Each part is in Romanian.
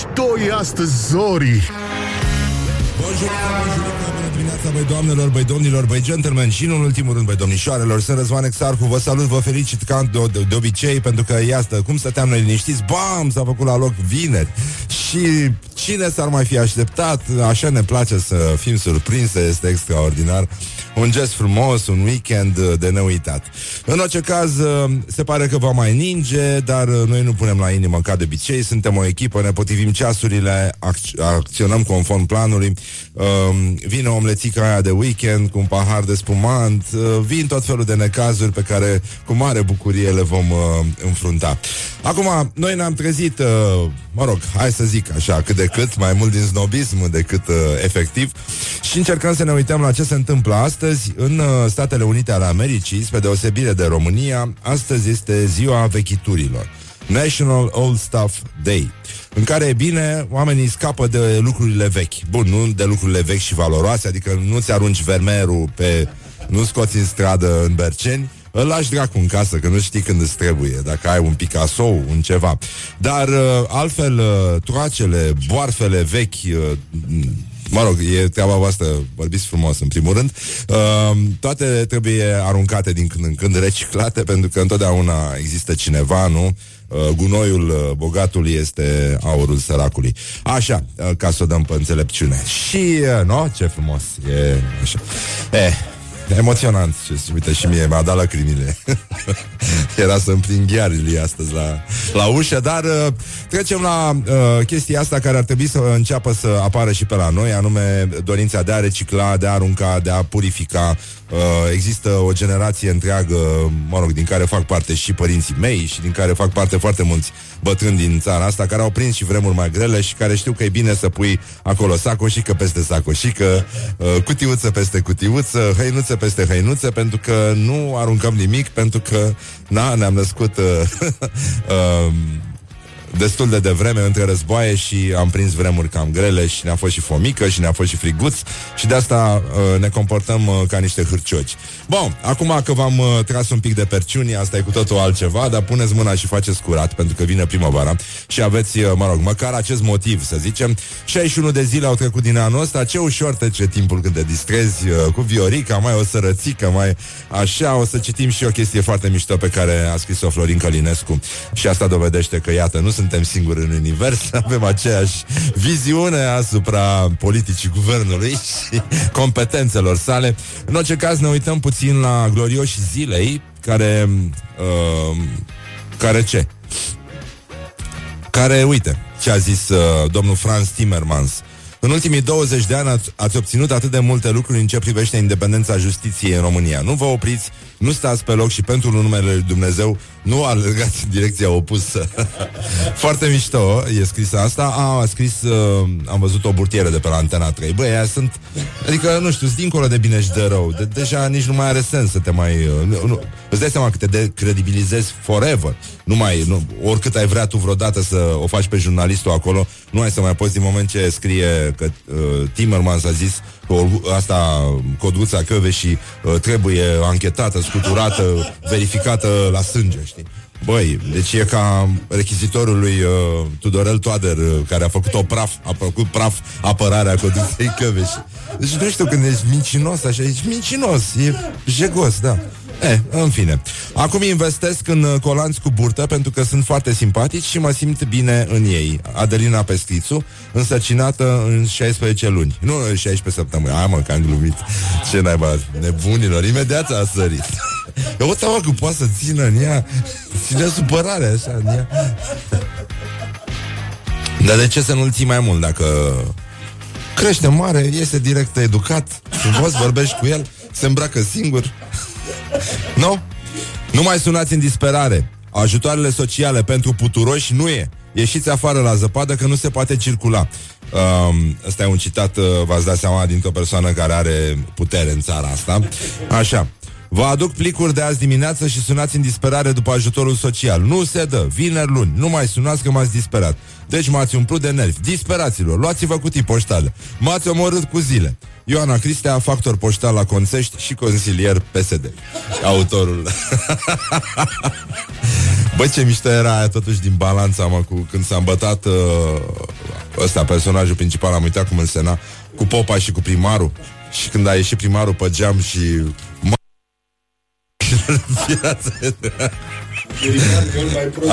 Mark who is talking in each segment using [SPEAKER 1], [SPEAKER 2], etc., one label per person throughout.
[SPEAKER 1] mișto e astăzi, Zori!
[SPEAKER 2] Bună dimineața, băi doamnelor, băi domnilor, băi gentlemen și, în ultimul rând, băi domnișoarelor. Sunt Răzvan Exarcu, vă salut, vă felicit ca de, de, de obicei, pentru că, iată, cum stăteam noi liniștiți, bam, s-a făcut la loc vineri. Și cine s-ar mai fi așteptat? Așa ne place să fim surprinse, este extraordinar. Un gest frumos, un weekend de neuitat. În orice caz, se pare că va mai ninge, dar noi nu punem la inimă ca de obicei, suntem o echipă, ne potrivim ceasurile, ac- acționăm conform planului, uh, vine omlețica aia de weekend cu un pahar de spumant, uh, vin tot felul de necazuri pe care cu mare bucurie le vom uh, înfrunta. Acum, noi ne-am trezit, uh, mă rog, hai să zic așa, cât de cât, mai mult din snobism decât uh, efectiv, și încercăm să ne uităm la ce se întâmplă astăzi în uh, Statele Unite ale Americii, spre deosebire de România, astăzi este ziua vechiturilor. National Old Stuff Day, în care, e bine, oamenii scapă de lucrurile vechi. Bun, nu de lucrurile vechi și valoroase, adică nu-ți arunci vermerul pe... nu scoți în stradă în Berceni, îl lași dracu în casă, că nu știi când îți trebuie, dacă ai un Picasso, un ceva. Dar uh, altfel, uh, troacele, boarfele vechi, uh, Mă rog, e treaba voastră, vorbiți frumos în primul rând. Uh, toate trebuie aruncate din când în când, reciclate, pentru că întotdeauna există cineva, nu? Uh, gunoiul uh, bogatului este aurul săracului. Așa, uh, ca să o dăm pe înțelepciune. Și, uh, nu? Ce frumos. E așa. Eh, Emoționant, ce uite și mie mi-a dat lacrimile. Era să-mi prind ghearile astăzi la, la ușă Dar uh, trecem la uh, chestia asta care ar trebui să înceapă să apară și pe la noi Anume dorința de a recicla, de a arunca, de a purifica uh, Există o generație întreagă, mă rog, din care fac parte și părinții mei Și din care fac parte foarte mulți bătrâni din țara asta Care au prins și vremuri mai grele Și care știu că e bine să pui acolo sacoșică peste sacoșică uh, Cutiuță peste cutiuță, hăinuță peste hăinuță Pentru că nu aruncăm nimic Pentru că, na, ne-am născut uh, uh, destul de devreme între războaie și am prins vremuri cam grele și ne-a fost și fomică și ne-a fost și friguț și de asta uh, ne comportăm uh, ca niște hârcioci. Bun, acum că v-am uh, tras un pic de perciuni, asta e cu totul altceva, dar puneți mâna și faceți curat pentru că vine primăvara și aveți, uh, mă rog, măcar acest motiv, să zicem. 61 de zile au trecut din anul ăsta, ce ușor trece timpul când te distrezi uh, cu Viorica, mai o sărățică, mai așa, o să citim și o chestie foarte mișto pe care a scris-o Florin Călinescu și asta dovedește că, iată, nu suntem singuri în univers, avem aceeași viziune asupra politicii guvernului și competențelor sale. În orice caz ne uităm puțin la glorioși zilei care... Uh, care ce? Care, uite, ce a zis uh, domnul Franz Timmermans. În ultimii 20 de ani ați, ați obținut atât de multe lucruri în ce privește independența justiției în România. Nu vă opriți, nu stați pe loc și pentru numele lui Dumnezeu nu alergați în direcția opusă. Foarte mișto e scris asta. A, a scris, uh, am văzut o burtieră de pe la Antena 3. Băi, aia sunt, adică, nu știu, sunt dincolo de bine și de rău. De, deja nici nu mai are sens să te mai... Uh, nu, nu, îți dai seama că te decredibilizezi forever. Nu mai, nu, oricât ai vrea tu vreodată să o faci pe jurnalistul acolo, nu ai să mai poți din moment ce scrie că uh, Timmermans a zis că o- asta, coduța căve și uh, trebuie anchetată, scuturată, verificată la sânge, știi? Băi, deci e ca rechizitorul lui uh, Tudorel Toader, uh, care a făcut o praf, a făcut praf apărarea coduței Căveș. Deci nu știu când ești mincinos așa, ești mincinos, e jegos, da. Eh, în fine. Acum investesc în uh, colanți cu burtă pentru că sunt foarte simpatici și mă simt bine în ei. Adelina Pestrițu, însărcinată în 16 luni. Nu în 16 săptămâni. Hai mă, că am glumit. Ce naiba, nebunilor. Imediat a sărit. Eu văd seama că poate să țină în ea. Ține supărare așa în ea. Dar de ce să nu-l ții mai mult dacă crește mare, este direct educat, frumos, vorbești cu el, se îmbracă singur. Nu? Nu mai sunați în disperare. Ajutoarele sociale pentru puturoși nu e. Ieșiți afară la zăpadă că nu se poate circula. Um, ăsta e un citat, uh, v-ați dat seama, dintr-o persoană care are putere în țara asta. Așa. Vă aduc plicuri de azi dimineață și sunați în disperare după ajutorul social. Nu se dă. Vineri luni. Nu mai sunați că m-ați disperat. Deci m-ați umplut de nervi. Disperaților. Luați-vă cutii poștale. M-ați omorât cu zile. Ioana Cristea, factor poștal la Consești și consilier PSD. Autorul. Bă, ce mișto era aia totuși din balanța, mă, cu când s-a îmbătat uh, ăsta, personajul principal, am uitat cum îl sena, cu popa și cu primarul. Și când a ieșit primarul pe geam și...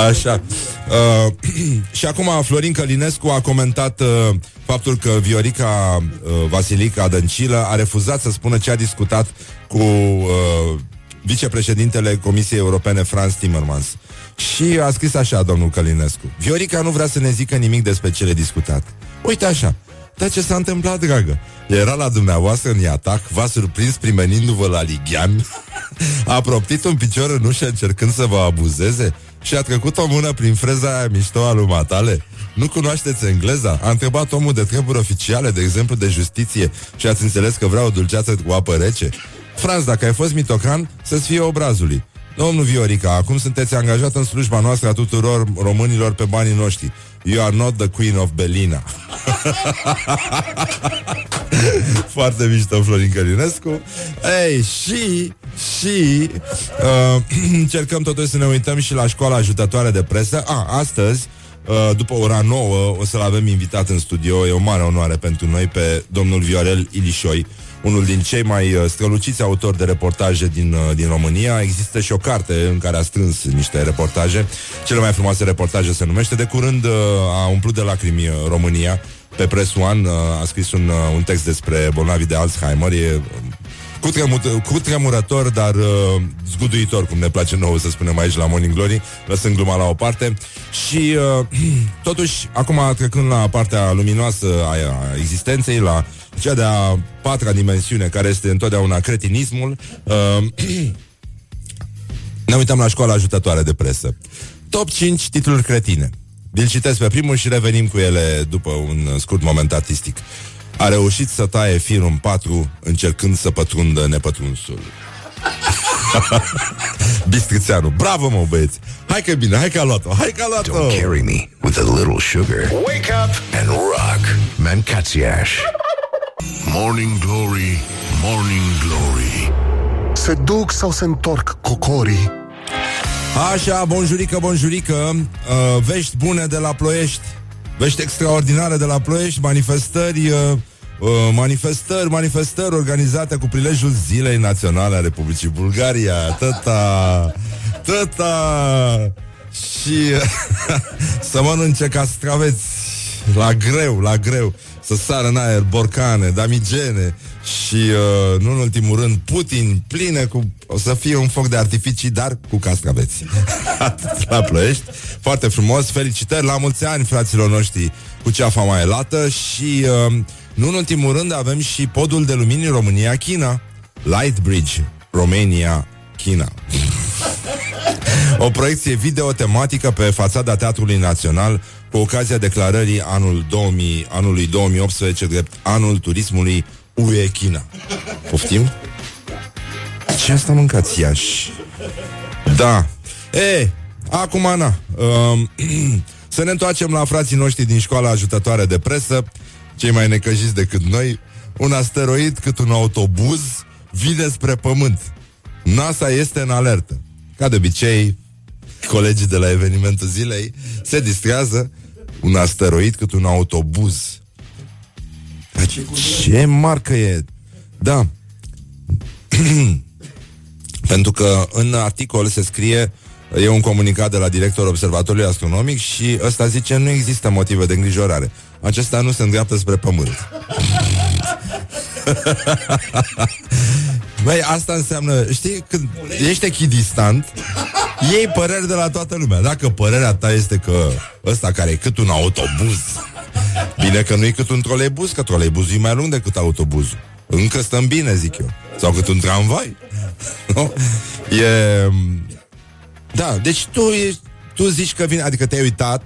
[SPEAKER 2] Așa. Uh, și acum Florin Călinescu a comentat uh, faptul că Viorica uh, Vasilica Dăncilă a refuzat să spună ce a discutat cu uh, vicepreședintele Comisiei Europene Franz Timmermans. Și a scris așa domnul Călinescu. Viorica nu vrea să ne zică nimic despre cele discutat. Uite așa. Dar ce s-a întâmplat, dragă? Era la dumneavoastră în atac, v-a surprins primenindu-vă la lighean, a proptit un picior în ușă încercând să vă abuzeze și a trecut o mână prin freza aia mișto a lui matale. Nu cunoașteți engleza? A întrebat omul de treburi oficiale, de exemplu de justiție, și ați înțeles că vrea o dulceață cu apă rece? Franz, dacă ai fost mitocan, să-ți fie obrazului. Domnul Viorica, acum sunteți angajat în slujba noastră a tuturor românilor pe banii noștri. You are not the queen of Belina. Foarte mișto Florin Călinescu. Ei, și, și uh, încercăm totuși să ne uităm și la școala ajutătoare de presă. A, astăzi, uh, după ora 9, o să-l avem invitat în studio. E o mare onoare pentru noi pe domnul Viorel Ilișoi, unul din cei mai uh, străluciți autori de reportaje din, uh, din România. Există și o carte în care a strâns niște reportaje. Cele mai frumoase reportaje se numește. De curând uh, a umplut de lacrimi România. Pe Press One a scris un, un text despre bolnavii de Alzheimer. E cu, tremur, cu tremurător, dar uh, zguduitor, cum ne place nouă să spunem aici la Morning Glory, lăsând gluma la o parte. Și uh, totuși, acum trecând la partea luminoasă a, a existenței, la cea de-a patra dimensiune, care este întotdeauna cretinismul, uh, ne uităm la școala ajutătoare de presă. Top 5 titluri cretine. Vi-l citesc pe primul și revenim cu ele după un scurt moment artistic. A reușit să taie firul în patru încercând să pătrundă nepătrunsul. Bistrițeanu. Bravo, mă, băieți! Hai că bine, hai că a luat-o, hai că a luat-o!
[SPEAKER 3] Don't carry me with a little sugar. Wake up and rock. Mancațiaș.
[SPEAKER 1] Morning Glory, Morning Glory
[SPEAKER 4] Se duc sau se întorc cocorii?
[SPEAKER 2] Așa, bonjurică, bonjurică uh, Vești bune de la Ploiești Vești extraordinare de la Ploiești Manifestări uh, uh, Manifestări, manifestări organizate cu prilejul Zilei Naționale a Republicii Bulgaria. Tăta Tăta Și Să mănânce castraveți. La greu, la greu. Să sară în aer borcane, damigene și, uh, nu în ultimul rând, Putin pline cu... O să fie un foc de artificii, dar cu castraveți. la Ploiești. Foarte frumos. Felicitări la mulți ani, fraților noștri, cu ceafa mai lată și, uh, nu în ultimul rând, avem și podul de lumini România-China. Light Bridge, România, China. o proiecție video tematică pe fațada Teatrului Național cu ocazia declarării anul 2000, anului 2018 drept anul turismului UE China. Poftim? Ce asta mâncați, Iași? Da. E, acum, Ana, um, să ne întoarcem la frații noștri din școala ajutătoare de presă, cei mai necăjiți decât noi. Un asteroid cât un autobuz vine spre pământ. NASA este în alertă. Ca de obicei, colegii de la evenimentul zilei se distrează un asteroid cât un autobuz ce marcă e? Da. Pentru că în articol se scrie E un comunicat de la directorul Observatorului Astronomic și ăsta zice nu există motive de îngrijorare. Acesta nu se îndreaptă spre pământ. Băi, asta înseamnă, știi, când ești echidistant, iei păreri de la toată lumea. Dacă părerea ta este că ăsta care e cât un autobuz, bine că nu e cât un troleibuz, că troleibuzul e mai lung decât autobuzul. Încă stăm bine, zic eu. Sau cât un tramvai. nu? E... Da, deci tu, ești, tu zici că vine, adică te-ai uitat,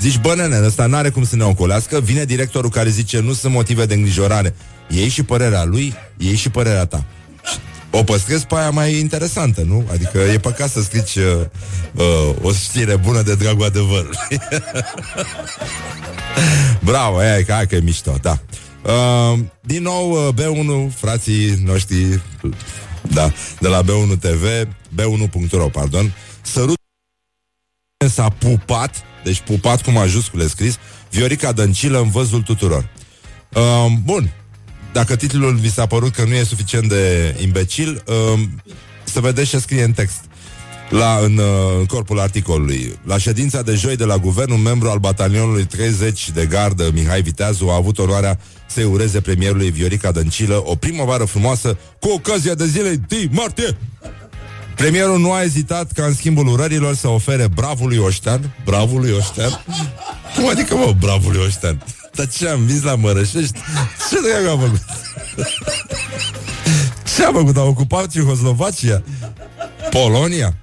[SPEAKER 2] zici, bă, nene, ăsta n-are cum să ne ocolească, vine directorul care zice, nu sunt motive de îngrijorare. Ei și părerea lui, ei și părerea ta o păstrez pe aia mai interesantă, nu? Adică e păcat să strici uh, uh, o știre bună de dragul adevărului. Bravo, aia, aia că e mișto, da. Uh, din nou, uh, B1, frații noștri, da, de la B1 TV, B1.ro, pardon, sărut s-a pupat, deci pupat cu majuscule scris, Viorica Dăncilă în văzul tuturor. Uh, bun, dacă titlul vi s-a părut că nu e suficient de imbecil, uh, să vedeți ce scrie în text. La, în, uh, în corpul articolului. La ședința de joi de la guvern, un membru al batalionului 30 de gardă, Mihai Viteazu, a avut onoarea să-i ureze premierului Viorica Dăncilă o primăvară frumoasă cu ocazia de zilei de martie. Premierul nu a ezitat ca în schimbul urărilor să ofere bravului Oștean Bravului Oștean? Cum adică, mă, bravului Oștean? Dar ce am vis la Mărășești? Ce de am făcut? Ce a făcut? A ocupat Cehoslovacia? Polonia?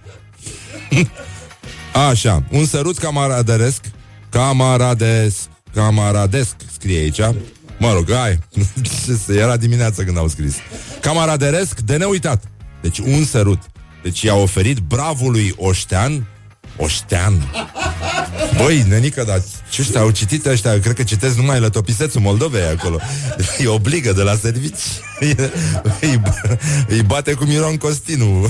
[SPEAKER 2] Așa, un sărut camaraderesc Camaradesc Camaradesc scrie aici Mă rog, hai Era dimineața când au scris Camaraderesc de neuitat Deci un sărut Deci i-a oferit bravului Oștean Oștean Băi, nenică, dar ce ăștia au citit ăștia? Cred că citesc numai lătopisețul Moldovei acolo Îi obligă de la servici îi, îi bate cu Miron Costinu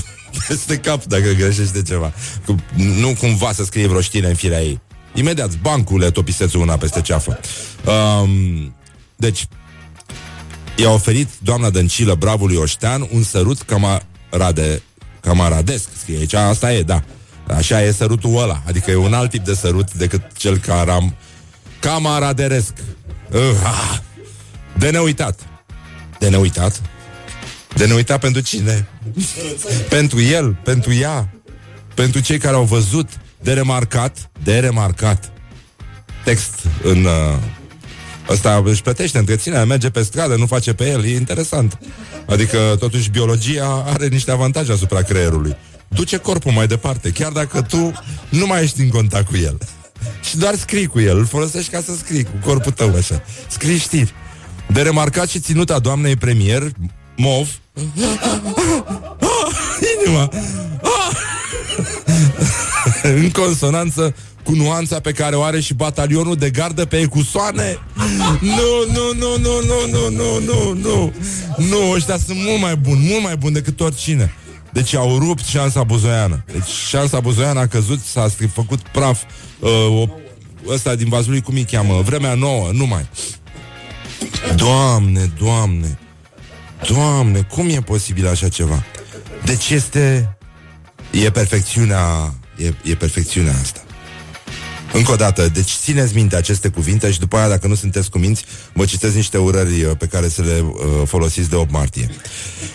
[SPEAKER 2] peste cap dacă greșește ceva. Cu, nu cumva să scrie vreo știre în firea ei. Imediat, bancule, topisețul una peste ceafă. Um, deci, i-a oferit doamna Dăncilă bravului Oștean un sărut camarade, camaradesc, scrie aici. Asta e, da. Așa e sărutul ăla. Adică e un alt tip de sărut decât cel care am camaraderesc. Uh, de neuitat. De neuitat? De neuitat pentru cine? pentru el, pentru ea, pentru cei care au văzut, de remarcat, de remarcat. Text în... Uh, Ăsta își plătește întreținerea, merge pe stradă, nu face pe el, e interesant. Adică, totuși, biologia are niște avantaje asupra creierului. Duce corpul mai departe, chiar dacă tu nu mai ești în contact cu el. Și doar scrii cu el, îl folosești ca să scrii cu corpul tău așa. Scrii știri. De remarcat și ținuta doamnei premier, Mov, Inima. În consonanță cu nuanța pe care o are și batalionul de gardă pe ecusoane. Nu, nu, nu, nu, nu, nu, nu, nu, nu. Nu, ăștia sunt mult mai buni, mult mai buni decât oricine deci au rupt șansa buzoiană Deci șansa buzoiană a căzut S-a făcut praf uh, o, Ăsta din Vazului, cum îi cheamă? Vremea nouă, numai Doamne, doamne Doamne, cum e posibil așa ceva? Deci este... E perfecțiunea... E, e perfecțiunea asta. Încă o dată, deci țineți minte aceste cuvinte și după aia, dacă nu sunteți cuminți, vă citesc niște urări uh, pe care să le uh, folosiți de 8 martie.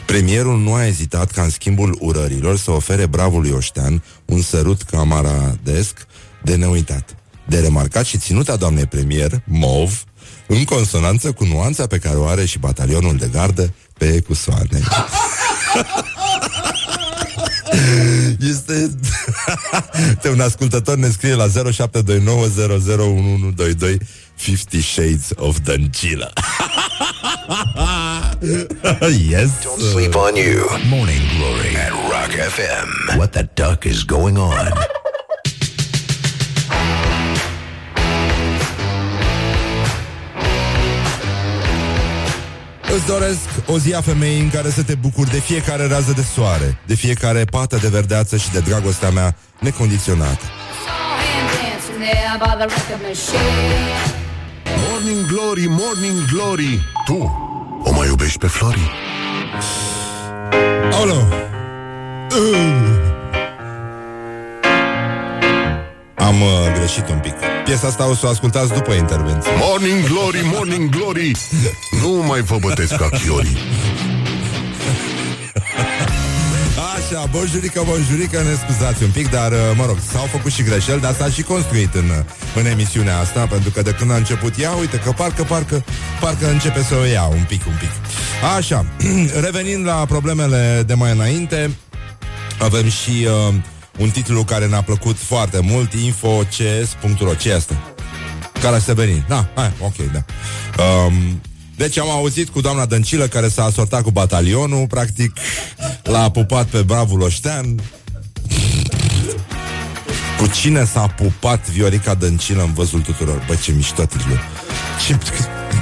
[SPEAKER 2] Premierul nu a ezitat ca în schimbul urărilor să ofere bravului Oștean un sărut camaradesc de neuitat. De remarcat și ținuta doamnei premier, mov, în consonanță cu nuanța pe care o are și batalionul de gardă pe cusoane. Este... Te un ascultător ne scrie la 0729001122 50 Shades of Dăncilă. Yes
[SPEAKER 3] Don't sleep on you. Morning Glory. At Rock FM What the duck is going on?
[SPEAKER 2] Îți doresc o zi a femeii în care să te bucuri de fiecare rază de soare, de fiecare pată de verdeață și de dragostea mea necondiționată.
[SPEAKER 4] Morning Glory, Morning Glory Tu o mai iubești pe Flori?
[SPEAKER 2] Olo! Uh. Am uh, greșit un pic. Piesa asta o să o ascultați după intervenție.
[SPEAKER 4] Morning Glory, Morning Glory Nu mai vă bătesc ca chiorii
[SPEAKER 2] Așa, bonjurică, bonjurică, ne scuzați un pic, dar, uh, mă rog, s-au făcut și greșeli, dar s-a și construit în, în emisiunea asta, pentru că de când a început ea, uite că parcă, parcă, parcă începe să o ia un pic, un pic. Așa, revenind la problemele de mai înainte, avem și uh, un titlu care ne-a plăcut foarte mult, infocs.ro. Ce este? Care să veni? Da, hai, ok, da. Um, deci am auzit cu doamna Dăncilă care s-a asortat cu batalionul, practic l-a pupat pe bravul Oștean. Cu cine s-a pupat Viorica Dăncilă în văzul tuturor? Bă, ce mișto titlu. Ce,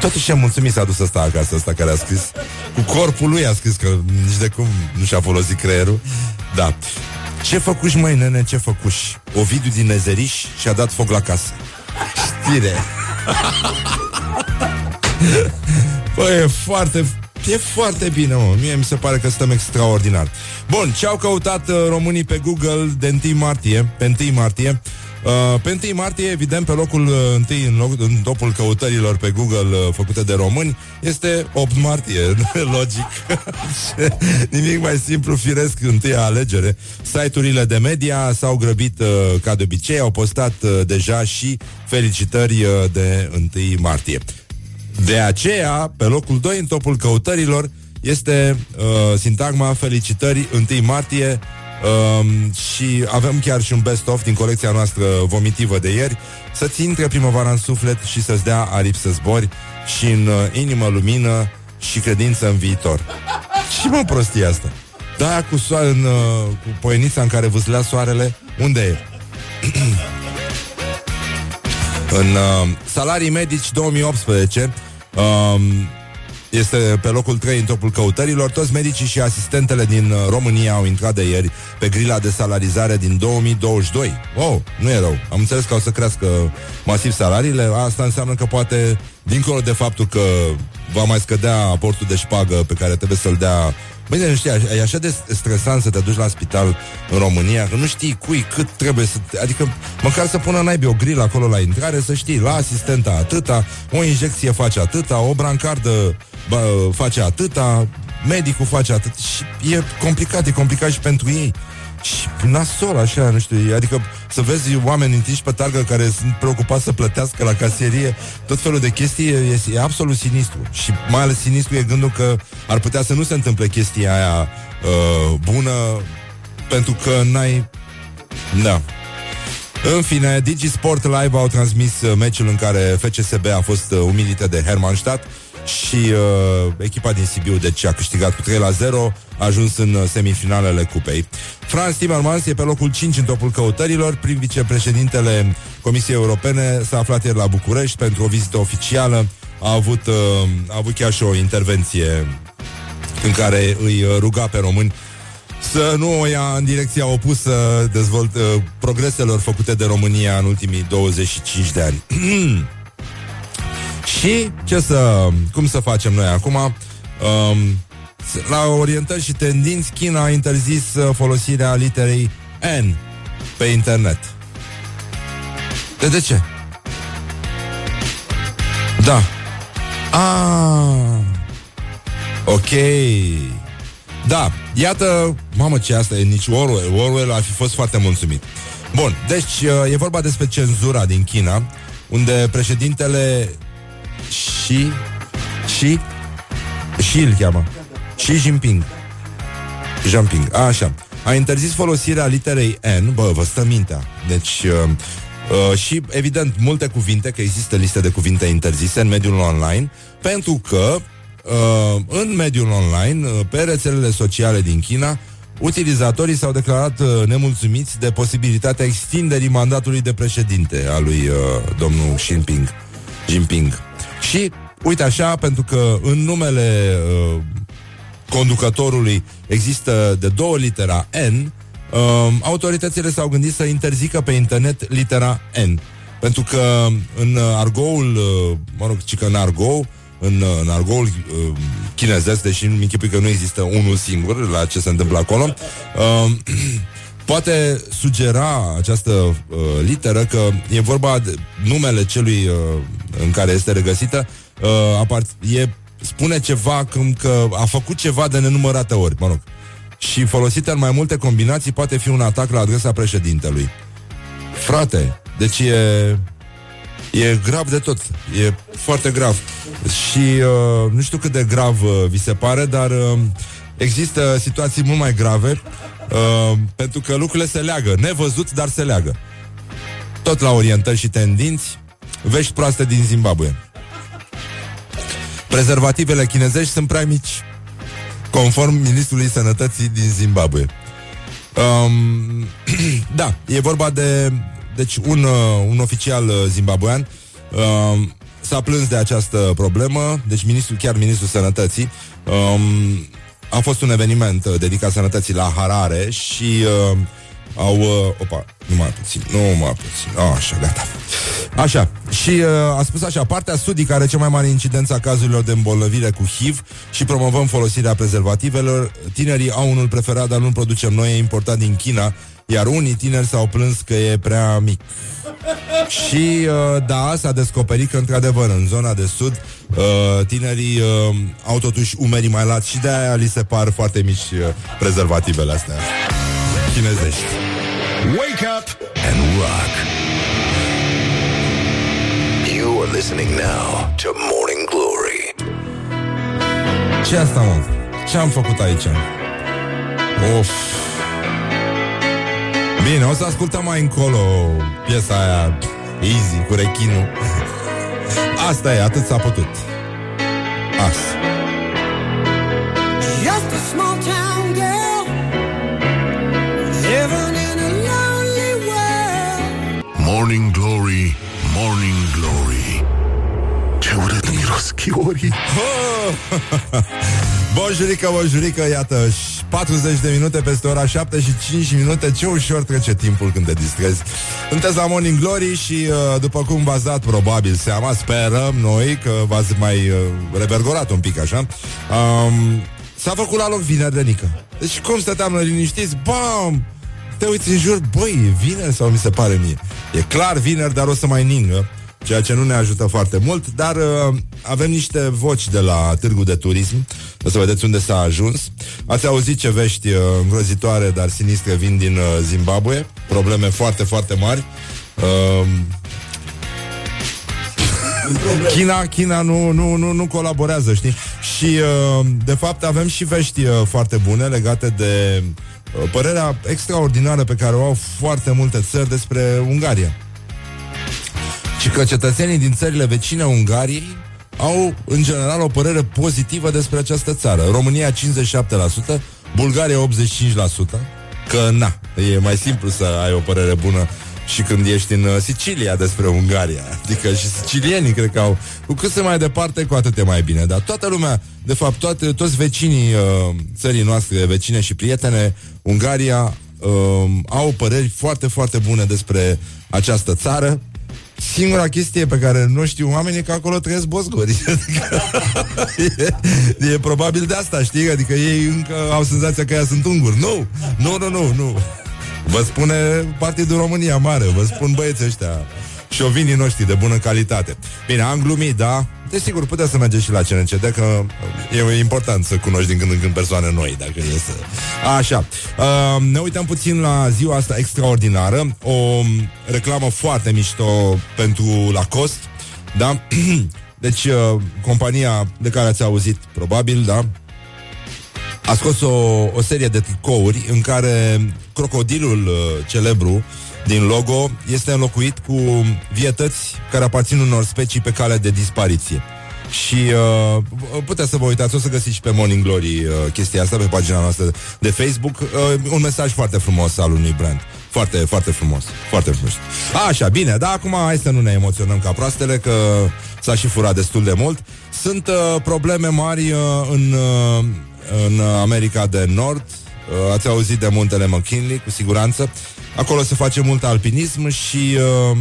[SPEAKER 2] totuși am mulțumit s-a dus ăsta acasă, ăsta care a scris. Cu corpul lui a scris că nici de cum nu și-a folosit creierul. Da. Ce făcuși, măi, nene, ce făcuși? Ovidiu din Nezeriș și-a dat foc la casă. Știre. Băi, e foarte, e foarte bine, mă. Mie mi se pare că stăm extraordinar. Bun, ce au căutat uh, românii pe Google de 1 martie, pe 1 martie? Uh, pe 1 martie, evident, pe locul uh, întâi în, loc, în topul căutărilor pe Google uh, făcute de români, este 8 martie, logic. Nimic mai simplu, firesc, întâia alegere. Site-urile de media s-au grăbit uh, ca de obicei, au postat uh, deja și felicitări uh, de 1 martie. De aceea, pe locul 2 în topul căutărilor este uh, sintagma felicitări 1 martie Um, și avem chiar și un best-of din colecția noastră vomitivă de ieri Să-ți intre primăvara în suflet și să-ți dea aripi să zbori Și în uh, inimă lumină și credință în viitor Ce mă prostie asta? Da, cu, soare, în, uh, cu poenița în care vâslea soarele Unde e? în uh, salarii medici 2018 um, este pe locul 3 în topul căutărilor. Toți medicii și asistentele din uh, România au intrat de ieri pe grila de salarizare din 2022. Wow, nu e rău. Am înțeles că o să crească masiv salariile. Asta înseamnă că poate, dincolo de faptul că va mai scădea aportul de șpagă pe care trebuie să-l dea Băi, nu știi, e așa de stresant să te duci la spital în România, că nu știi cui, cât trebuie să... Adică, măcar să pună naibii o grilă acolo la intrare, să știi, la asistenta atâta, o injecție face atâta, o brancardă bă, face atâta, medicul face atât și e complicat, e complicat și pentru ei. Și nasol, așa, nu știu, adică să vezi oameni întinși pe targă care sunt preocupați să plătească la casierie tot felul de chestii, e, e absolut sinistru. Și mai ales sinistru e gândul că ar putea să nu se întâmple chestia aia uh, bună pentru că n-ai... Da. În fine, Digi Sport Live au transmis uh, meciul în care FCSB a fost uh, umilită de Hermannstadt și uh, echipa din Sibiu deci a câștigat cu 3 la 0, a ajuns în uh, semifinalele cupei. Franz Timmermans e pe locul 5 în topul căutărilor, prin vicepreședintele Comisiei Europene s-a aflat ieri la București pentru o vizită oficială, a avut, uh, a avut chiar și o intervenție în care îi uh, ruga pe români să nu o ia în direcția opusă dezvolt, uh, progreselor făcute de România în ultimii 25 de ani. Și ce să, cum să facem noi acum? Um, la orientări și tendinți, China a interzis uh, folosirea literei N pe internet. De de ce? Da. Ah. Ok. Da, iată, mamă ce asta e, nici Orwell, Orwell ar fi fost foarte mulțumit. Bun, deci uh, e vorba despre cenzura din China, unde președintele și și și îl cheamă. Xi Jinping. Jinping. Așa. A interzis folosirea literei N, bă, vă stă mintea. Deci uh, uh, și evident multe cuvinte, că există liste de cuvinte interzise în mediul online, pentru că uh, în mediul online, uh, pe rețelele sociale din China, utilizatorii s-au declarat uh, nemulțumiți de posibilitatea extinderii mandatului de președinte al lui uh, domnul Xi Jinping. Jinping. Și uite așa, pentru că în numele uh, conducătorului există de două litera N, uh, autoritățile s-au gândit să interzică pe internet litera N. Pentru că în argoul, uh, mă rog, ci că în argou, în, uh, în argoul uh, chinezesc, deși nu mi că nu există unul singur la ce se întâmplă acolo, uh, poate sugera această uh, literă că e vorba de numele celui uh, în care este regăsită, uh, apart- e, spune ceva cum că a făcut ceva de nenumărate ori, mă rog. Și folosită în mai multe combinații poate fi un atac la adresa președintelui. Frate, deci e... E grav de tot. E foarte grav. Și uh, nu știu cât de grav uh, vi se pare, dar uh, există situații mult mai grave uh, pentru că lucrurile se leagă. Nevăzut, dar se leagă. Tot la orientări și tendinți, vești proaste din Zimbabwe. Prezervativele chinezești sunt prea mici, conform ministrului sănătății din Zimbabwe. Um, da, e vorba de deci un, uh, un oficial uh, zimbabwean uh, s-a plâns de această problemă, deci ministrul, chiar ministrul sănătății um, a fost un eveniment uh, dedicat sănătății la Harare și uh, au... Uh, opa, nu mai puțin, nu mai puțin. Oh, așa, gata. Așa, și uh, a spus așa, partea sudică are cea mai mare incidență a cazurilor de îmbolnăvire cu HIV și promovăm folosirea prezervativelor. Tinerii au unul preferat, dar nu producem noi, e importat din China, iar unii tineri s-au plâns că e prea mic. Și uh, da, s-a descoperit că într-adevăr în zona de sud uh, tinerii uh, au totuși umerii mai lați și de aia li se par foarte mici uh, prezervativele astea chinezești.
[SPEAKER 3] Wake up and rock. You are listening now to Morning Glory.
[SPEAKER 2] Ce asta, mă? Ce am făcut aici? Of. Bine, o să ascultăm mai încolo piesa aia Easy cu rechinul. Asta e, atât s-a putut. Asta.
[SPEAKER 5] Just a small town girl living in a lonely world.
[SPEAKER 1] Morning Glory, Morning Glory Ce urât miros chiorii
[SPEAKER 2] Bonjurică, bonjurică, iată, și 40 de minute peste ora 7 și 5 minute, ce ușor trece timpul când te distrezi. Sunteți la Morning Glory și, uh, după cum v-ați dat probabil seama, sperăm noi că v-ați mai uh, revergorat un pic, așa, um, s-a făcut la loc vineri de nică. Deci cum stăteam noi liniștiți, bam, te uiți în jur, băi, e vineri sau mi se pare mie? E clar vineri, dar o să mai ningă ceea ce nu ne ajută foarte mult, dar uh, avem niște voci de la Târgu de Turism, o să vedeți unde s-a ajuns. Ați auzit ce vești uh, îngrozitoare, dar sinistre vin din uh, Zimbabwe, probleme foarte, foarte mari. Uh, China, China nu, nu, nu, nu colaborează, știi? Și, uh, de fapt, avem și vești uh, foarte bune legate de uh, părerea extraordinară pe care o au foarte multe țări despre Ungaria. Și că cetățenii din țările vecine Ungariei au, în general, o părere pozitivă despre această țară. România 57%, Bulgaria 85%, că na, e mai simplu să ai o părere bună și când ești în uh, Sicilia despre Ungaria. Adică și sicilienii cred că au Cu cât se mai departe, cu atât e mai bine Dar toată lumea, de fapt, toate, toți vecinii uh, țării noastre Vecine și prietene, Ungaria uh, Au păreri foarte, foarte bune Despre această țară Singura chestie pe care nu știu oamenii e că acolo trăiesc bosgori. Adică, e, e probabil de asta, știi? Adică ei încă au senzația că ea sunt unguri. Nu, nu, nu, nu, nu. Vă spune Partidul România Mare, vă spun băieții ăștia șovinii noștri de bună calitate. Bine, am glumit, da? Desigur, puteți să mergeți și la CNCD, că e important să cunoști din când în când persoane noi, dacă e să... Așa. Uh, ne uităm puțin la ziua asta extraordinară. O reclamă foarte mișto pentru Lacoste, da? Deci, uh, compania de care ați auzit, probabil, da? A scos o, o serie de tricouri în care crocodilul uh, celebru din logo este înlocuit cu vietăți care aparțin unor specii pe cale de dispariție. Și uh, puteți să vă uitați, o să găsiți și pe Morning Glory uh, chestia asta pe pagina noastră de Facebook. Uh, un mesaj foarte frumos al unui brand. Foarte, foarte frumos. Foarte frumos. Așa, bine, dar acum hai să nu ne emoționăm ca proastele, că s-a și furat destul de mult. Sunt uh, probleme mari uh, în, uh, în America de Nord. Uh, ați auzit de muntele McKinley, cu siguranță. Acolo se face mult alpinism și uh,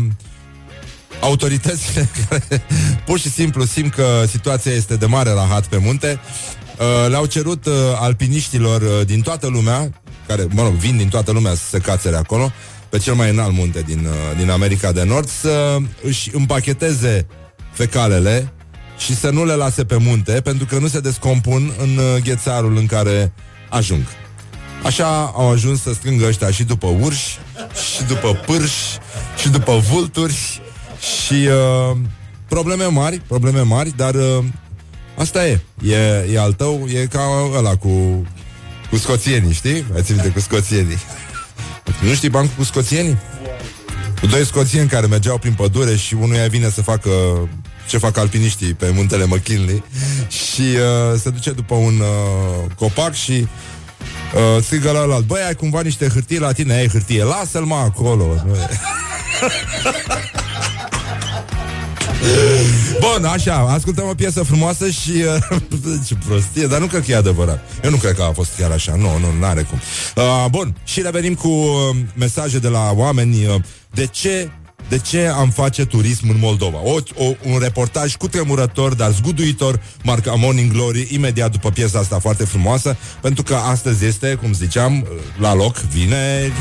[SPEAKER 2] autoritățile care pur și simplu simt că situația este de mare rahat pe munte, uh, le-au cerut uh, alpiniștilor uh, din toată lumea, care, mă rog, vin din toată lumea să se cațere acolo, pe cel mai înalt munte din, uh, din America de Nord, să își împacheteze fecalele și să nu le lase pe munte, pentru că nu se descompun în uh, ghețarul în care ajung. Așa au ajuns să strângă ăștia și după urși, și după pârși, și după vulturi și uh, probleme mari, probleme mari, dar uh, asta e. e. E al tău, e ca ăla cu, cu scoțienii, știi? Mai ții minte cu scoțienii. Nu știi bancul cu scoțienii? Cu doi scoțieni care mergeau prin pădure și unuia vine să facă ce fac alpiniștii pe muntele McKinley și uh, se duce după un uh, copac și uh, strigă la alt, băi, ai cumva niște hârtie la tine, ai hârtie, lasă-l mă acolo. Nu e. Bun, Bun, așa, ascultăm o piesă frumoasă și uh, Ce prostie, dar nu cred că e adevărat. Eu nu cred că a fost chiar așa, nu, nu, n-are cum. Uh, Bun, și revenim cu uh, mesaje de la oameni. Uh, De ce de ce am face turism în Moldova. O, o, un reportaj cu tremurător, dar zguduitor, marca Morning Glory, imediat după piesa asta foarte frumoasă, pentru că astăzi este, cum ziceam, la loc, vineri.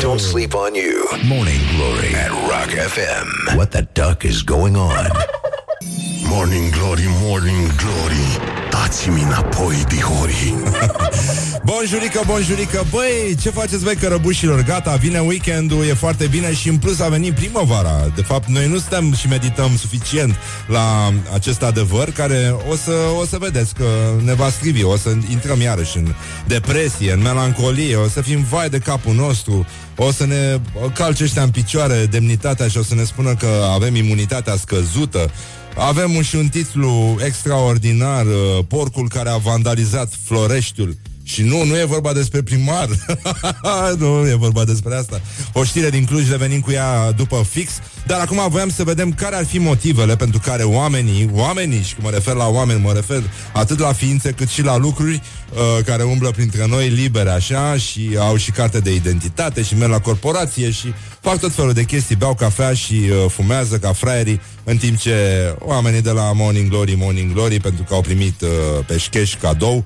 [SPEAKER 3] Don't sleep on you. Morning Glory at Rock FM. What the duck is going on?
[SPEAKER 4] Morning Glory, Morning Glory Dați-mi înapoi, dihorii
[SPEAKER 2] Bonjurică, bonjurică. Băi, ce faceți, băi, cărăbușilor? Gata, vine weekendul, e foarte bine Și în plus a venit primăvara. De fapt, noi nu stăm și medităm suficient La acest adevăr Care o să, o să vedeți că ne va scrivi O să intrăm iarăși în depresie În melancolie, o să fim vai de capul nostru o să ne calce ăștia în picioare demnitatea și o să ne spună că avem imunitatea scăzută avem un, și un titlu extraordinar, uh, Porcul care a vandalizat Floreștiul. Și nu, nu e vorba despre primar. Nu e vorba despre asta. O știre din Cluj, revenim cu ea după fix. Dar acum voiam să vedem care ar fi motivele Pentru care oamenii, oamenii Și când mă refer la oameni, mă refer atât la ființe Cât și la lucruri uh, Care umblă printre noi libere așa Și au și carte de identitate Și merg la corporație și fac tot felul de chestii. Beau cafea și uh, fumează ca fraierii În timp ce oamenii de la Morning Glory Morning Glory, pentru că au primit uh, peșcheș cadou uh,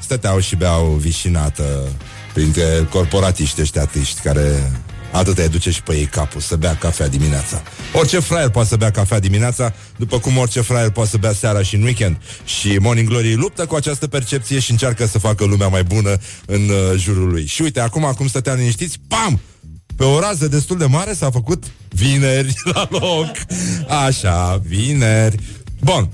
[SPEAKER 2] stăteau și beau vișinată printre corporatiști ăștia triști care atât îi duce și pe ei capul să bea cafea dimineața. Orice fraier poate să bea cafea dimineața, după cum orice fraier poate să bea seara și în weekend. Și Morning Glory luptă cu această percepție și încearcă să facă lumea mai bună în uh, jurul lui. Și uite, acum, acum stăteam liniștiți, pam! Pe o rază destul de mare s-a făcut vineri la loc. Așa, vineri. Bun,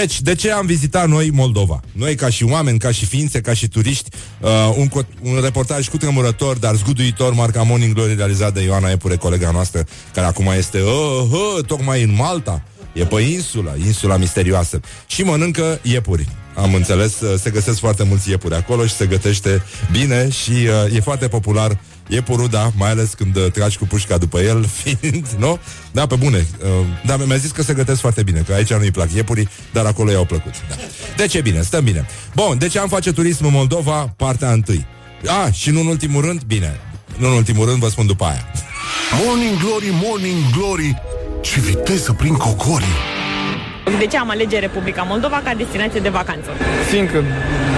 [SPEAKER 2] deci, de ce am vizitat noi Moldova? Noi ca și oameni, ca și ființe, ca și turiști, uh, un, co- un reportaj cu tremurător, dar zguduitor, marca Morning Glory, realizat de Ioana Epure, colega noastră, care acum este uh, uh, tocmai în Malta. E pe insula, insula misterioasă. Și mănâncă iepuri. Am înțeles, uh, se găsesc foarte mulți iepuri acolo și se gătește bine și uh, e foarte popular iepurul, da, mai ales când uh, tragi cu pușca după el, fiind, nu? Da, pe bune. Uh, da, mi-a zis că se gătesc foarte bine, că aici nu-i plac iepurii, dar acolo i-au plăcut. Da. Deci e bine, stăm bine. Bun, deci am face turism în Moldova, partea întâi. A, și nu în ultimul rând, bine, nu în ultimul rând, vă spun după aia.
[SPEAKER 4] Morning Glory, Morning Glory Ce viteză prin cocorii
[SPEAKER 6] De ce am alege Republica Moldova ca destinație de vacanță?
[SPEAKER 7] Fiindcă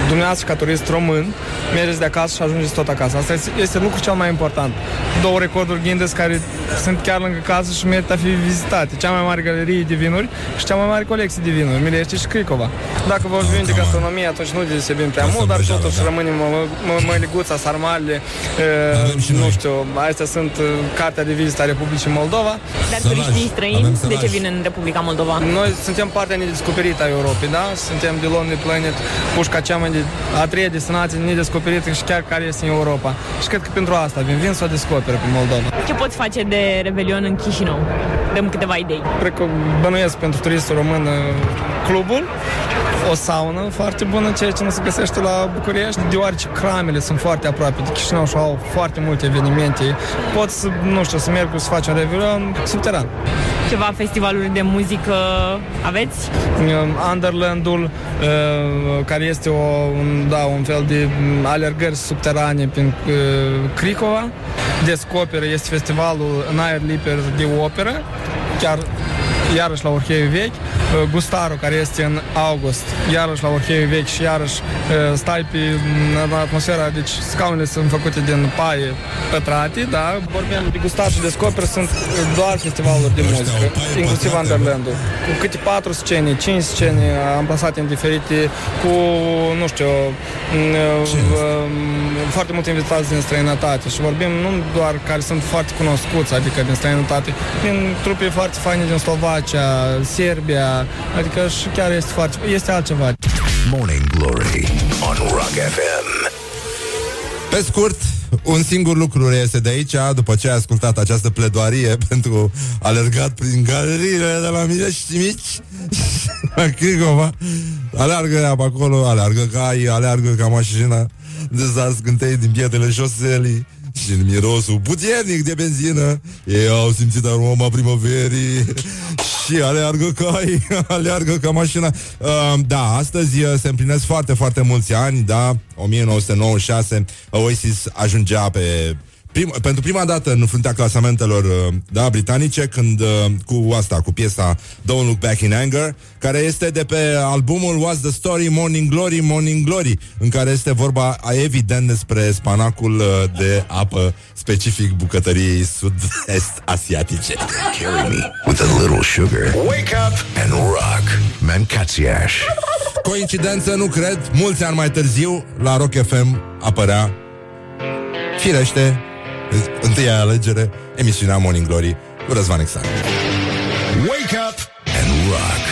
[SPEAKER 7] dumneavoastră ca turist român mergeți de acasă și ajungeți tot acasă. Asta este- este lucrul cel mai important. Două recorduri Guinness care sunt chiar lângă casă și merită a fi vizitate. Cea mai mare galerie de vinuri și cea mai mare colecție de vinuri, Milește și Cricova. Dacă vorbim de gastronomie, atunci nu deosebim prea
[SPEAKER 2] Asta
[SPEAKER 7] mult, dar
[SPEAKER 2] îmbrăjeală,
[SPEAKER 7] totuși
[SPEAKER 2] da.
[SPEAKER 7] rămânem mă- mă- măliguța, sarmalele,
[SPEAKER 2] Avem și
[SPEAKER 7] uh, nu
[SPEAKER 2] noi.
[SPEAKER 7] știu, astea sunt uh, cartea de vizită a Republicii Moldova.
[SPEAKER 6] Dar
[SPEAKER 2] Sălaj.
[SPEAKER 6] turiștii străini,
[SPEAKER 2] Avem
[SPEAKER 6] de ce
[SPEAKER 2] sălaj.
[SPEAKER 6] vin în Republica Moldova?
[SPEAKER 7] Noi suntem partea nedescoperită a Europei, da? Suntem de Lonely Planet, pușca cea mai de, a treia destinație nedescoperită și chiar care este în Europa. Și cred că pentru asta vin, vin să o descopere pe Moldova.
[SPEAKER 6] Ce poți face de Revelion în Chișinău? Dăm câteva idei.
[SPEAKER 7] Cred că bănuiesc pentru turistul român uh, clubul, o saună foarte bună, ceea ce nu se găsește la București, deoarece cramele sunt foarte aproape de Chișinău și au foarte multe evenimente. Poți, să, nu știu, să mergi să faci un revelion subteran.
[SPEAKER 6] Ceva festivaluri de muzică aveți?
[SPEAKER 7] Uh, Underlandul, uh, care este o, un, da, un fel de mm, alergări subterane prin uh, Cricova. Descoperă este festivalul în aer liber de operă, chiar iarăși la Orheiu Vechi, uh, Gustaru, care este în august, iarăși la Orheiu Vechi și iarăși uh, stai pe în atmosfera, deci scaunele sunt făcute din paie pătrate, da? Vorbim de Gustaru și Descoperă, sunt uh, doar festivaluri de
[SPEAKER 2] Ăștia
[SPEAKER 7] muzică,
[SPEAKER 2] au paie
[SPEAKER 7] inclusiv
[SPEAKER 2] pătrate,
[SPEAKER 7] Underlandul. Cu câte patru scene, cinci scene amplasate în diferite, cu, nu știu, m,
[SPEAKER 2] Ce?
[SPEAKER 7] m, foarte multe invitați din străinătate și vorbim nu doar care sunt foarte cunoscuți, adică din străinătate, din trupe foarte faine din Slovacia, Serbia, adică și chiar este foarte, este altceva.
[SPEAKER 3] Morning Glory on Rock FM.
[SPEAKER 2] Pe scurt, un singur lucru reiese de aici, după ce ai ascultat această pledoarie pentru alergat prin galeriile de la Mirești Mici, la Cricova, aleargă ea pe acolo, aleargă ca ai, aleargă ca mașina de zar scântei din pietele șoselii și în mirosul puternic de benzină, ei au simțit aroma primăverii și aleargă ca ai, aleargă ca mașina. Uh, da, astăzi uh, se împlinesc foarte, foarte mulți ani, da, 1996, Oasis ajungea pe prim, pentru prima dată în fruntea clasamentelor uh, da, britanice, când uh, cu asta, cu piesa Don't Look Back in Anger, care este de pe albumul What's the Story, Morning Glory, Morning Glory, în care este vorba evident despre spanacul uh, de apă specific bucătăriei sud-est asiatice.
[SPEAKER 3] Carry me with a little sugar. Wake up and rock. Mancațiaș.
[SPEAKER 2] Coincidență, nu cred, mulți ani mai târziu, la Rock FM apărea Firește, întâia alegere, emisiunea Morning Glory cu Răzvan Exarcu.
[SPEAKER 3] Wake up and rock.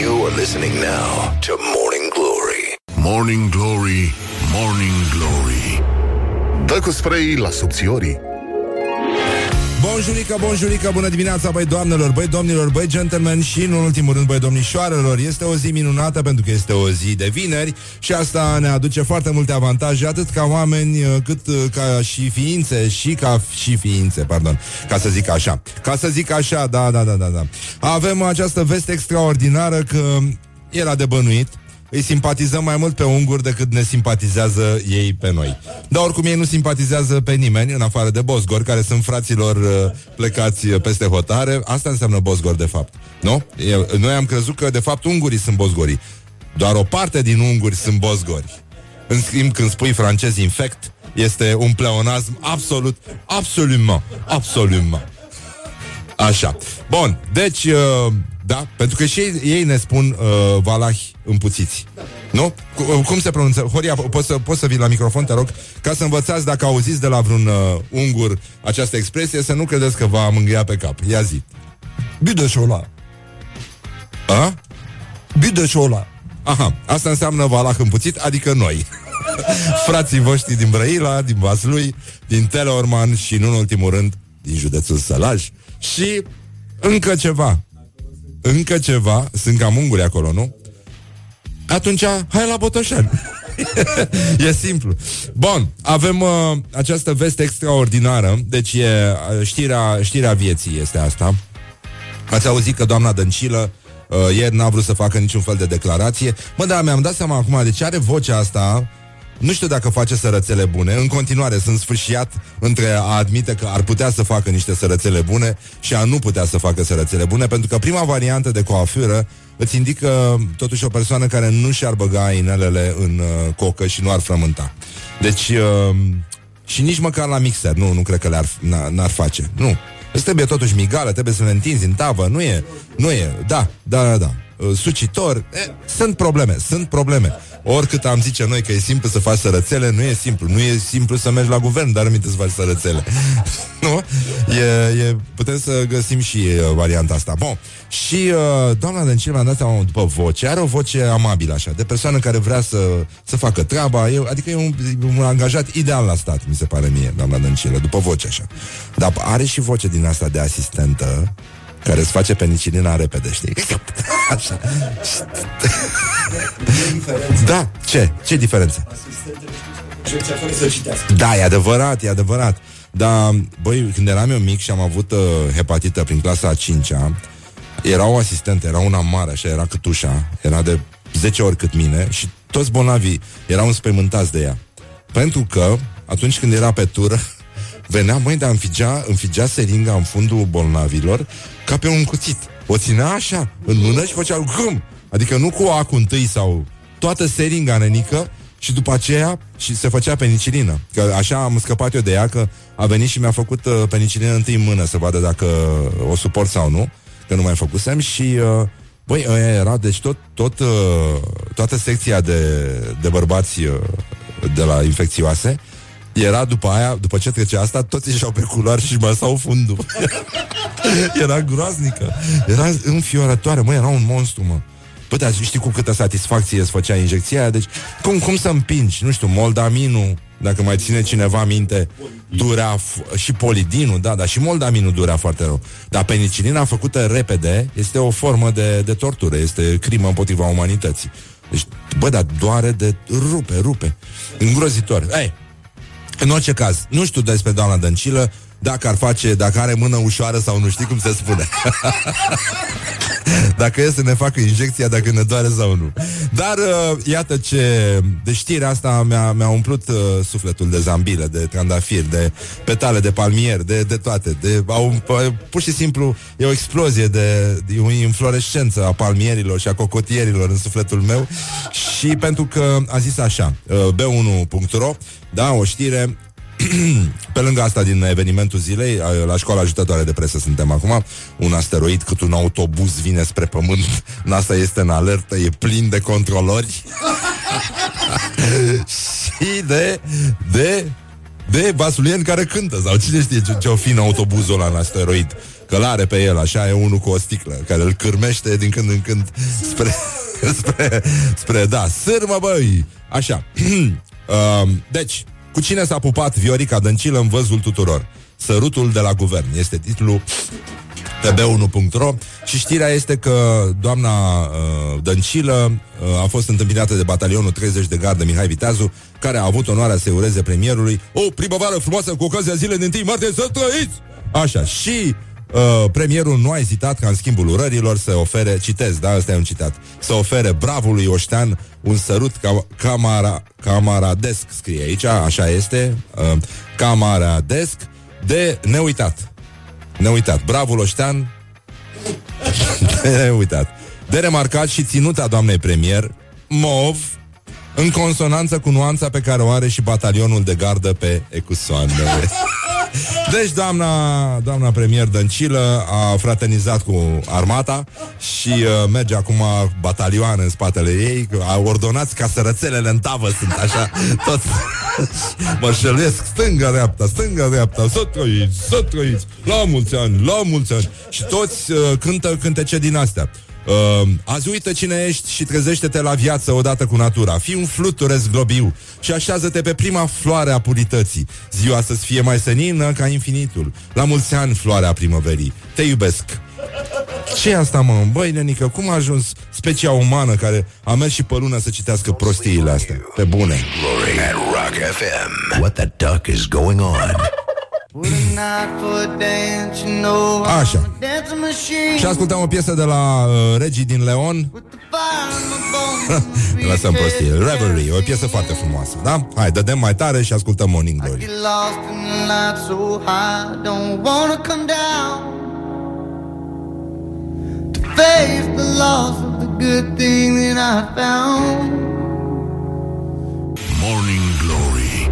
[SPEAKER 3] You are listening now to Morning Glory.
[SPEAKER 4] Morning Glory, Morning Glory Dă cu spray la subțiorii
[SPEAKER 2] Bonjurică, bonjurică, bună dimineața, băi doamnelor, băi domnilor, băi gentlemen și, în ultimul rând, băi domnișoarelor. Este o zi minunată pentru că este o zi de vineri și asta ne aduce foarte multe avantaje, atât ca oameni, uh, cât uh, ca și ființe și ca și ființe, pardon, ca să zic așa. Ca să zic așa, da, da, da, da, da. Avem această veste extraordinară că era de bănuit îi simpatizăm mai mult pe unguri decât ne simpatizează ei pe noi. Dar oricum ei nu simpatizează pe nimeni, în afară de Bosgor, care sunt fraților uh, plecați peste hotare. Asta înseamnă Bosgor, de fapt. Nu? Eu, noi am crezut că, de fapt, ungurii sunt bosgorii. Doar o parte din unguri sunt bosgori. În schimb, când spui francez infect, este un pleonasm absolut, absolument, absolument. Așa. Bun, deci, uh, da, pentru că și ei, ei ne spun uh, valahi împuțiți. Nu? Cu- Cum se pronunță? Horia, poți să, poți să vii la microfon, te rog, ca să învățați dacă auziți de la vreun uh, ungur această expresie, să nu credeți că va mângâia pe cap. Ia zi.
[SPEAKER 8] Bideșola.
[SPEAKER 2] A?
[SPEAKER 8] Bideșola.
[SPEAKER 2] Aha, asta înseamnă valah împuțit, adică noi. Frații voștri din Brăila, din Vaslui, din Teleorman și, nu în ultimul rând, din județul Sălaj. Și încă ceva. Încă ceva, sunt cam unguri acolo, nu? Atunci, hai la Botoșani. e simplu. Bun, avem uh, această veste extraordinară, deci e uh, știrea, știrea vieții este asta. Ați auzit că doamna Dăncilă uh, ieri n-a vrut să facă niciun fel de declarație. Mă, da, mi-am dat seama acum, deci are vocea asta nu știu dacă face sărățele bune. În continuare sunt sfârșiat între a admite că ar putea să facă niște sărățele bune și a nu putea să facă sărățele bune, pentru că prima variantă de coafură îți indică totuși o persoană care nu și-ar băga inelele în uh, cocă și nu ar frământa. Deci, uh, și nici măcar la mixer, nu, nu cred că le-ar, n- n-ar face. Nu. Îți trebuie totuși migală, trebuie să le întinzi în tavă, nu e, nu e, da, da, da, da. Uh, Sucitor, e, sunt probleme, sunt probleme. Oricât am zice noi că e simplu să faci sărățele, nu e simplu. Nu e simplu să mergi la guvern, dar aminte să faci sărățele. nu? E, e, putem să găsim și uh, varianta asta. Bun. Și uh, doamna Dăncilă mi-a dat seama după voce. Are o voce amabilă așa, de persoană care vrea să, să facă treaba. E, adică e un, un angajat ideal la stat, mi se pare mie, doamna Dăncilă, după voce așa. Dar are și voce din asta de asistentă care îți face penicilina repede, știi? Așa. Da, ce? Ce diferență? Da, e adevărat, e adevărat. Dar, băi, când eram eu mic și am avut uh, hepatită prin clasa a 5-a, era o asistentă, era una mare, așa, era cât ușa, era de 10 ori cât mine și toți bolnavii erau înspăimântați de ea. Pentru că, atunci când era pe tură, venea, măi, dar înfigea, înfigea seringa în fundul bolnavilor ca pe un cuțit. O ținea așa, în mână și făcea gâm. Adică nu cu acul întâi sau toată seringa nenică și după aceea și se făcea penicilină. Că așa am scăpat eu de ea, că a venit și mi-a făcut uh, penicilină întâi în mână să vadă dacă o suport sau nu, că nu mai făcusem și uh, Băi, ăia era, deci tot, tot, uh, toată secția de, de bărbați uh, de la infecțioase era după aia, după ce trecea asta, toți ieșeau pe culoar și măsau fundul. era groaznică. Era înfiorătoare, mă, era un monstru, mă. Bă, dar știi cu câtă satisfacție îți făcea injecția aia? Deci, cum, cum să împingi? Nu știu, moldaminul, dacă mai ține cineva minte, durea f- și polidinul, da, dar și moldaminul durea foarte rău. Dar penicilina făcută repede este o formă de, de tortură, este crimă împotriva umanității. Deci, bă, dar doare de rupe, rupe. Îngrozitor. Ei, În orice caz, nu știu despre doamna Dăncilă, dacă ar face, dacă are mână ușoară sau nu știi cum se spune. dacă e să ne facă injecția, dacă ne doare sau nu. Dar uh, iată ce de știrea asta mi-a, mi-a umplut uh, sufletul de zambile, de trandafir, de petale de palmier, de, de toate. De, au, uh, pur și simplu e o explozie de, de o inflorescență a palmierilor și a cocotierilor în sufletul meu și pentru că a zis așa, uh, b1.ro, da, o știre Pe lângă asta, din evenimentul zilei, la școala ajutătoare de presă suntem acum, un asteroid cât un autobuz vine spre pământ, asta este în alertă, e plin de controlori și de, de, de basulieni care cântă, sau cine știe ce, ce-o fi în autobuzul ăla în asteroid. Că l-are pe el, așa, e unul cu o sticlă, care îl cârmește din când în când spre, spre, spre da, sârmă, băi! Așa. uh, deci, cu cine s-a pupat Viorica Dăncilă în văzul tuturor? Sărutul de la guvern. Este titlul pe b1.ro și știrea este că doamna uh, Dăncilă uh, a fost întâmpinată de batalionul 30 de gardă Mihai Viteazu, care a avut onoarea să ureze premierului o primăvară frumoasă cu ocazia zilei de 1 martie să trăiți! Așa, și Uh, premierul nu a ezitat ca în schimbul urărilor să ofere, citez, da, ăsta e un citat, să ofere bravului Oștean un sărut ca, camara, camaradesc, scrie aici, așa este, uh, camaradesc, de neuitat. Neuitat. Bravul Oștean, de neuitat. De remarcat și ținuta doamnei premier, mov, în consonanță cu nuanța pe care o are și batalionul de gardă pe Ecusoane. Deci doamna, doamna premier Dăncilă a fraternizat cu armata și uh, merge acum batalioane în spatele ei, a ordonat ca sărățelele în tavă sunt așa, tot mărșălesc stânga-dreapta, stânga-dreapta, să trăiți, să trăiți, la mulți ani, la mulți ani. Și toți uh, cântă cântece din astea. Uh, azi uită cine ești și trezește-te la viață odată cu natura. Fii un fluture zglobiu și așează-te pe prima floare a purității. Ziua să-ți fie mai senină ca infinitul. La mulți ani, floarea primăverii. Te iubesc. ce e asta, mă? Băi, nenică, cum a ajuns specia umană care a mers și pe lună să citească prostiile astea? Pe bune.
[SPEAKER 3] Glory at Rock FM. What the duck is going on?
[SPEAKER 2] Așa. Și ascultăm o piesă de la uh, Regii din Leon. Lăsăm prostie. Reverie, o piesă foarte frumoasă, da? Hai, dădem mai tare și ascultăm Morning Glory. face the loss of the good thing that I found.
[SPEAKER 4] Morning Glory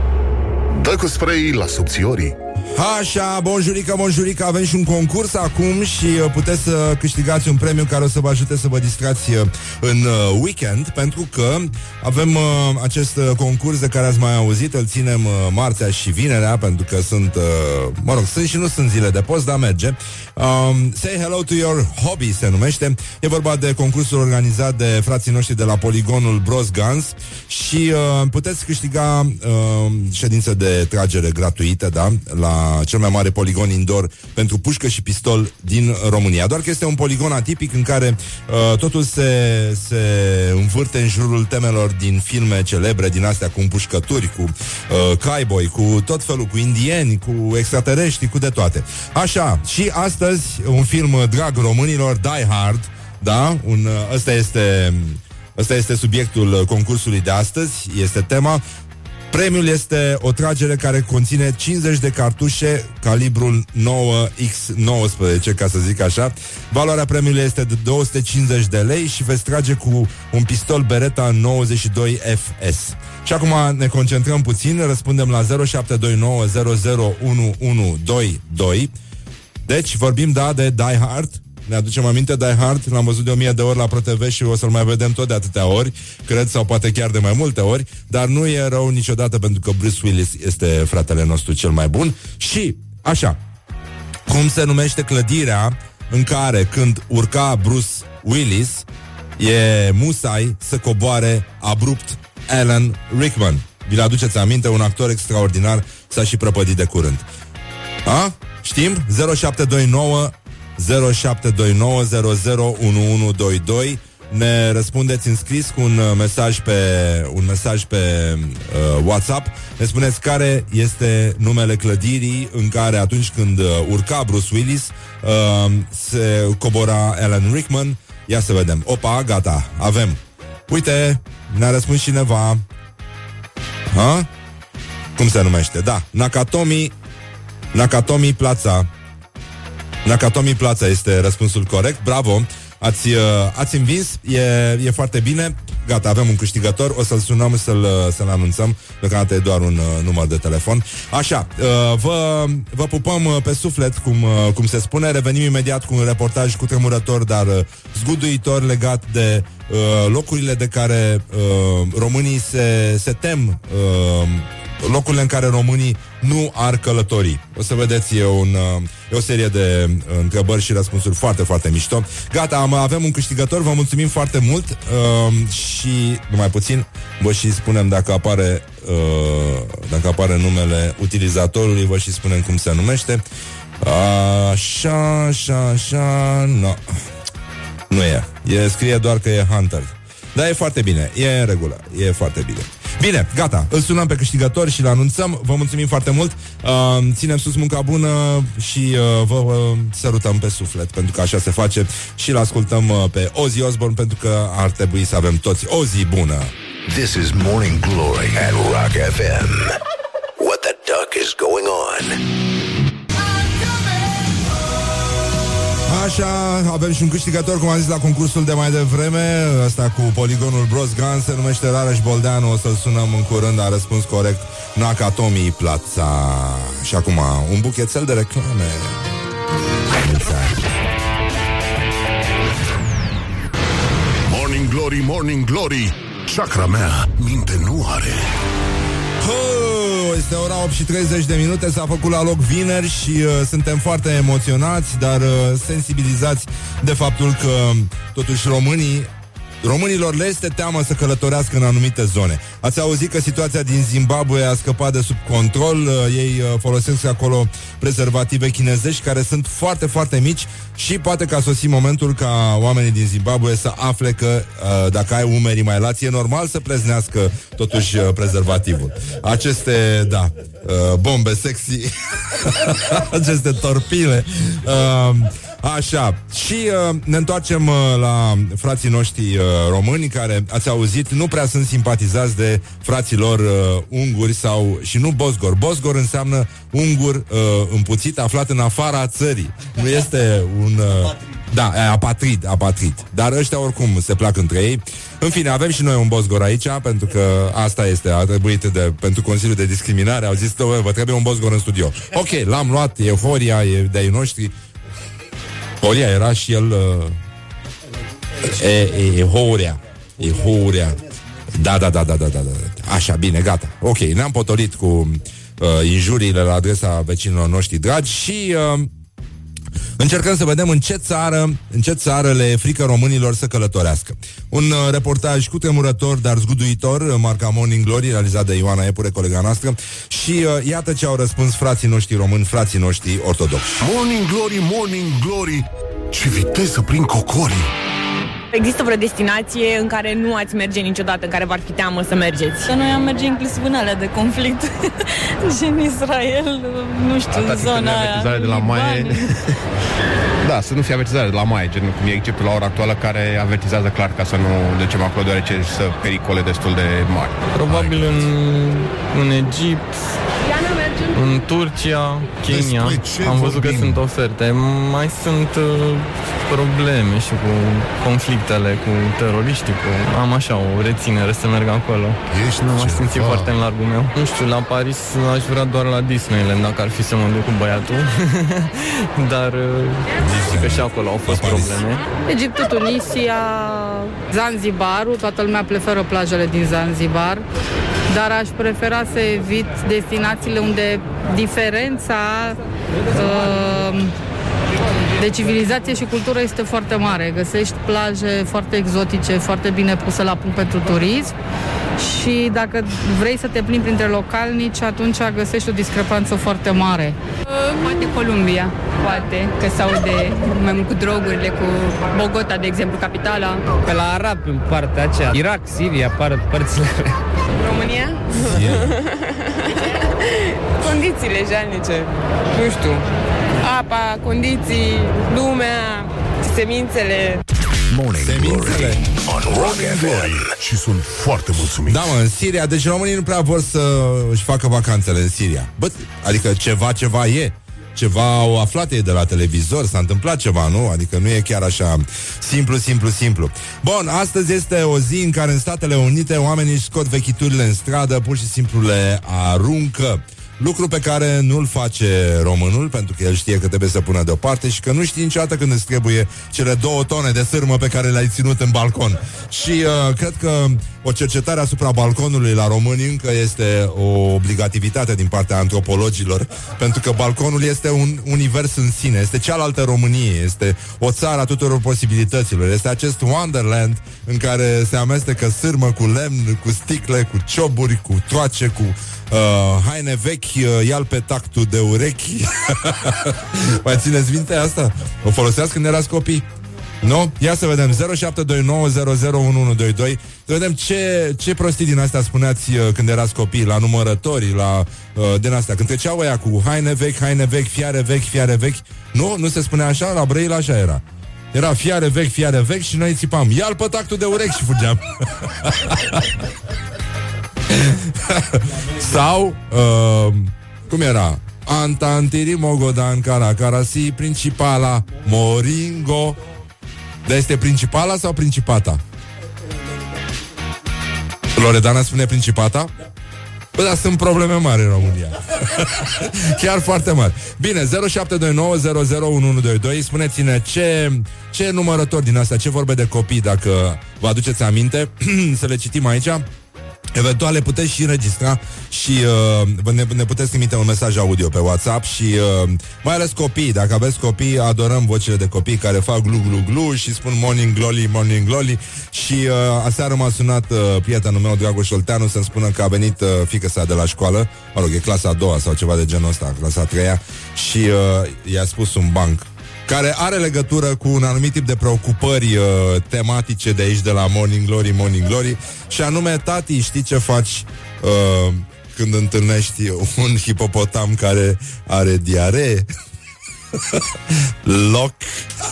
[SPEAKER 4] Dă cu spray la subțiorii
[SPEAKER 2] Așa, bonjurică, bonjurică, avem și un concurs acum și uh, puteți să câștigați un premiu care o să vă ajute să vă distrați uh, în uh, weekend, pentru că avem acest concurs de care ați mai auzit, îl ținem marțea și vinerea, pentru că sunt, mă rog, sunt și nu sunt zile de post, dar merge. Um, Say Hello to Your Hobby se numește. E vorba de concursul organizat de frații noștri de la poligonul Bros Guns și uh, puteți câștiga uh, ședință de tragere gratuită, da, la cel mai mare poligon indoor pentru pușcă și pistol din România. Doar că este un poligon atipic în care uh, totul se, se învârte în jurul temelor din filme celebre, din astea cu împușcături, cu uh, cowboy, cu tot felul, cu indieni, cu extraterestri, cu de toate. Așa, și astăzi un film drag românilor, Die Hard, da? Un, uh, ăsta este Ăsta este subiectul concursului de astăzi, este tema. Premiul este o tragere care conține 50 de cartușe calibrul 9X19, ca să zic așa. Valoarea premiului este de 250 de lei și veți trage cu un pistol Beretta 92 FS. Și acum ne concentrăm puțin, răspundem la 0729001122. Deci vorbim, da, de Die Hard, ne aducem aminte Die Hard, l-am văzut de o mie de ori la ProTV și o să-l mai vedem tot de atâtea ori, cred, sau poate chiar de mai multe ori, dar nu e rău niciodată pentru că Bruce Willis este fratele nostru cel mai bun. Și, așa, cum se numește clădirea în care când urca Bruce Willis, e musai să coboare abrupt Alan Rickman. Vi-l aduceți aminte? Un actor extraordinar s-a și prăpădit de curând. A? Știm? 0729 0729001122 ne răspundeți în scris cu un uh, mesaj pe, un mesaj pe uh, WhatsApp. Ne spuneți care este numele clădirii în care atunci când uh, urca Bruce Willis uh, se cobora Alan Rickman. Ia să vedem. Opa, gata, avem. Uite, ne-a răspuns cineva. Ha? Cum se numește? Da, Nakatomi Nakatomi Plața Nakatomi Plața este răspunsul corect Bravo, ați, uh, ați învins e, e foarte bine. Gata, avem un câștigător, o să-l sunăm să-l, să-l anunțăm. Deocamdată e doar un uh, număr de telefon. Așa, uh, vă, vă pupăm uh, pe suflet, cum, uh, cum se spune. Revenim imediat cu un reportaj cu tremurător Dar uh, zguduitor legat de uh, locurile de care uh, românii se, se tem uh, locurile în care românii nu ar călători. O să vedeți, e, un, uh, e o serie de uh, întrebări și răspunsuri foarte, foarte mișto. Gata, am, avem un câștigător, vă mulțumim foarte mult uh, și, numai puțin, vă și spunem dacă apare, uh, dacă apare numele utilizatorului, vă și spunem cum se numește. Așa, așa, așa, no. Nu e. E, scrie doar că e Hunter. Dar e foarte bine, e în regulă, e foarte bine. Bine, gata, îl sunăm pe câștigător și îl anunțăm. Vă mulțumim foarte mult. Uh, ținem sus munca bună și uh, vă uh, sărutăm pe suflet, pentru că așa se face și îl ascultăm uh, pe Ozzy Osbourne, pentru că ar trebui să avem toți o zi bună.
[SPEAKER 3] This is Morning Glory at Rock FM. What the duck is going on?
[SPEAKER 2] Așa, avem și un câștigător, cum am zis la concursul de mai devreme, ăsta cu poligonul Bros Gun, se numește Rareș Boldeanu, o să-l sunăm în curând, a răspuns corect Nakatomi Plața. Și acum, un buchețel de reclame.
[SPEAKER 1] Morning Glory, Morning Glory Chakra mea minte nu are
[SPEAKER 2] Ho, este ora 8 și 30 de minute, s-a făcut la loc vineri și uh, suntem foarte emoționați, dar uh, sensibilizați de faptul că totuși românii Românilor le este teamă să călătorească în anumite zone. Ați auzit că situația din Zimbabwe a scăpat de sub control. Uh, Ei uh, folosesc acolo prezervative chinezești care sunt foarte, foarte mici și poate că a sosit momentul ca oamenii din Zimbabwe să afle că uh, dacă ai umerii mai lați, e normal să preznească totuși uh, prezervativul. Aceste, da, uh, bombe sexy, aceste torpile. Uh, Așa, și uh, ne întoarcem uh, la frații noștri uh, români care, ați auzit, nu prea sunt simpatizați de frații lor uh, unguri sau, și nu Bosgor. Bosgor înseamnă ungur uh, împuțit aflat în afara țării. Nu este un... Uh, da, e apatrid, apatrid. Dar ăștia oricum se plac între ei. În fine, avem și noi un Bosgor aici, pentru că asta este, a trebuit de, pentru Consiliul de Discriminare. Au zis, "Dă, vă trebuie un Bosgor în studio. Ok, l-am luat, e Horia, e de-ai noștri. Horia era și el uh, e, e, e Horia E Horia da, da, da, da, da, da, da. Așa, bine, gata Ok, ne-am potolit cu uh, injuriile la adresa vecinilor noștri dragi Și uh, Încercăm să vedem în ce țară, în ce țară le e frică românilor să călătorească. Un uh, reportaj cu tremurător, dar zguduitor, uh, marca Morning Glory, realizat de Ioana Epure, colega noastră. Și uh, iată ce au răspuns frații noștri români, frații noștri ortodoxi.
[SPEAKER 1] Morning Glory, Morning Glory Ce viteză prin cocorii
[SPEAKER 6] Există vreo destinație în care nu ați merge niciodată, în care v-ar fi teamă să mergeți?
[SPEAKER 9] Că noi am merge inclusiv în alea de conflict Gen Israel, nu știu,
[SPEAKER 10] Atâta timp când
[SPEAKER 9] zona
[SPEAKER 10] e
[SPEAKER 9] aia
[SPEAKER 10] avertizare de la Maie.
[SPEAKER 9] Liban.
[SPEAKER 10] Da, să nu fie avertizare de la Maie, gen cum e Egiptul la ora actuală, care avertizează clar ca să nu ducem acolo, deoarece sunt pericole destul de mari.
[SPEAKER 7] Probabil în, în Egipt, în Turcia, Kenya.
[SPEAKER 1] Despre ce
[SPEAKER 7] Am văzut că
[SPEAKER 1] vorbim?
[SPEAKER 7] sunt oferte. Mai sunt uh, probleme și cu conflictele cu teroriștii. Cu... Am așa o reținere să merg acolo.
[SPEAKER 1] Ești
[SPEAKER 7] Nu m-aș
[SPEAKER 1] ceva.
[SPEAKER 7] simți foarte în largul meu. Nu știu, la Paris aș vrea doar la Disneyland dacă ar fi să mă duc cu băiatul. Dar uh, știi că și acolo au fost
[SPEAKER 2] La Paris.
[SPEAKER 7] probleme.
[SPEAKER 11] Egiptul, Tunisia, Zanzibarul, toată lumea preferă plajele din Zanzibar, dar aș prefera să evit destinațiile unde diferența uh, de civilizație și cultură este foarte mare. Găsești plaje foarte exotice, foarte bine puse la punct pentru turism și dacă vrei să te plimbi printre localnici, atunci găsești o discrepanță foarte mare. Poate Columbia, poate, că se aude mai mult cu drogurile, cu Bogota, de exemplu, capitala.
[SPEAKER 7] Pe la Arab, în partea aceea. Irak, Siria, par părțile.
[SPEAKER 6] România? Condițiile jalnice. Nu știu. Apa, condiții, lumea, semințele.
[SPEAKER 3] Morning Glory on Rock FM.
[SPEAKER 1] Și sunt foarte mulțumit.
[SPEAKER 2] Da, mă, în Siria, deci românii nu prea vor să își facă vacanțele în Siria. Bă, adică ceva, ceva e. Ceva au aflat ei de la televizor, s-a întâmplat ceva, nu? Adică nu e chiar așa simplu, simplu, simplu. Bun, astăzi este o zi în care în Statele Unite oamenii își scot vechiturile în stradă, pur și simplu le aruncă. Lucru pe care nu-l face românul, pentru că el știe că trebuie să pună deoparte și că nu știi niciodată când îți trebuie cele două tone de sârmă pe care le-ai ținut în balcon. Și uh, cred că o cercetare asupra balconului la români încă este o obligativitate din partea antropologilor, pentru că balconul este un univers în sine, este cealaltă Românie, este o țară a tuturor posibilităților, este acest wonderland în care se amestecă sârmă cu lemn, cu sticle, cu cioburi, cu toace, cu Uh, haine vechi, uh, ia pe tactul de urechi Mai țineți minte asta? O folosesc când erați copii? Nu? Ia să vedem 0729001122 Să vedem ce, ce prostii din astea spuneați uh, când erați copii La numărătorii, la uh, din astea Când treceau aia cu haine vechi, haine vechi, fiare vechi, fiare vechi Nu? Nu se spunea așa? La Brăila așa era era fiare vechi, fiare vechi și noi țipam Ia-l pe tactul de urechi și fugeam Sau uh, Cum era? Antantiri Mogodan Cara Carasi Principala Moringo Dar este principala sau principata? Loredana spune principata? Bă, dar sunt probleme mari în România Chiar foarte mari Bine, 0729001122 Spuneți-ne ce, ce numărători din astea Ce vorbe de copii Dacă vă aduceți aminte Să le citim aici Eventual le puteți și înregistra și uh, ne, ne puteți trimite un mesaj audio pe WhatsApp și uh, mai ales copii, dacă aveți copii, adorăm vocile de copii care fac glu glu glu și spun morning glory, morning glory. Și uh, aseară m-a sunat uh, prietenul meu, Dragoș Olteanu, să-mi spună că a venit uh, fică sa de la școală, mă rog, e clasa a doua sau ceva de genul ăsta, clasa a treia. Și uh, i-a spus un banc care are legătură cu un anumit tip de preocupări uh, tematice de aici, de la Morning Glory, Morning Glory, și anume, tati, știi ce faci uh, când întâlnești un hipopotam care are diaree? Lock.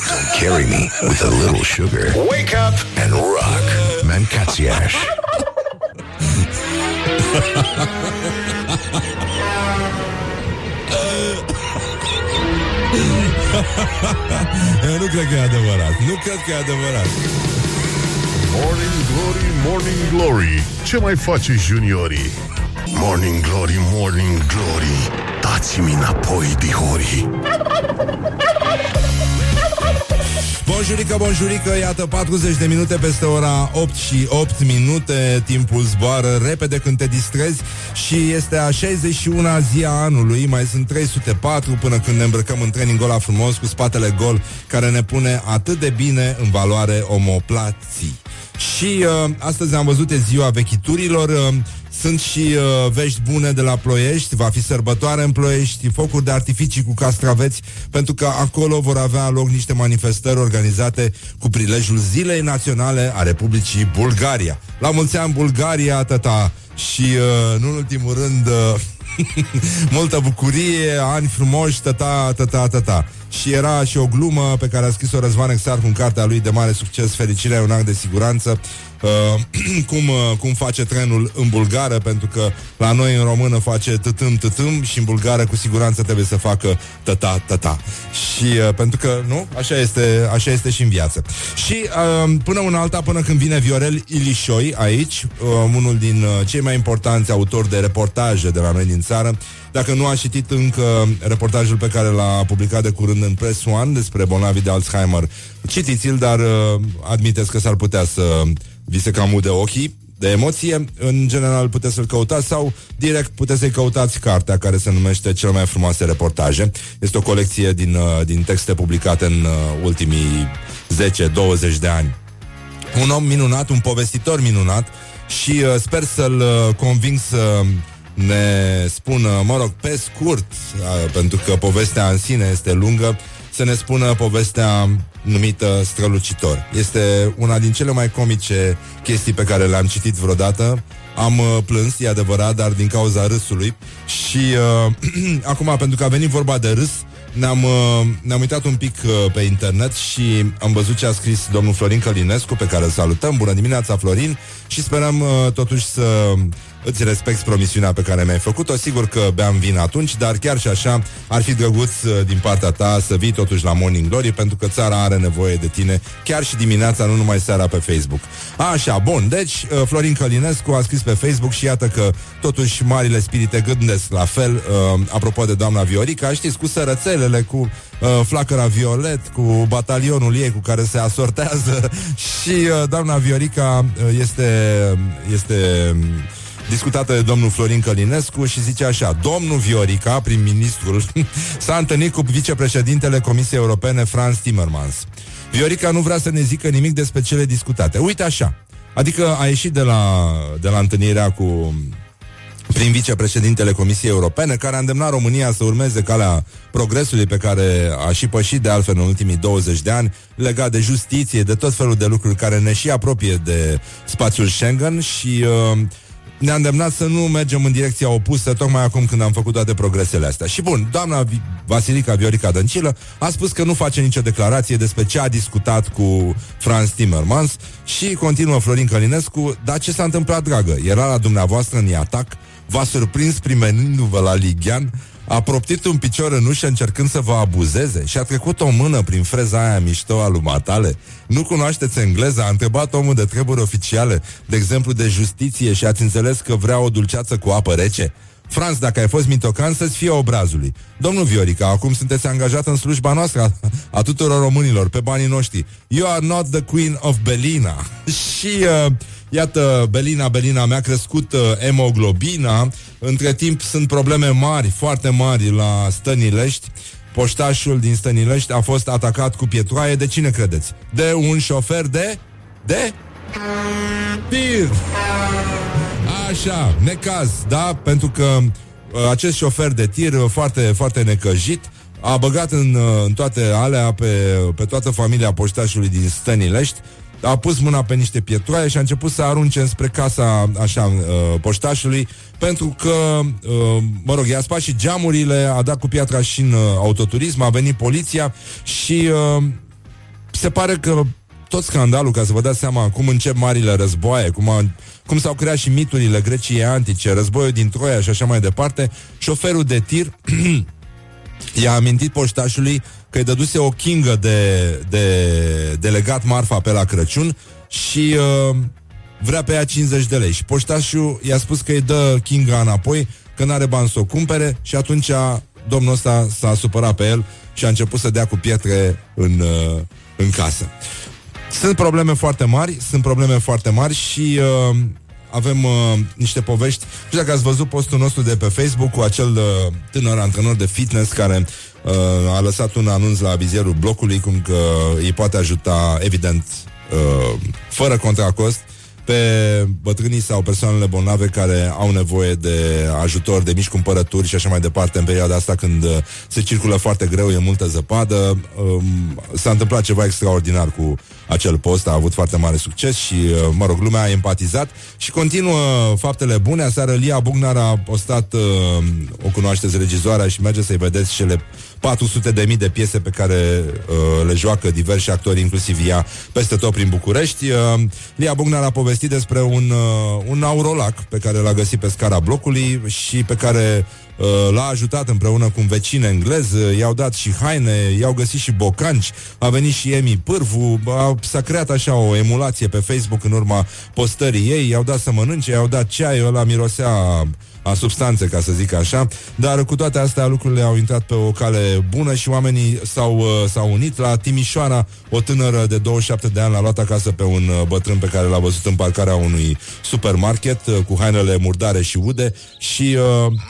[SPEAKER 3] Don't carry me with a little sugar. Wake up and rock. Mancațiaș.
[SPEAKER 2] Eu nu cred că e adevărat. Nu cred că e adevărat.
[SPEAKER 1] Morning Glory, Morning Glory Ce mai face juniorii? Morning Glory, Morning Glory Dați-mi înapoi, dihori
[SPEAKER 2] Bonjurică, bonjurică, iată 40 de minute peste ora 8 și 8 minute Timpul zboară repede când te distrezi Și este a 61-a zi a anului Mai sunt 304 până când ne îmbrăcăm în training ăla frumos Cu spatele gol Care ne pune atât de bine în valoare omoplații. Și uh, astăzi am văzut e ziua vechiturilor uh, Sunt și uh, vești bune de la Ploiești. Va fi sărbătoare în Ploiești Focuri de artificii cu castraveți Pentru că acolo vor avea loc niște manifestări Organizate cu prilejul Zilei Naționale a Republicii Bulgaria. La mulți ani Bulgaria, tata! Și uh, nu în ultimul rând uh, Multă bucurie, ani frumoși, tata, tata, tata Și era și o glumă pe care a scris-o Răzvan Exarcu în cartea lui de mare succes Fericirea e un act de siguranță. Uh, cum, uh, cum face trenul în bulgară Pentru că la noi în română face tătâm, tătâm Și în bulgară cu siguranță trebuie să facă tata, tata Și uh, pentru că, nu? Așa este, așa este și în viață. Și uh, până una alta, până când vine Viorel Ilișoi aici uh, Unul din uh, cei mai importanți autori de reportaje de la noi din țară dacă nu a citit încă reportajul pe care l-a publicat de curând în Press One despre bolnavii de Alzheimer, citiți-l, dar uh, admiteți că s-ar putea să vi se cam ude ochii de emoție. În general puteți să-l căutați sau direct puteți să-i căutați cartea care se numește Cel mai frumoase reportaje. Este o colecție din, uh, din texte publicate în uh, ultimii 10-20 de ani. Un om minunat, un povestitor minunat și uh, sper să-l uh, conving să ne spună, mă rog, pe scurt, uh, pentru că povestea în sine este lungă, să ne spună povestea numită Strălucitor. Este una din cele mai comice chestii pe care le-am citit vreodată. Am uh, plâns, e adevărat, dar din cauza râsului. Și uh, acum, pentru că a venit vorba de râs, ne-am, uh, ne-am uitat un pic uh, pe internet și am văzut ce a scris domnul Florin Călinescu, pe care îl salutăm. Bună dimineața, Florin! Și sperăm uh, totuși să îți respecti promisiunea pe care mi-ai făcut-o. Sigur că beam vin atunci, dar chiar și așa ar fi drăguț uh, din partea ta să vii totuși la Morning Glory, pentru că țara are nevoie de tine chiar și dimineața, nu numai seara pe Facebook. Așa, bun, deci uh, Florin Călinescu a scris pe Facebook și iată că totuși marile spirite gândesc la fel, uh, apropo de doamna Viorica, știți, cu sărățelele, cu uh, flacăra violet, cu batalionul ei cu care se asortează și uh, doamna Viorica uh, este, este discutată de domnul Florin Călinescu și zice așa, domnul Viorica, prim-ministrul, s-a întâlnit cu vicepreședintele Comisiei Europene, Franz Timmermans. Viorica nu vrea să ne zică nimic despre cele discutate. Uite așa, adică a ieșit de la, de la întâlnirea cu prin vicepreședintele Comisiei Europene, care a îndemnat România să urmeze calea progresului pe care a și pășit de altfel în ultimii 20 de ani, legat de justiție, de tot felul de lucruri care ne și apropie de spațiul Schengen și uh, ne-a îndemnat să nu mergem în direcția opusă tocmai acum când am făcut toate progresele astea. Și bun, doamna Vasilica Viorica Dăncilă a spus că nu face nicio declarație despre ce a discutat cu Franz Timmermans și continuă Florin Călinescu, dar ce s-a întâmplat, dragă? Era la dumneavoastră în atac, v-a surprins primenindu-vă la Ligian, a proptit un picior în ușă încercând să vă abuzeze și a trecut o mână prin freza aia mișto a lui Matale. Nu cunoașteți engleza? A întrebat omul de treburi oficiale, de exemplu de justiție și ați înțeles că vrea o dulceață cu apă rece? Franz, dacă ai fost mitocan, să-ți fie obrazului. Domnul Viorica, acum sunteți angajat în slujba noastră a, a tuturor românilor, pe banii noștri. You are not the queen of Belina. și uh, Iată, Belina, Belina, mi-a crescut uh, hemoglobina. Între timp sunt probleme mari, foarte mari la Stănilești. Poștașul din Stănilești a fost atacat cu pietroaie. De cine credeți? De un șofer de... De? Tir! Așa, necaz, da? Pentru că uh, acest șofer de tir, uh, foarte, foarte necăjit, a băgat în, uh, în toate alea pe, pe toată familia poștașului din Stănilești a pus mâna pe niște pietroaie și a început să arunce spre casa așa uh, poștașului pentru că, uh, mă rog, i-a spart și geamurile, a dat cu piatra și în uh, autoturism, a venit poliția și uh, se pare că tot scandalul, ca să vă dați seama cum încep marile războaie, cum, a, cum s-au creat și miturile Greciei antice, războiul din Troia și așa mai departe, șoferul de tir i-a amintit poștașului că îi dăduse o kingă de, de, de legat marfa pe la Crăciun și uh, vrea pe ea 50 de lei. Și poștașul i-a spus că îi dă kinga înapoi, că nu are bani să o cumpere și atunci domnul ăsta s-a supărat pe el și a început să dea cu pietre în, uh, în casă. Sunt probleme foarte mari, sunt probleme foarte mari și uh, avem uh, niște povești. Nu știu dacă ați văzut postul nostru de pe Facebook cu acel uh, tânăr antrenor de fitness care uh, a lăsat un anunț la vizierul blocului cum că îi poate ajuta, evident, uh, fără contracost, pe bătrânii sau persoanele bolnave care au nevoie de ajutor, de mici cumpărături și așa mai departe în perioada asta când uh, se circulă foarte greu, e multă zăpadă. Um, s-a întâmplat ceva extraordinar cu acel post, a avut foarte mare succes și, uh, mă rog, lumea a empatizat și continuă faptele bune. Aseară Lia Bugnar a postat, uh, o cunoașteți regizoarea și merge să-i vedeți cele 400 de mii de piese pe care uh, le joacă diversi actori, inclusiv ea, peste tot prin București. Uh, Lia Bugnar a povestit despre un, uh, un aurolac pe care l-a găsit pe scara blocului și pe care uh, l-a ajutat împreună cu un vecin englez, uh, i-au dat și haine, i-au găsit și bocanci, a venit și Emi Pârvu, a, s-a creat așa o emulație pe Facebook în urma postării ei, i-au dat să mănânce, i-au dat ceai, ăla mirosea a substanțe, ca să zic așa, dar cu toate astea lucrurile au intrat pe o cale bună și oamenii s-au, uh, s-au unit. La Timișoara, o tânără de 27 de ani l-a luat acasă pe un uh, bătrân pe care l-a văzut în parcarea unui supermarket uh, cu hainele murdare și ude și,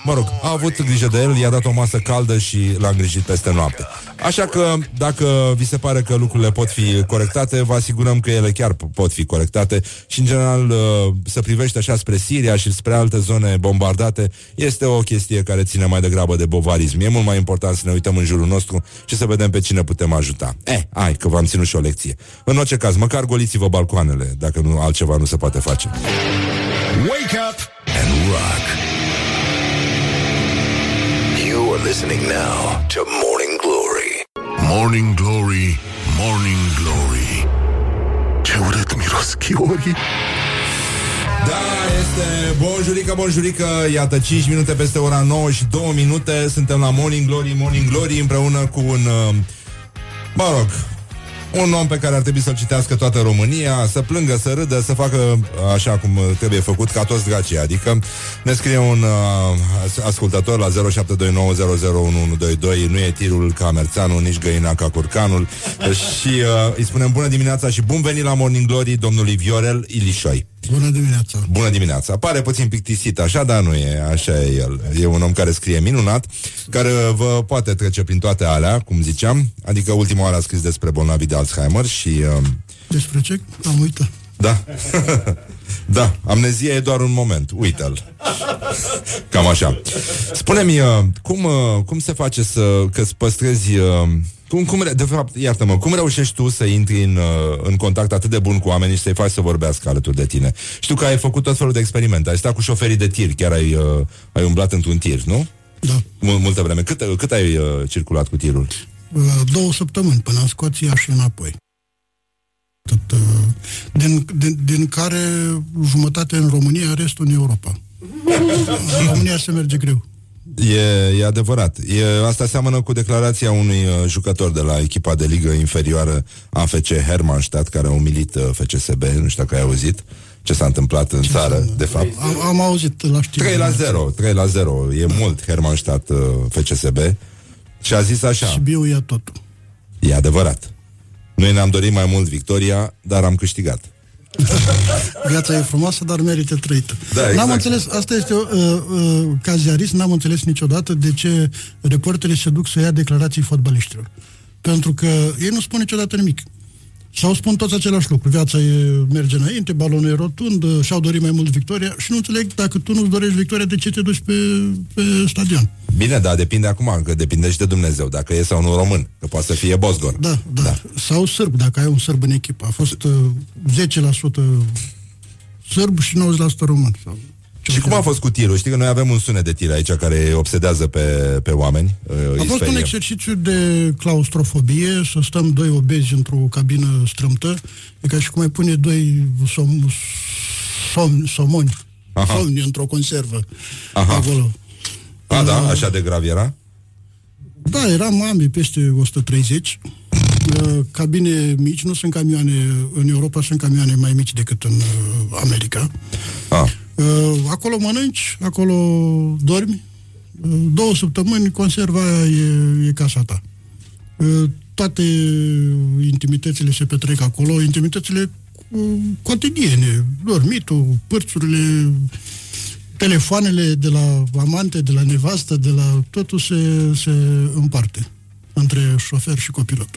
[SPEAKER 2] mă rog, a avut grijă de el, i-a dat o masă caldă și l-a îngrijit peste noapte. Așa că dacă vi se pare că lucrurile pot fi corectate, vă asigurăm că ele chiar p- pot fi corectate și în general uh, să privește așa spre Siria și spre alte zone bombardate este o chestie care ține mai degrabă de bovarism. E mult mai important să ne uităm în jurul nostru și să vedem pe cine putem ajuta. Eh, hai că v-am ținut și o lecție. În orice caz, măcar goliți-vă balcoanele, dacă nu altceva nu se poate face.
[SPEAKER 3] Wake up and rock. You are listening now to Morning Glory.
[SPEAKER 4] Morning Glory, Morning Glory. Ce urât miros chiorii
[SPEAKER 2] Da, este bonjurică, bonjurică. Iată, 5 minute peste ora 9 și 2 minute. Suntem la Morning Glory, Morning Glory Împreună cu un, uh, mă rog un om pe care ar trebui să-l citească toată România, să plângă, să râdă, să facă uh, așa cum trebuie făcut, ca toți dracii. Adică ne scrie un uh, ascultător la 0729001122, nu e tirul ca Merțanul, nici găina ca curcanul. și uh, îi spunem bună dimineața și bun venit la Morning Glory domnului Viorel Ilișoi.
[SPEAKER 12] Bună dimineața!
[SPEAKER 2] Bună dimineața! Pare puțin plictisit așa, dar nu e, așa e el. E un om care scrie minunat, care vă poate trece prin toate alea, cum ziceam, adică ultima oară a scris despre bolnavii de Alzheimer și... Uh,
[SPEAKER 12] Despre ce? Am uitat.
[SPEAKER 2] da. da, amnezia e doar un moment, uită-l. Cam așa. Spune-mi, uh, cum, uh, cum se face să, că îți păstrezi... Uh, cum, cum, re- de fapt, iartă-mă, cum reușești tu să intri în, uh, în contact atât de bun cu oamenii și să-i faci să vorbească alături de tine? Știu că ai făcut tot felul de experimente, ai stat cu șoferii de tir, chiar ai, uh, ai umblat într-un tir, nu?
[SPEAKER 12] Da.
[SPEAKER 2] Mul- multă vreme. Cât, cât ai uh, circulat cu tirul?
[SPEAKER 12] Uh, Două săptămâni până în Scoția și înapoi. Tot, uh, din, din, din care jumătate în România, restul în Europa. În România se merge greu.
[SPEAKER 2] E, e adevărat. E, asta seamănă cu declarația unui uh, jucător de la echipa de ligă inferioară AFC Hermannstadt, care a umilit uh, FCSB, nu știu dacă ai auzit ce s-a întâmplat în țară, de fapt.
[SPEAKER 12] Am, am auzit la știri.
[SPEAKER 2] 3 la 0, 3 la 0, e mult Hermannstadt uh, FCSB și a zis așa,
[SPEAKER 12] Sibiu ia totul.
[SPEAKER 2] e adevărat. Noi ne-am dorit mai mult victoria, dar am câștigat.
[SPEAKER 12] Viața e frumoasă, dar merită trăită.
[SPEAKER 2] Da,
[SPEAKER 12] N-am
[SPEAKER 2] exact.
[SPEAKER 12] înțeles, asta este, uh, uh, ca ziarist, n-am înțeles niciodată de ce reporterii se duc să ia declarații fotbaliștilor. Pentru că ei nu spun niciodată nimic. Sau spun toți același lucru. Viața e, merge înainte, balonul e rotund, uh, și-au dorit mai mult victoria și nu înțeleg dacă tu nu-ți dorești victoria, de ce te duci pe, pe stadion?
[SPEAKER 2] Bine, dar depinde acum, că depinde și de Dumnezeu, dacă e sau nu român, că poate să fie Bosgor.
[SPEAKER 12] Da, da, da. Sau sârb, dacă ai un sârb în echipă. A fost uh, 10% sârb și 90% român. Sau
[SPEAKER 2] Și cum a fost cu tirul? Știi că noi avem un sunet de tir aici care obsedează pe, pe oameni. uh,
[SPEAKER 12] A
[SPEAKER 2] îi
[SPEAKER 12] fost un
[SPEAKER 2] sperie.
[SPEAKER 12] exercițiu de claustrofobie, să stăm doi obezi într-o cabină strâmtă, e ca și cum ai pune doi som, som, somoni,
[SPEAKER 2] Aha.
[SPEAKER 12] somni într-o conservă
[SPEAKER 2] Aha.
[SPEAKER 12] acolo.
[SPEAKER 2] A, da? Așa de grav era?
[SPEAKER 12] Da, eram ambii peste 130. Uh, Cabine mici, nu sunt camioane, în Europa sunt camioane mai mici decât în uh, America.
[SPEAKER 2] Ah.
[SPEAKER 12] Uh, Acolo mănânci, acolo dormi. Uh, Două săptămâni, conserva aia e, e casa ta. Uh, Toate intimitățile se petrec acolo, intimitățile uh, cotidiene, dormitul, părțurile, telefoanele de la amante, de la nevastă, de la totul se, se împarte între șofer și copilot.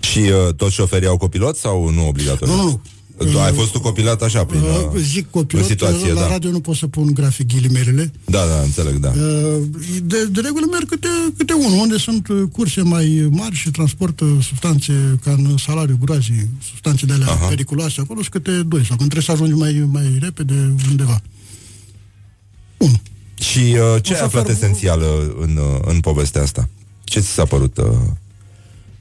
[SPEAKER 2] Și uh, toți șoferii au copilot sau nu obligatoriu?
[SPEAKER 12] Nu, nu, nu.
[SPEAKER 2] Tu ai fost tu copilat așa prin uh,
[SPEAKER 12] Uh, Zic copilot,
[SPEAKER 2] în situație,
[SPEAKER 12] la
[SPEAKER 2] da.
[SPEAKER 12] radio nu pot să pun grafic ghilimelele.
[SPEAKER 2] Da, da, înțeleg, da.
[SPEAKER 12] Uh, De, de regulă merg câte, câte unul, unde sunt uh, curse mai mari și transportă substanțe ca în salariu groazii, substanțe de alea
[SPEAKER 2] Aha.
[SPEAKER 12] periculoase, acolo sunt câte doi, sau când trebuie să ajungi mai, mai repede undeva.
[SPEAKER 2] Și uh, ce
[SPEAKER 12] O să
[SPEAKER 2] ai aflat
[SPEAKER 12] fer-
[SPEAKER 2] esențial uh, în, uh, în povestea asta? Ce ți s-a părut? Uh...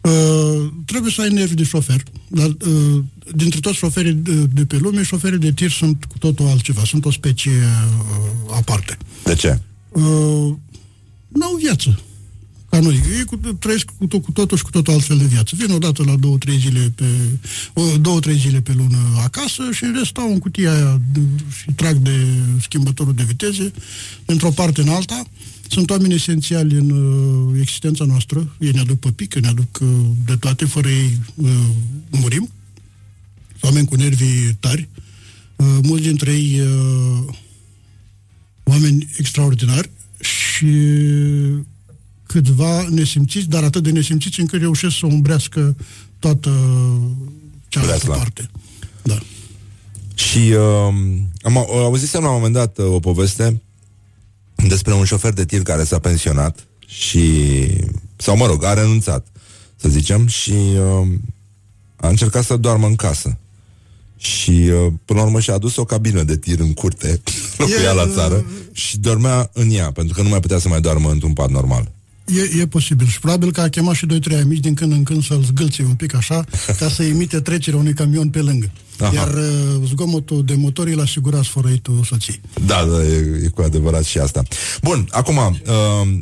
[SPEAKER 12] Uh, trebuie să ai nervi de șofer. Dar, uh, dintre toți șoferii de, de pe lume, șoferii de tir sunt cu totul altceva. Sunt o specie uh, aparte.
[SPEAKER 2] De ce?
[SPEAKER 12] Uh, n-au viață. Ca noi. Ei cu, trăiesc cu, tot, cu totul și cu totul altfel de viață. Vin odată la două, trei zile pe, uh, două, trei zile pe lună acasă și în rest stau în cutia aia de, și trag de schimbătorul de viteze într-o parte în alta. Sunt oameni esențiali în uh, existența noastră. Ei ne aduc pe pică, ne aduc uh, de toate, fără ei uh, murim. Sunt oameni cu nervii tari. Uh, mulți dintre ei uh, oameni extraordinari și câțiva nesimțiți, dar atât de nesimțiți încât reușesc să umbrească toată cealaltă
[SPEAKER 2] Breasla.
[SPEAKER 12] parte. Da.
[SPEAKER 2] Și uh, am au- auzisem la un moment dat uh, o poveste despre un șofer de tir care s-a pensionat și, sau mă rog, a renunțat, să zicem, și uh, a încercat să doarmă în casă. Și uh, până la urmă și-a adus o cabină de tir în curte, locuia la țară, și dormea în ea, pentru că nu mai putea să mai doarmă într-un pat normal.
[SPEAKER 12] E, e posibil și probabil că a chemat și doi trei amici din când în când să-l zgâlțe un pic așa, ca să imite trecerea unui camion pe lângă.
[SPEAKER 2] Aha.
[SPEAKER 12] Iar uh, zgomotul de motor îl asigura sfărăitul soției.
[SPEAKER 2] Da, da, e, e cu adevărat și asta. Bun, acum, uh,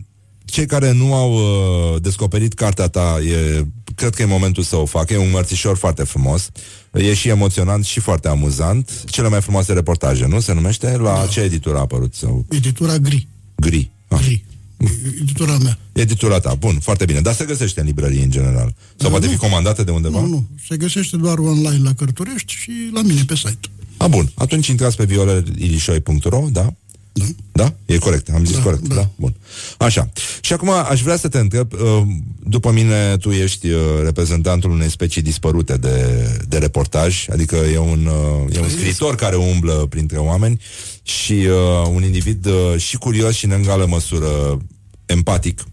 [SPEAKER 2] cei care nu au uh, descoperit cartea ta, e, cred că e momentul să o facă. E un mărțișor foarte frumos. E și emoționant și foarte amuzant. Cele mai frumoase reportaje, nu? Se numește? La da. ce editură a apărut? Sau...
[SPEAKER 12] Editura gri.
[SPEAKER 2] Gri. Ah.
[SPEAKER 12] Gri. Editura mea.
[SPEAKER 2] Editura ta, bun, foarte bine. Dar se găsește în librărie în general. Sau
[SPEAKER 12] Da,
[SPEAKER 2] poate
[SPEAKER 12] nu.
[SPEAKER 2] fi comandată de undeva?
[SPEAKER 12] Nu, nu. Se găsește doar online la Cărturești și la mine pe site.
[SPEAKER 2] A, bun. Atunci intrați pe violelilișoi.ro, da?
[SPEAKER 12] Da.
[SPEAKER 2] Da? E corect, am zis
[SPEAKER 12] Da,
[SPEAKER 2] corect, da.
[SPEAKER 12] da.
[SPEAKER 2] da? Bun. Așa. Și acum aș vrea să te întreb, uh, după mine tu ești uh, reprezentantul unei specii dispărute de, de reportaj, adică e un, uh, e un scriitor care umblă printre oameni și uh, un individ uh, și curios și în egală măsură empatic.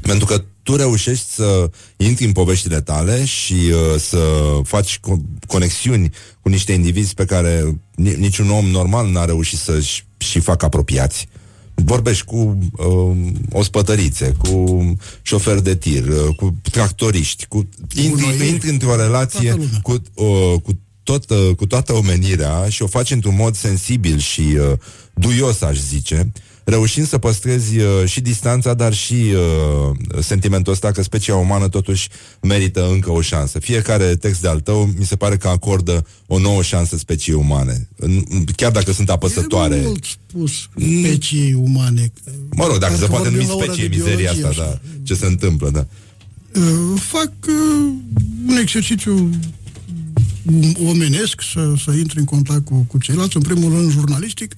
[SPEAKER 2] Pentru că tu reușești să intri în poveștile tale și uh, să faci co- conexiuni cu niște indivizi pe care ni- niciun om normal n-a reușit să-și și facă apropiați. Vorbești cu uh, ospătărițe, cu șoferi de tir, uh, cu tractoriști, cu intri,
[SPEAKER 12] Gunoieri.
[SPEAKER 2] intri într-o relație
[SPEAKER 12] Toată lumea.
[SPEAKER 2] cu, uh, cu, tot, uh, cu toată omenirea și o faci într-un mod sensibil și uh, duios, aș zice, reușind să păstrezi uh, și distanța, dar și uh, sentimentul ăsta că specia umană totuși merită încă o șansă. Fiecare text de-al tău mi se pare că acordă o nouă șansă speciei umane, În- chiar dacă sunt apăsătoare.
[SPEAKER 12] E mult spus specii umane.
[SPEAKER 2] Mă rog, dacă
[SPEAKER 12] Parcă
[SPEAKER 2] se poate
[SPEAKER 12] vorbim
[SPEAKER 2] numi
[SPEAKER 12] la ora
[SPEAKER 2] specie
[SPEAKER 12] de
[SPEAKER 2] mizeria
[SPEAKER 12] biologie,
[SPEAKER 2] asta,
[SPEAKER 12] așa.
[SPEAKER 2] da, ce se întâmplă, da.
[SPEAKER 12] Uh, fac uh, un exercițiu omenesc să, să intri în contact cu, cu ceilalți, în primul rând jurnalistic.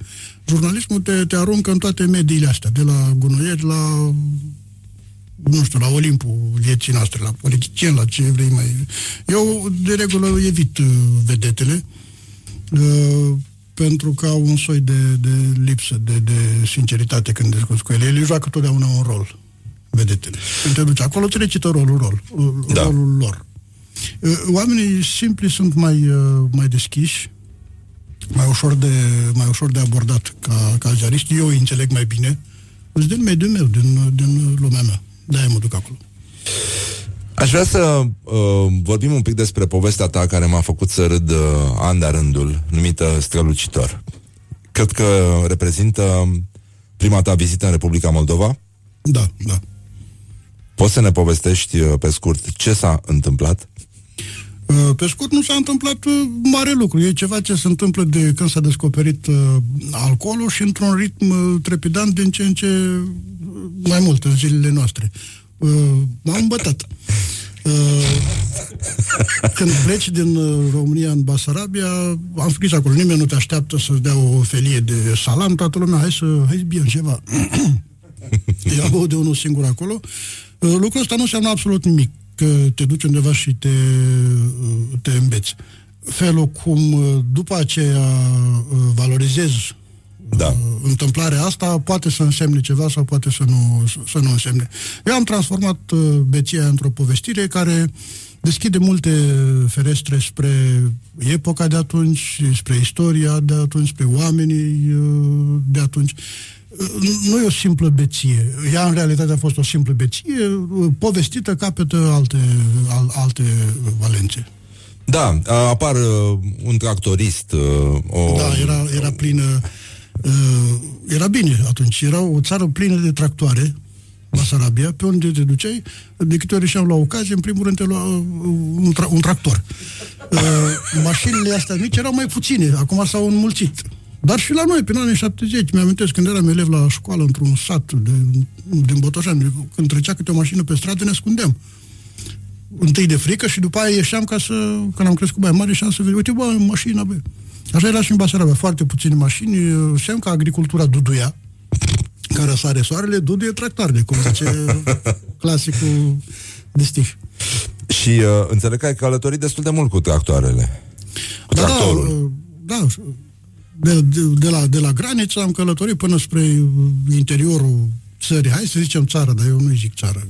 [SPEAKER 12] Jurnalismul te, te aruncă în toate mediile astea, de la gunoieri la nu știu, la Olimpul vieții noastre, la politicieni, la ce vrei mai... Eu, de regulă, evit uh, vedetele, uh, pentru că au un soi de, de lipsă de, de sinceritate când discuți cu ele. Ele joacă totdeauna un rol, vedetele. Când te duci acolo, îți recită rolul, rol, uh,
[SPEAKER 2] Da.
[SPEAKER 12] rolul lor. Uh, Oamenii simpli sunt mai, uh, mai deschiși, mai ușor de, mai ușor de abordat ca, ca ziariști. Eu îi înțeleg mai bine. Sunt din mediul meu, din, din lumea mea. De-aia mă duc acolo.
[SPEAKER 2] Aș vrea să uh, vorbim un pic despre povestea ta care m-a făcut să râd uh, an de rândul, numită Strălucitor. Cred că reprezintă prima ta vizită în Republica Moldova.
[SPEAKER 12] Da, da.
[SPEAKER 2] Poți să ne povestești uh, pe scurt ce s-a întâmplat?
[SPEAKER 12] Uh, Pe scurt, nu s-a întâmplat uh, mare lucru. E ceva ce se întâmplă de când s-a descoperit uh, alcoolul și într-un ritm uh, trepidant din ce în ce uh, mai mult în zilele noastre. Uh, m-am îmbătat. Uh, când pleci din uh, România în Basarabia, am scris acolo, nimeni nu te așteaptă să-ți dea o felie de salam, toată lumea, hai să, hai bine ceva. Eu am băut de unul singur acolo. Uh, Lucrul ăsta nu înseamnă absolut nimic, că te duci undeva și te, uh, te îmbeți. Felul cum uh, după aceea uh, valorizezi
[SPEAKER 2] da.
[SPEAKER 12] întâmplarea asta poate să însemne ceva sau poate să nu, să nu însemne. Eu am transformat uh, beția într-o povestire care deschide multe ferestre spre epoca de atunci, spre istoria de atunci, spre oamenii uh, de atunci. Uh, Nu e o simplă beție. Ea, în realitate, a fost o simplă beție, uh, povestită capătă alte, al, alte valențe.
[SPEAKER 2] Da, a- apar uh, un tractorist, uh, o...
[SPEAKER 12] Da, era, era plină... Uh, era bine atunci. Era o țară plină de tractoare, Basarabia, pe unde te duceai, de câte ori ieșeam la ocazie, în primul rând te lua uh, un, tra- un tractor. Uh, mașinile astea mici erau mai puține, acum s-au înmulțit. Dar și la noi, prin anii 70, mi-amintesc când eram elev la școală într-un sat de, din Botoșani, când trecea câte o mașină pe stradă, ne ascundeam întâi de frică și după aia ieșeam ca să, când am crescut mai mare, ieșeam să vedem, uite, bă, mașina, bă. Așa era și în Basarabia, foarte puține mașini, semn că agricultura duduia, care sare soarele, duduie tractoarele, cum zice clasicul de stih.
[SPEAKER 2] Și uh, înțeleg că ai călătorit destul de mult cu tractoarele. Cu
[SPEAKER 12] Da,
[SPEAKER 2] tractorul.
[SPEAKER 12] da, da, de, de, de, la, de la graniță am călătorit până spre uh, interiorul țării. Hai să zicem țară, dar eu nu zic țară.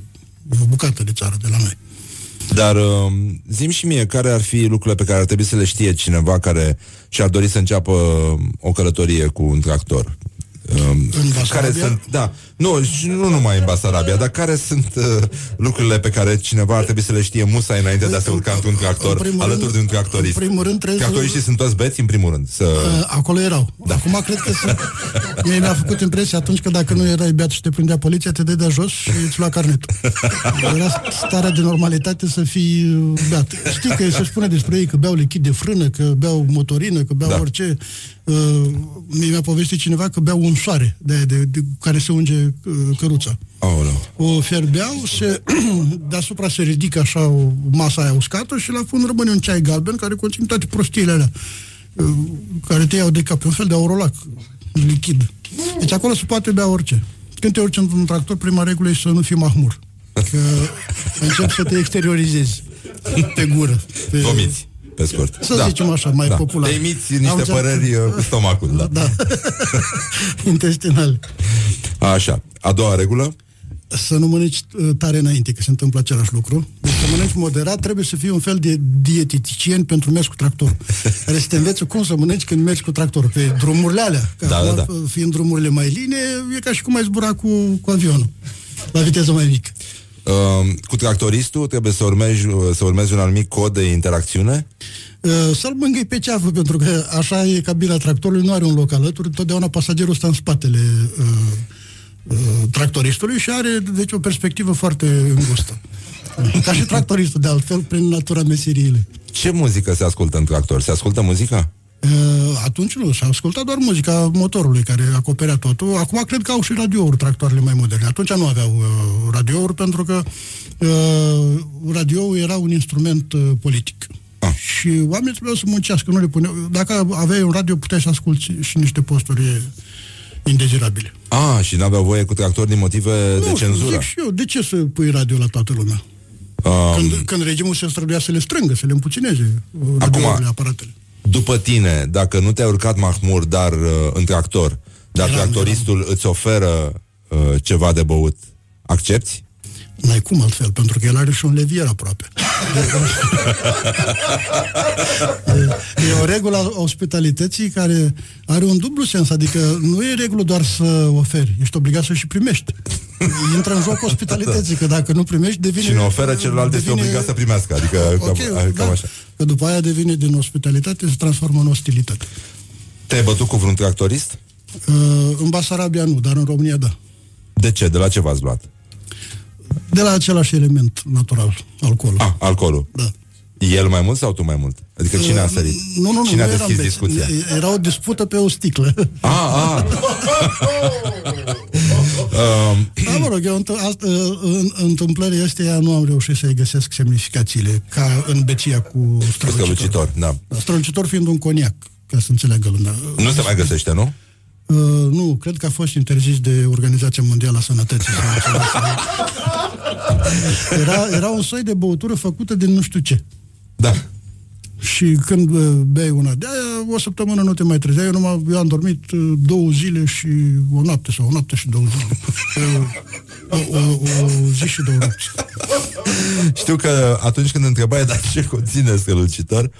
[SPEAKER 12] E o bucată de țară de la noi.
[SPEAKER 2] Dar uh, zim și mie care ar fi lucrurile pe care ar trebui să le știe cineva care și-ar dori să înceapă uh, o călătorie cu un tractor. Um,
[SPEAKER 12] În
[SPEAKER 2] care
[SPEAKER 12] Basarabia?
[SPEAKER 2] sunt, da, nu, și nu numai în Basarabia, dar care sunt uh, lucrurile pe care cineva ar trebui să le știe musai înainte de a se urca într-un tractor
[SPEAKER 12] în primul
[SPEAKER 2] alături
[SPEAKER 12] rând-
[SPEAKER 2] de un tractorist.
[SPEAKER 12] în primul rând trebuie să-
[SPEAKER 2] Tractoriștii sunt toți beți, în primul rând. Să...
[SPEAKER 12] Uh, Acolo erau. Da. Acum cred că sunt... Mie mi-a făcut impresie atunci că dacă nu erai beat și te prindea poliția, te dădea jos și îți lua carnetul. Era starea de normalitate să fii uh, beat. Știi că se spune despre ei că beau lichid de frână, că beau motorină, că beau da. orice. Uh, mie mi-a povestit cineva că beau un soare de, de, de care se unge uh, căruța.
[SPEAKER 2] Aoleu.
[SPEAKER 12] O fierbeau, se, deasupra se ridică așa o masa aia uscată și la fund rămâne un ceai galben care conține toate prostiile alea uh, care te iau de cap, e un fel de aurolac lichid. Deci acolo se poate bea orice. Când te urci într-un tractor, prima regulă e să nu fii mahmur. Că începi să te exteriorizezi pe gură. Pe...
[SPEAKER 2] Vomiți, pe scurt.
[SPEAKER 12] Să zicem așa, mai popular.
[SPEAKER 2] Te emiți
[SPEAKER 12] Am
[SPEAKER 2] niște
[SPEAKER 12] încercat-
[SPEAKER 2] păreri uh, cu stomacul, da.
[SPEAKER 12] Da. Intestinal.
[SPEAKER 2] Așa. A doua regulă?
[SPEAKER 12] Să nu mănânci uh, tare înainte, că se întâmplă același lucru. Deci să mănânci moderat, trebuie să fii un fel de dietetician pentru mers cu tractor. Care să te învețe cum să mănânci când mergi cu tractor. Pe drumurile alea. Că
[SPEAKER 2] Da,
[SPEAKER 12] acum,
[SPEAKER 2] da, da.
[SPEAKER 12] Fiind drumurile mai line, e ca și cum ai zbura cu, cu avionul. La viteză mai mică.
[SPEAKER 2] Uh, cu tractoristul trebuie să urmezi, uh, să urmezi un anumit cod de interacțiune?
[SPEAKER 12] Uh, Să-l mângâi pe ceafă, pentru că așa e cabina tractorului, nu are un loc alături, întotdeauna pasagerul stă în spatele uh, uh, tractoristului și are, deci, o perspectivă foarte îngustă. Ca și tractoristul, de altfel, prin natura meseriei.
[SPEAKER 2] Ce muzică se ascultă în tractor? Se ascultă muzica?
[SPEAKER 12] Uh, atunci nu, s-a ascultat doar muzica motorului care acoperea totul. Acum cred că au și radiouri tractoarele mai moderne. Atunci nu aveau uh, radiouri pentru că uh, radioul era un instrument uh, politic.
[SPEAKER 2] Ah.
[SPEAKER 12] Și oamenii trebuiau să muncească, nu le puneau. Dacă aveai un radio, puteai să asculti și niște posturi indezirabile.
[SPEAKER 2] Ah, și n-aveau voie cu tractor din motive de
[SPEAKER 12] nu,
[SPEAKER 2] cenzură.
[SPEAKER 12] zic și eu, de ce să pui radio la toată lumea?
[SPEAKER 2] Um,
[SPEAKER 12] Când, când regimul se străduia să le strângă, să le împuțineze uh, radiourile, aparatele.
[SPEAKER 2] După tine, dacă nu te-ai urcat mahmur, dar uh, în tractor, dar
[SPEAKER 12] Eram,
[SPEAKER 2] tractoristul îți oferă uh, ceva de băut, accepti?
[SPEAKER 12] N-ai cum altfel, pentru că el are și un levier aproape. e, e o regulă a ospitalității care are un dublu sens, adică nu e regulă doar să oferi, ești obligat să și primești. Intră în joc ospitalității, că dacă nu primești, devine...
[SPEAKER 2] Cine oferă celălalt este obligat să primească, adică
[SPEAKER 12] Ok,
[SPEAKER 2] cam, cam
[SPEAKER 12] da,
[SPEAKER 2] așa.
[SPEAKER 12] Că după aia devine din ospitalitate, se transformă în ostilitate.
[SPEAKER 2] Te-ai bătut cu vreun tractorist?
[SPEAKER 12] Uh, în Basarabia nu, dar în România da.
[SPEAKER 2] De ce? De la ce v-ați luat?
[SPEAKER 12] De la același element natural, alcoolul.
[SPEAKER 2] Ah, alcoolul.
[SPEAKER 12] Da.
[SPEAKER 2] El mai mult sau tu mai mult? Adică cine a sărit?
[SPEAKER 12] Nu, nu, nu,
[SPEAKER 2] cine
[SPEAKER 12] nu
[SPEAKER 2] a
[SPEAKER 12] eram
[SPEAKER 2] deschis
[SPEAKER 12] beți.
[SPEAKER 2] discuția?
[SPEAKER 12] Era o dispută pe o sticlă.
[SPEAKER 2] Ah, ah. um,
[SPEAKER 12] Da, mă rog, eu înt- asta, în, întâmplării astea nu am reușit să-i găsesc semnificațiile, ca în beția cu strălucitor.
[SPEAKER 2] strălucitor, da.
[SPEAKER 12] Strălucitor fiind un coniac, ca să înțeleagă lumea.
[SPEAKER 2] Nu se mai găsește, nu?
[SPEAKER 12] Uh, nu, cred că a fost interzis de Organizația Mondială a Sănătății. sau ceva. era, era un soi de băutură făcută din nu știu ce.
[SPEAKER 2] Da.
[SPEAKER 12] Și când uh, bei una de aia, o săptămână nu te mai trezeai. Eu, numai, eu am dormit uh, două zile și o noapte, sau o noapte și două zile. Uh, o, o, o zi și două nopți.
[SPEAKER 2] Știu că atunci când întrebai, dar ce conține strălucitor,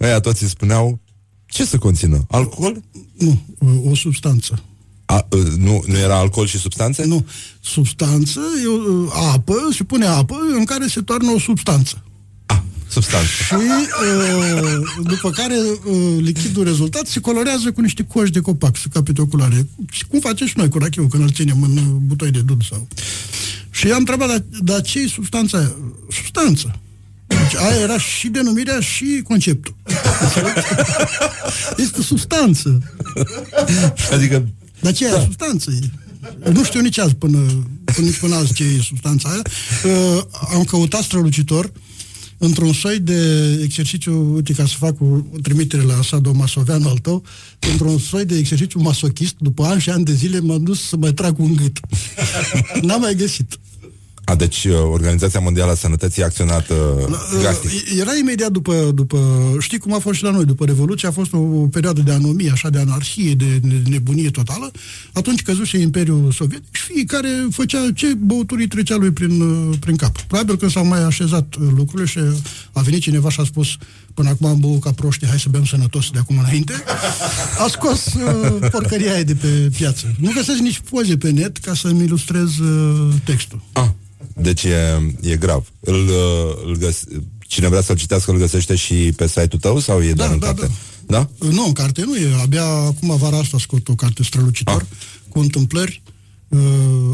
[SPEAKER 2] ăia toți îi spuneau, ce să conțină? Alcool?
[SPEAKER 12] Nu, uh, o substanță.
[SPEAKER 2] A, uh, nu, nu era alcool și substanțe?
[SPEAKER 12] Nu, substanță, e o, uh, apă, se pune apă în care se toarnă o substanță.
[SPEAKER 2] Substanță.
[SPEAKER 12] Și uh, după care uh, lichidul rezultat se colorează cu niște coși de copac, să capete oculare. Și cum facem și noi cu rachiul când îl ținem în uh, butoi de dud sau... Și i-am întrebat, dar, dar ce e substanța aia? Substanță. Deci aia era și denumirea și conceptul. este substanță.
[SPEAKER 2] Adică...
[SPEAKER 12] Dar ce e da. substanță? E? Nu știu nici azi până, până, nici până azi ce e substanța aia. Uh, am căutat strălucitor într-un soi de exercițiu, uite, ca să fac o, o trimitere la sadomasoveanul al tău, într-un soi de exercițiu masochist, după ani și ani de zile m-am dus să mai trag un gât. N-am mai găsit.
[SPEAKER 2] A, deci uh, Organizația Mondială a Sănătății a acționat uh, drastic.
[SPEAKER 12] Uh, Era imediat după, după, știi cum a fost și la noi, după Revoluție, a fost o perioadă de anomie, așa, de anarhie, de ne- nebunie totală. Atunci căzuse Imperiul Sovietic și fiecare făcea ce băuturi îi trecea lui prin, uh, prin cap. Probabil că s-au mai așezat uh, lucrurile și a venit cineva și a spus până acum am băut ca proști, hai să bem sănătos de acum înainte. A scos uh, porcăria aia de pe piață. Nu găsesc nici poze pe net ca să-mi ilustrez uh, textul.
[SPEAKER 2] Ah, deci e, e grav. Îl, uh, îl găs- cine vrea să-l citească, îl găsește și pe site-ul tău sau e doar
[SPEAKER 12] Da,
[SPEAKER 2] în
[SPEAKER 12] da,
[SPEAKER 2] carte? Da?
[SPEAKER 12] Nu, în carte nu e. Abia acum vara asta a scot o carte strălucitor cu întâmplări uh,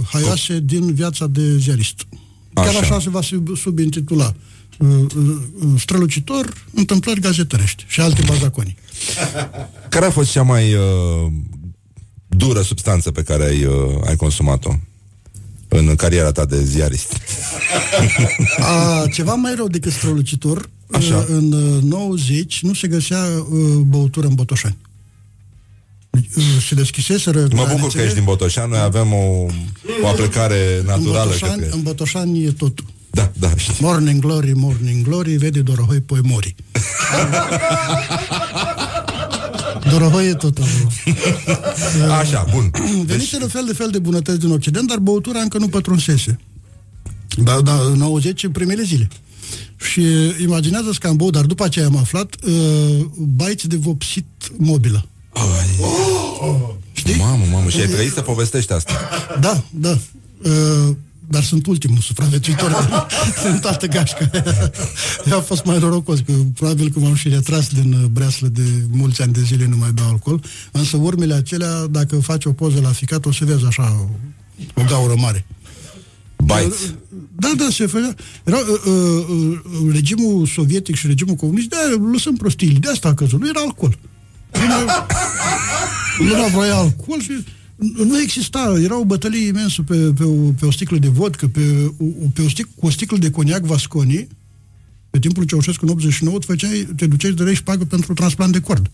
[SPEAKER 12] haioase din viața de ziarist. Chiar
[SPEAKER 2] Așa.
[SPEAKER 12] așa, se va sub, subintitula. Uh, uh, uh, strălucitor, întâmplări gazetărești și alte bazaconii.
[SPEAKER 2] Care a fost cea mai uh, dură substanță pe care ai, uh, ai consumat-o în cariera ta de ziarist?
[SPEAKER 12] A, ceva mai rău decât strălucitor,
[SPEAKER 2] Așa.
[SPEAKER 12] uh, în uh, 90 nu se găsea uh, băutură în Botoșani. Deci, uh, se deschiseseră
[SPEAKER 2] Mă bucur că
[SPEAKER 12] granițele.
[SPEAKER 2] ești din Botoșan, noi avem o, o aplicare
[SPEAKER 12] în
[SPEAKER 2] naturală
[SPEAKER 12] Botoșani,
[SPEAKER 2] către...
[SPEAKER 12] în Botoșani e totul.
[SPEAKER 2] Da, da, știu.
[SPEAKER 12] Morning glory, morning glory, vede Dorohoi, poi mori. Dorohoi e tot acolo.
[SPEAKER 2] Așa, bun.
[SPEAKER 12] Veniseră fel de fel de bunătăți din Occident, dar băutura încă nu pătrunsese. Da, da, în 90, în primele zile. Și imaginează-ți că am băut, dar după aceea am aflat, uh, baiți de vopsit mobilă.
[SPEAKER 2] Știi? Mamă, mamă, și ai trăit să povestești asta.
[SPEAKER 12] Da, da. Uh, dar sunt ultimul supraviețuitor în toată gașca. Eu am fost mai norocos, că probabil că m-am și retras din uh, breaslă de mulți ani de zile, nu mai beau alcool. Însă urmele acelea, dacă faci o poză la ficat, o să vezi așa o, o gaură mare.
[SPEAKER 2] Bites.
[SPEAKER 12] Da, da, se făcea. Era, uh, uh, uh, regimul sovietic și regimul comunist, de lăsăm prostii, de asta a căzut, nu era alcool. Lumea, lumea voia alcool și nu exista, era o bătălie imensă pe, pe, o, pe o sticlă de vodcă, pe, o, pe o stic, cu o sticlă de coniac Vasconi, pe timpul Ceaușescu în 89, te, făceai, te duceai să dădeai și pagă pentru transplant de cord.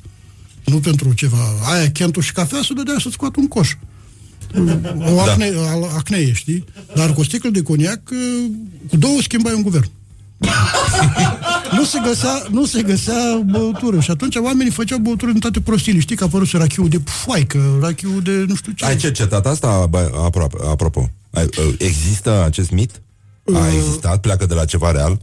[SPEAKER 12] Nu pentru ceva. Aia, chentul și cafea, să dădea să-ți scoată un coș. O acne, da. acnee, știi? Dar cu o sticlă de coniac, uh, cu două schimbai un guvern. nu, se găsea, nu se găsea băutură și atunci oamenii făceau băutură din toate prostiile. Știi că a apărut și rachiul de foaică, rachiul de nu știu ce.
[SPEAKER 2] Ai cercetat asta, bă, aproape, apropo? Ai, uh, există acest mit? A
[SPEAKER 12] Uh.
[SPEAKER 2] existat? Pleacă de la ceva real?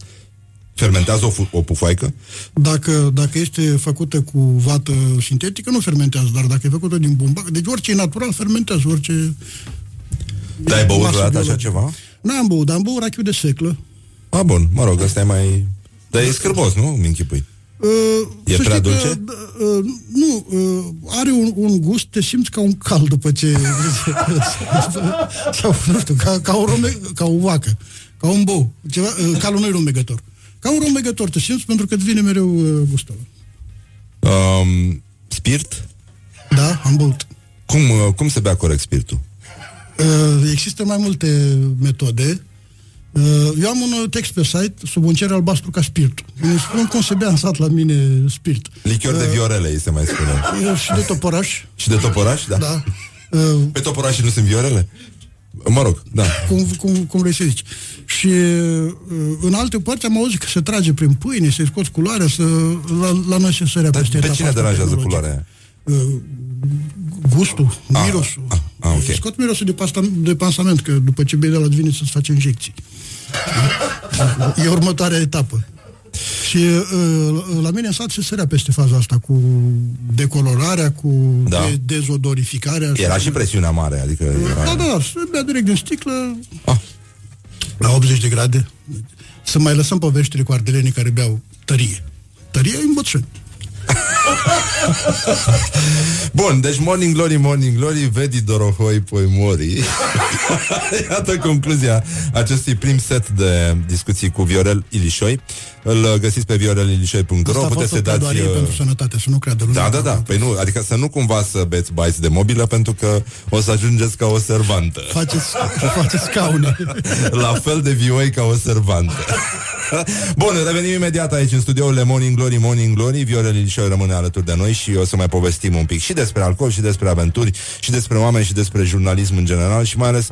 [SPEAKER 2] Fermentează o, fu- o pufoaică?
[SPEAKER 12] Dacă, dacă este făcută cu vată sintetică, nu fermentează, dar dacă e făcută din bumbac, deci orice e natural fermentează, orice...
[SPEAKER 2] Dar ai băut
[SPEAKER 12] masă
[SPEAKER 2] vreodată așa
[SPEAKER 12] biologică.
[SPEAKER 2] ceva?
[SPEAKER 12] N-am băut, dar am băut rachiul de seclă.
[SPEAKER 2] A, bun, mă rog, ăsta e mai... Dar e scârbos, nu? Mi închipui.
[SPEAKER 12] Uh,
[SPEAKER 2] E
[SPEAKER 12] să
[SPEAKER 2] prea
[SPEAKER 12] știi
[SPEAKER 2] dulce?
[SPEAKER 12] Că, uh, nu, uh, are un, un gust, te simți ca un cal după ce... sau, nu știu, ca, ca, o rume, ca o vacă, ca un bou. Ceva, uh, calul nu e rumegător. Ca un rumegător te simți pentru că îți vine mereu uh, gustul ăla.
[SPEAKER 2] Um, spirit?
[SPEAKER 12] Da, am băut.
[SPEAKER 2] Cum, uh, cum se bea corect spiritul?
[SPEAKER 12] Uh, există mai multe metode. Uh, eu am un uh, text pe site sub un cer albastru ca spirit. Îmi spun cum se bea în sat la mine spirit.
[SPEAKER 2] Lichior de viorele, îi se mai spune.
[SPEAKER 12] Uh, și de toporaș.
[SPEAKER 2] Și de toporaș? Da.
[SPEAKER 12] Da. Uh,
[SPEAKER 2] Pe toporaș nu sunt viorele? Mă rog, da.
[SPEAKER 12] cum, cum, cum vrei să zici. Și uh, în alte părți am auzit că se trage prin pâine, să-i scoți culoarea, să, la, la noi se sărea
[SPEAKER 2] Dar
[SPEAKER 12] peste
[SPEAKER 2] pe
[SPEAKER 12] etapa
[SPEAKER 2] cine
[SPEAKER 12] asta
[SPEAKER 2] deranjează
[SPEAKER 12] tehnologică.
[SPEAKER 2] culoarea aia?
[SPEAKER 12] Uh, gustul, mirosul.
[SPEAKER 2] Ah, ah, ok.
[SPEAKER 12] Scot mirosul de, pasta, de pansament, că după ce bei de la devine să-ți faci injecții. e următoarea etapă. Și uh, la mine în sat se sărea peste faza asta cu decolorarea, cu
[SPEAKER 2] Da.
[SPEAKER 12] de, dezodorificarea.
[SPEAKER 2] Era și presiunea mare, adică era...
[SPEAKER 12] Da, da, se bea direct din sticlă
[SPEAKER 2] Ah.
[SPEAKER 12] la 80 de grade. Să mai lăsăm poveștile cu ardelenii care beau tărie. Tărie în bătrâni.
[SPEAKER 2] Bun, deci Morning Glory, Morning Glory, vedi Dorohoi, poi mori. Iată concluzia acestui prim set de discuții cu Viorel Ilișoi. Îl găsiți pe viorelilișoi.ro
[SPEAKER 12] Asta a
[SPEAKER 2] Puteți
[SPEAKER 12] fost
[SPEAKER 2] să
[SPEAKER 12] o
[SPEAKER 2] dați...
[SPEAKER 12] pledoarie
[SPEAKER 2] uh,
[SPEAKER 12] pentru sănătate, să nu creadă lumea.
[SPEAKER 2] Da, da, da. Păi nu, adică să nu cumva să beți baiți de mobilă pentru că o să ajungeți ca o servantă.
[SPEAKER 12] Faceți, faceți scaune.
[SPEAKER 2] La fel de vioi ca o servantă. Bun, revenim imediat aici în studioul Morning Glory, Morning Glory. Viorel Ilișoi rămâne alături de noi și o să mai povestim un pic și despre alcool, și despre aventuri, și despre oameni, și despre jurnalism în general și mai ales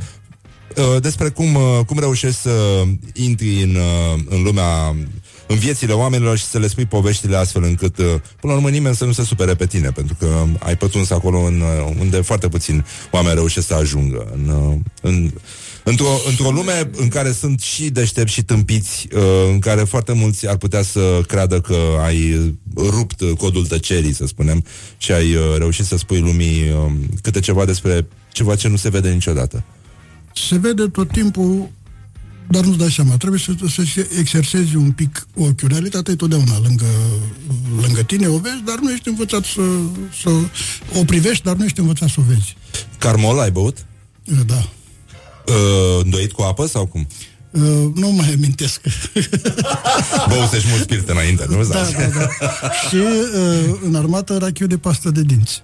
[SPEAKER 2] uh, despre cum, uh, cum reușești să intri în, uh, în lumea în viețile oamenilor și să le spui poveștile astfel încât uh, până la urmă nimeni să nu se supere pe tine, pentru că ai pătuns acolo în, uh, unde foarte puțini oameni reușesc să ajungă. În, uh, în, într-o, într-o lume în care sunt și deștepți și tâmpiți, uh, în care foarte mulți ar putea să creadă că ai rupt uh, codul tăcerii, să spunem, și ai uh, reușit să spui lumii uh, câte ceva despre ceva ce nu se vede niciodată.
[SPEAKER 12] Se vede tot timpul, dar nu-ți dai seama. Trebuie să, să exersezi un pic ochiul. Realitatea e totdeauna lângă, lângă tine, o vezi, dar nu ești învățat să, să o privești, dar nu ești învățat să o vezi.
[SPEAKER 2] Carmol ai băut?
[SPEAKER 12] Da.
[SPEAKER 2] Uh, îndoit cu apă sau cum?
[SPEAKER 12] Uh, nu mai amintesc.
[SPEAKER 2] Băusești mult spirit înainte, nu?
[SPEAKER 12] da, da, da. Și uh, în armată rachiu de pastă de dinți.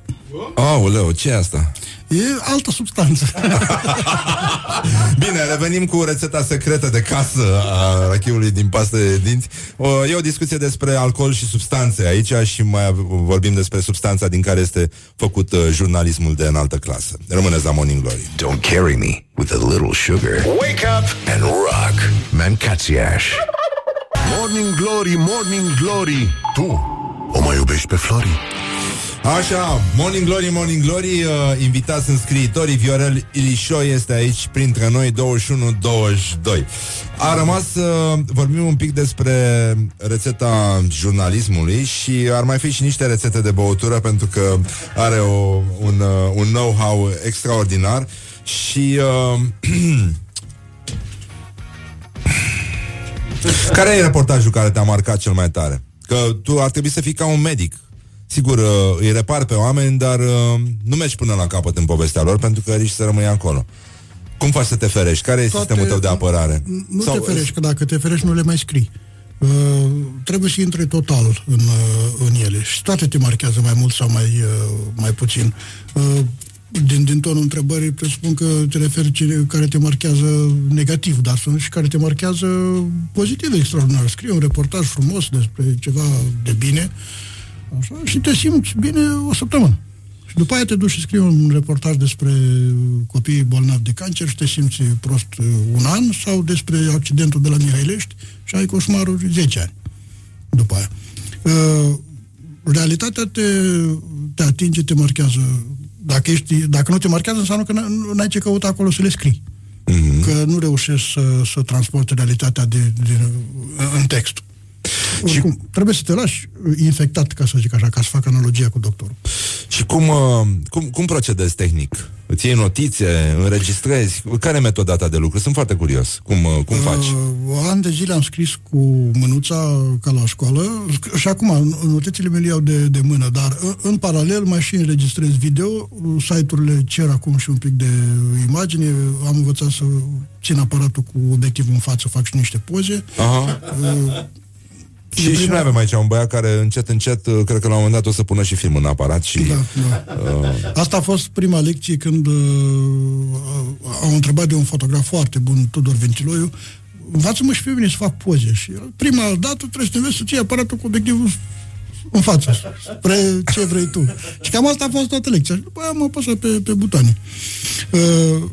[SPEAKER 2] Aoleu, ce e asta?
[SPEAKER 12] E altă substanță.
[SPEAKER 2] Bine, revenim cu rețeta secretă de casă a rachiului din pastă de dinți. O, e o discuție despre alcool și substanțe aici și mai av- vorbim despre substanța din care este făcut uh, jurnalismul de înaltă clasă. Rămâneți la Morning Glory.
[SPEAKER 3] Don't carry me with a little sugar. Wake up and rock. Mancațiaș.
[SPEAKER 4] Morning Glory, Morning Glory Tu o mai iubești pe Flori?
[SPEAKER 2] Așa, Morning Glory, Morning Glory, uh, invitați în scriitorii, Viorel Ilișoi este aici printre noi 21-22. A rămas să vorbim un pic despre rețeta jurnalismului și ar mai fi și niște rețete de băutură pentru că are o, un, uh, un know-how extraordinar și... Uh, care e reportajul care te-a marcat cel mai tare? Că tu ar trebui să fii ca un medic. Sigur, uh, îi repar pe oameni, dar uh, nu mergi până la capăt în povestea lor pentru că risci să rămâi acolo. Cum faci să te ferești? Care e
[SPEAKER 12] Toate-
[SPEAKER 2] sistemul tău de apărare?
[SPEAKER 12] Nu Sau, te ferești, că dacă te ferești nu le mai scrii. Uh, trebuie să intri total în, uh, în ele și toate te marchează mai mult sau mai, uh, mai puțin. Uh, din, din tonul întrebării presupun că te referi cele care te marchează negativ, dar sunt și care te marchează pozitiv extraordinar. Scrie un reportaj frumos despre ceva de bine așa, și te simți bine o săptămână. Și după aia te duci și scrii un reportaj despre copiii bolnavi de cancer și te simți prost uh, un an sau despre accidentul de la Mihailești și ai coșmarul 10 ani după aia. Uh, realitatea te, te atinge, te marchează. Dacă, ești, dacă nu te marchează, înseamnă că n- n-ai ce căuta acolo să le scrii. Mm-hmm. Că nu reușești să, să transporti realitatea de, de, în text. Oricum, trebuie să te lași infectat, ca să zic așa, ca să fac analogia cu doctorul.
[SPEAKER 2] Și cum, uh, cum, cum procedezi tehnic? Îți iei notițe, înregistrezi? Care e metoda ta de lucru? Sunt foarte curios. Cum, uh, cum faci?
[SPEAKER 12] Uh, an de zile am scris cu mânuța ca la școală Sc- și acum notițele mele iau de, de mână, dar în, în paralel mai și înregistrez video, site-urile cer acum și un pic de imagine, am învățat să țin aparatul cu obiectivul în față, fac și niște poze.
[SPEAKER 2] Aha.
[SPEAKER 12] Uh,
[SPEAKER 2] Și, și noi avem aici un băiat care încet, încet, uh, cred că la un moment dat o să pună și film în aparat și...
[SPEAKER 12] Da, da.
[SPEAKER 2] Uh,
[SPEAKER 12] Asta a fost prima lecție când uh, au întrebat de un fotograf foarte bun, Tudor Ventiloiu, învață-mă și pe mine să fac poze. Și prima dată trebuie să te înveți să ții aparatul cu obiectivul în față, spre ce vrei tu. Și cam asta a fost toată lecția. Și după aia am apăsat pe, pe butoane. Uh,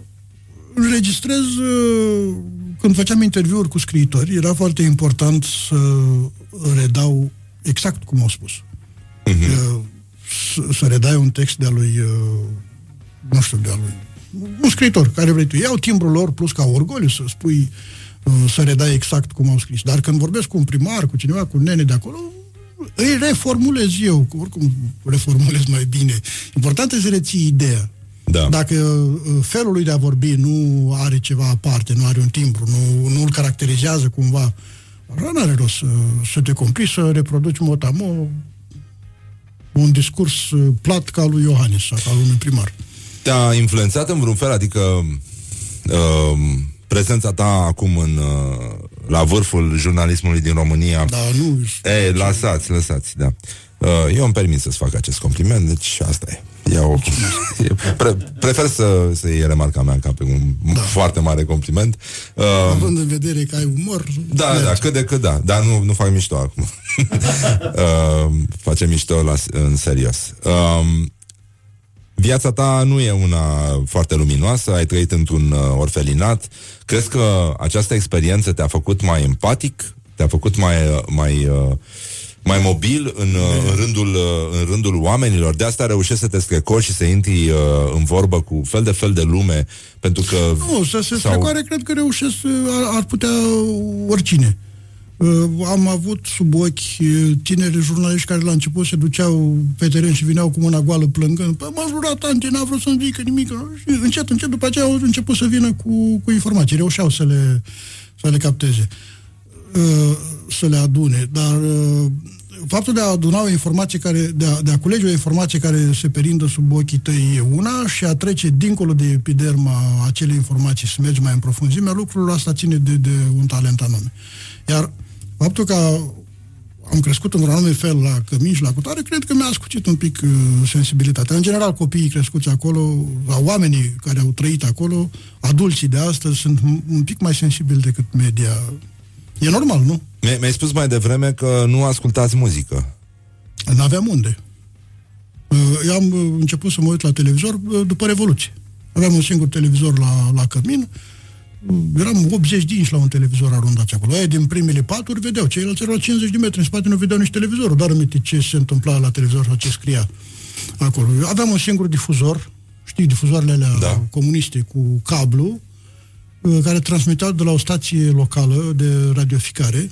[SPEAKER 12] înregistrez uh, când făceam interviuri cu scriitori, era foarte important să redau exact cum au spus. Uh, să, să redai un text de-a lui uh, nu știu, de-a lui un scriitor, care vrei tu. Iau timbrul lor plus ca orgoliu să spui uh, să redai exact cum au scris. Dar când vorbesc cu un primar, cu cineva, cu un nene de acolo, îi reformulez eu, că oricum reformulez mai bine. Important este să reții ideea.
[SPEAKER 2] Da.
[SPEAKER 12] Dacă uh, felul lui de a vorbi nu are ceva aparte, nu are un timbru, nu, nu îl caracterizează cumva, așa nu are rost să, să te complici, să reproduci motamo un discurs uh, plat ca al lui Iohannis sau ca al unui primar.
[SPEAKER 2] Te-a influențat în vreun fel? Adică uh, prezența ta acum în, uh, la vârful jurnalismului din România...
[SPEAKER 12] Da, nu...
[SPEAKER 2] E, lăsați, lăsați, da. Uh, eu îmi permit să-ți fac acest compliment, deci asta e. Eu pre, prefer să, să iei remarca mea ca pe un da. foarte mare compliment.
[SPEAKER 12] Uh, Având în vedere că ai umor...
[SPEAKER 2] Da, merge. da, cât de cât da. Dar nu, nu fac mișto acum. uh, facem mișto la, în serios. Uh, Viața ta nu e una foarte luminoasă, ai trăit într-un uh, orfelinat. Crezi că această experiență te-a făcut mai empatic? Te-a făcut mai, uh, mai, uh, mai mobil în, uh, în, rândul, uh, în rândul oamenilor? De asta reușești să te screcoși și să intri uh, în vorbă cu fel de fel de lume, pentru că...
[SPEAKER 12] Nu, să se sau... strecoare cred că reușesc, uh, ar, ar putea oricine. Uh, am avut sub ochi uh, tineri jurnaliști care la început se duceau pe teren și vineau cu mâna goală plângând. Păi m-a jurat ante, n-a vrut să-mi zică nimic. Și încet, încet, după aceea au început să vină cu, cu informații. Reușeau să le, să le capteze, uh, să le adune. Dar faptul de a aduna o informație care, de a, de a culege o informație care se perindă sub ochii tăi e una și a trece dincolo de epiderma acelei informații, să mergi mai în profunzime, lucrul ăsta ține de, de un talent anume. Iar faptul că am crescut într-un anume fel la cămin și la cutare, cred că mi-a ascuțit un pic uh, sensibilitatea. În general, copiii crescuți acolo, sau oamenii care au trăit acolo, adulții de astăzi, sunt un pic mai sensibili decât media. E normal, nu?
[SPEAKER 2] Mi-ai spus mai devreme că nu ascultați muzică.
[SPEAKER 12] N-aveam unde. Uh, eu am uh, început să mă uit la televizor uh, după Revoluție. Aveam un singur televizor la, la cămin, eram 80 de inci la un televizor arundat acolo. Aia din primele paturi vedeau, ceilalți erau la 50 de metri în spate, nu vedeau nici televizorul, doar aminte ce se întâmpla la televizor sau ce scria acolo. Aveam un singur difuzor, știi, difuzoarele alea da. comuniste cu cablu, care transmiteau de la o stație locală de radioficare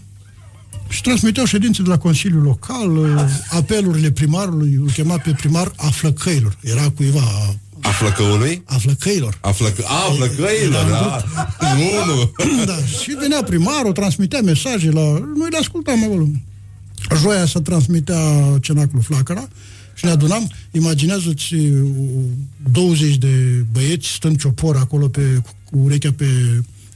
[SPEAKER 12] și transmiteau ședințe de la Consiliul Local, apelurile primarului, îl chema pe primar a flăcăilor. Era cuiva
[SPEAKER 2] a flăcăului?
[SPEAKER 12] A flăcăilor.
[SPEAKER 2] A, flăcă... a flăcăilor, da. Nu, nu.
[SPEAKER 12] Da, și venea primarul, transmitea mesaje la... Noi le ascultam acolo. Joia să transmitea cenacul Flacăra și ne adunam. Imaginează-ți 20 de băieți stând ciopor acolo pe, cu urechea pe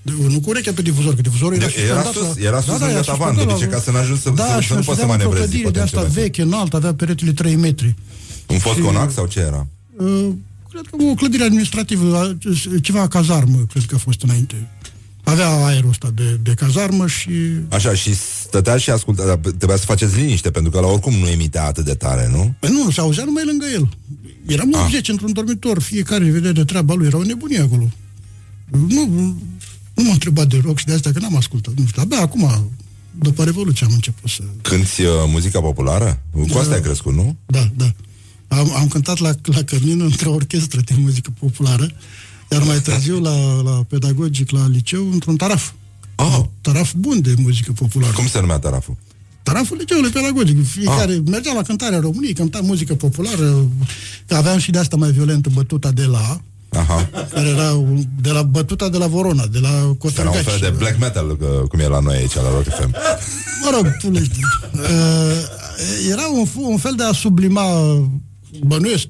[SPEAKER 12] nu cu urechea pe difuzor, că difuzorul era,
[SPEAKER 2] de, era sus, la... era sus da, da, tavan, de obicei, ca să n-ajungi să,
[SPEAKER 12] da,
[SPEAKER 2] să, să nu poți să manevrezi.
[SPEAKER 12] de asta veche, înalt, avea peretele 3 metri.
[SPEAKER 2] Un fost și, conac sau ce era?
[SPEAKER 12] Uh, cred că o clădire administrativă, ceva cazarmă, cred că a fost înainte. Avea aerul ăsta de, de cazarmă și...
[SPEAKER 2] Așa, și stătea și asculta, dar trebuia să faceți liniște, pentru că la oricum nu emitea atât de tare, nu?
[SPEAKER 12] Păi nu, se auzea numai lângă el. Eram 80 ah. într-un dormitor, fiecare vedea de treaba lui, era o nebunie acolo. Nu, nu m-a întrebat de rock și de asta că n-am ascultat. Nu știu, abia acum, după Revoluție am început să...
[SPEAKER 2] Cânti uh, muzica populară? Cu da, asta ai crescut, nu?
[SPEAKER 12] Da, da. Am, am cântat la, la Cămin într-o orchestră de muzică populară, iar mai târziu la, la pedagogic, la liceu, într-un taraf.
[SPEAKER 2] Ah.
[SPEAKER 12] Taraf bun de muzică populară.
[SPEAKER 2] Cum se numea taraful?
[SPEAKER 12] Taraful liceului pedagogic. Fiecare ah. mergea la cântarea României, cânta muzică populară. Aveam și de asta mai violentă bătuta de la
[SPEAKER 2] Aha.
[SPEAKER 12] care era de la bătuta de la Vorona, de la Cotrăgaci.
[SPEAKER 2] Era un fel de black metal, cum e la noi aici, la Rock FM.
[SPEAKER 12] Mă rog, tu le știi. Uh, era un, un fel de a sublima bănuiesc,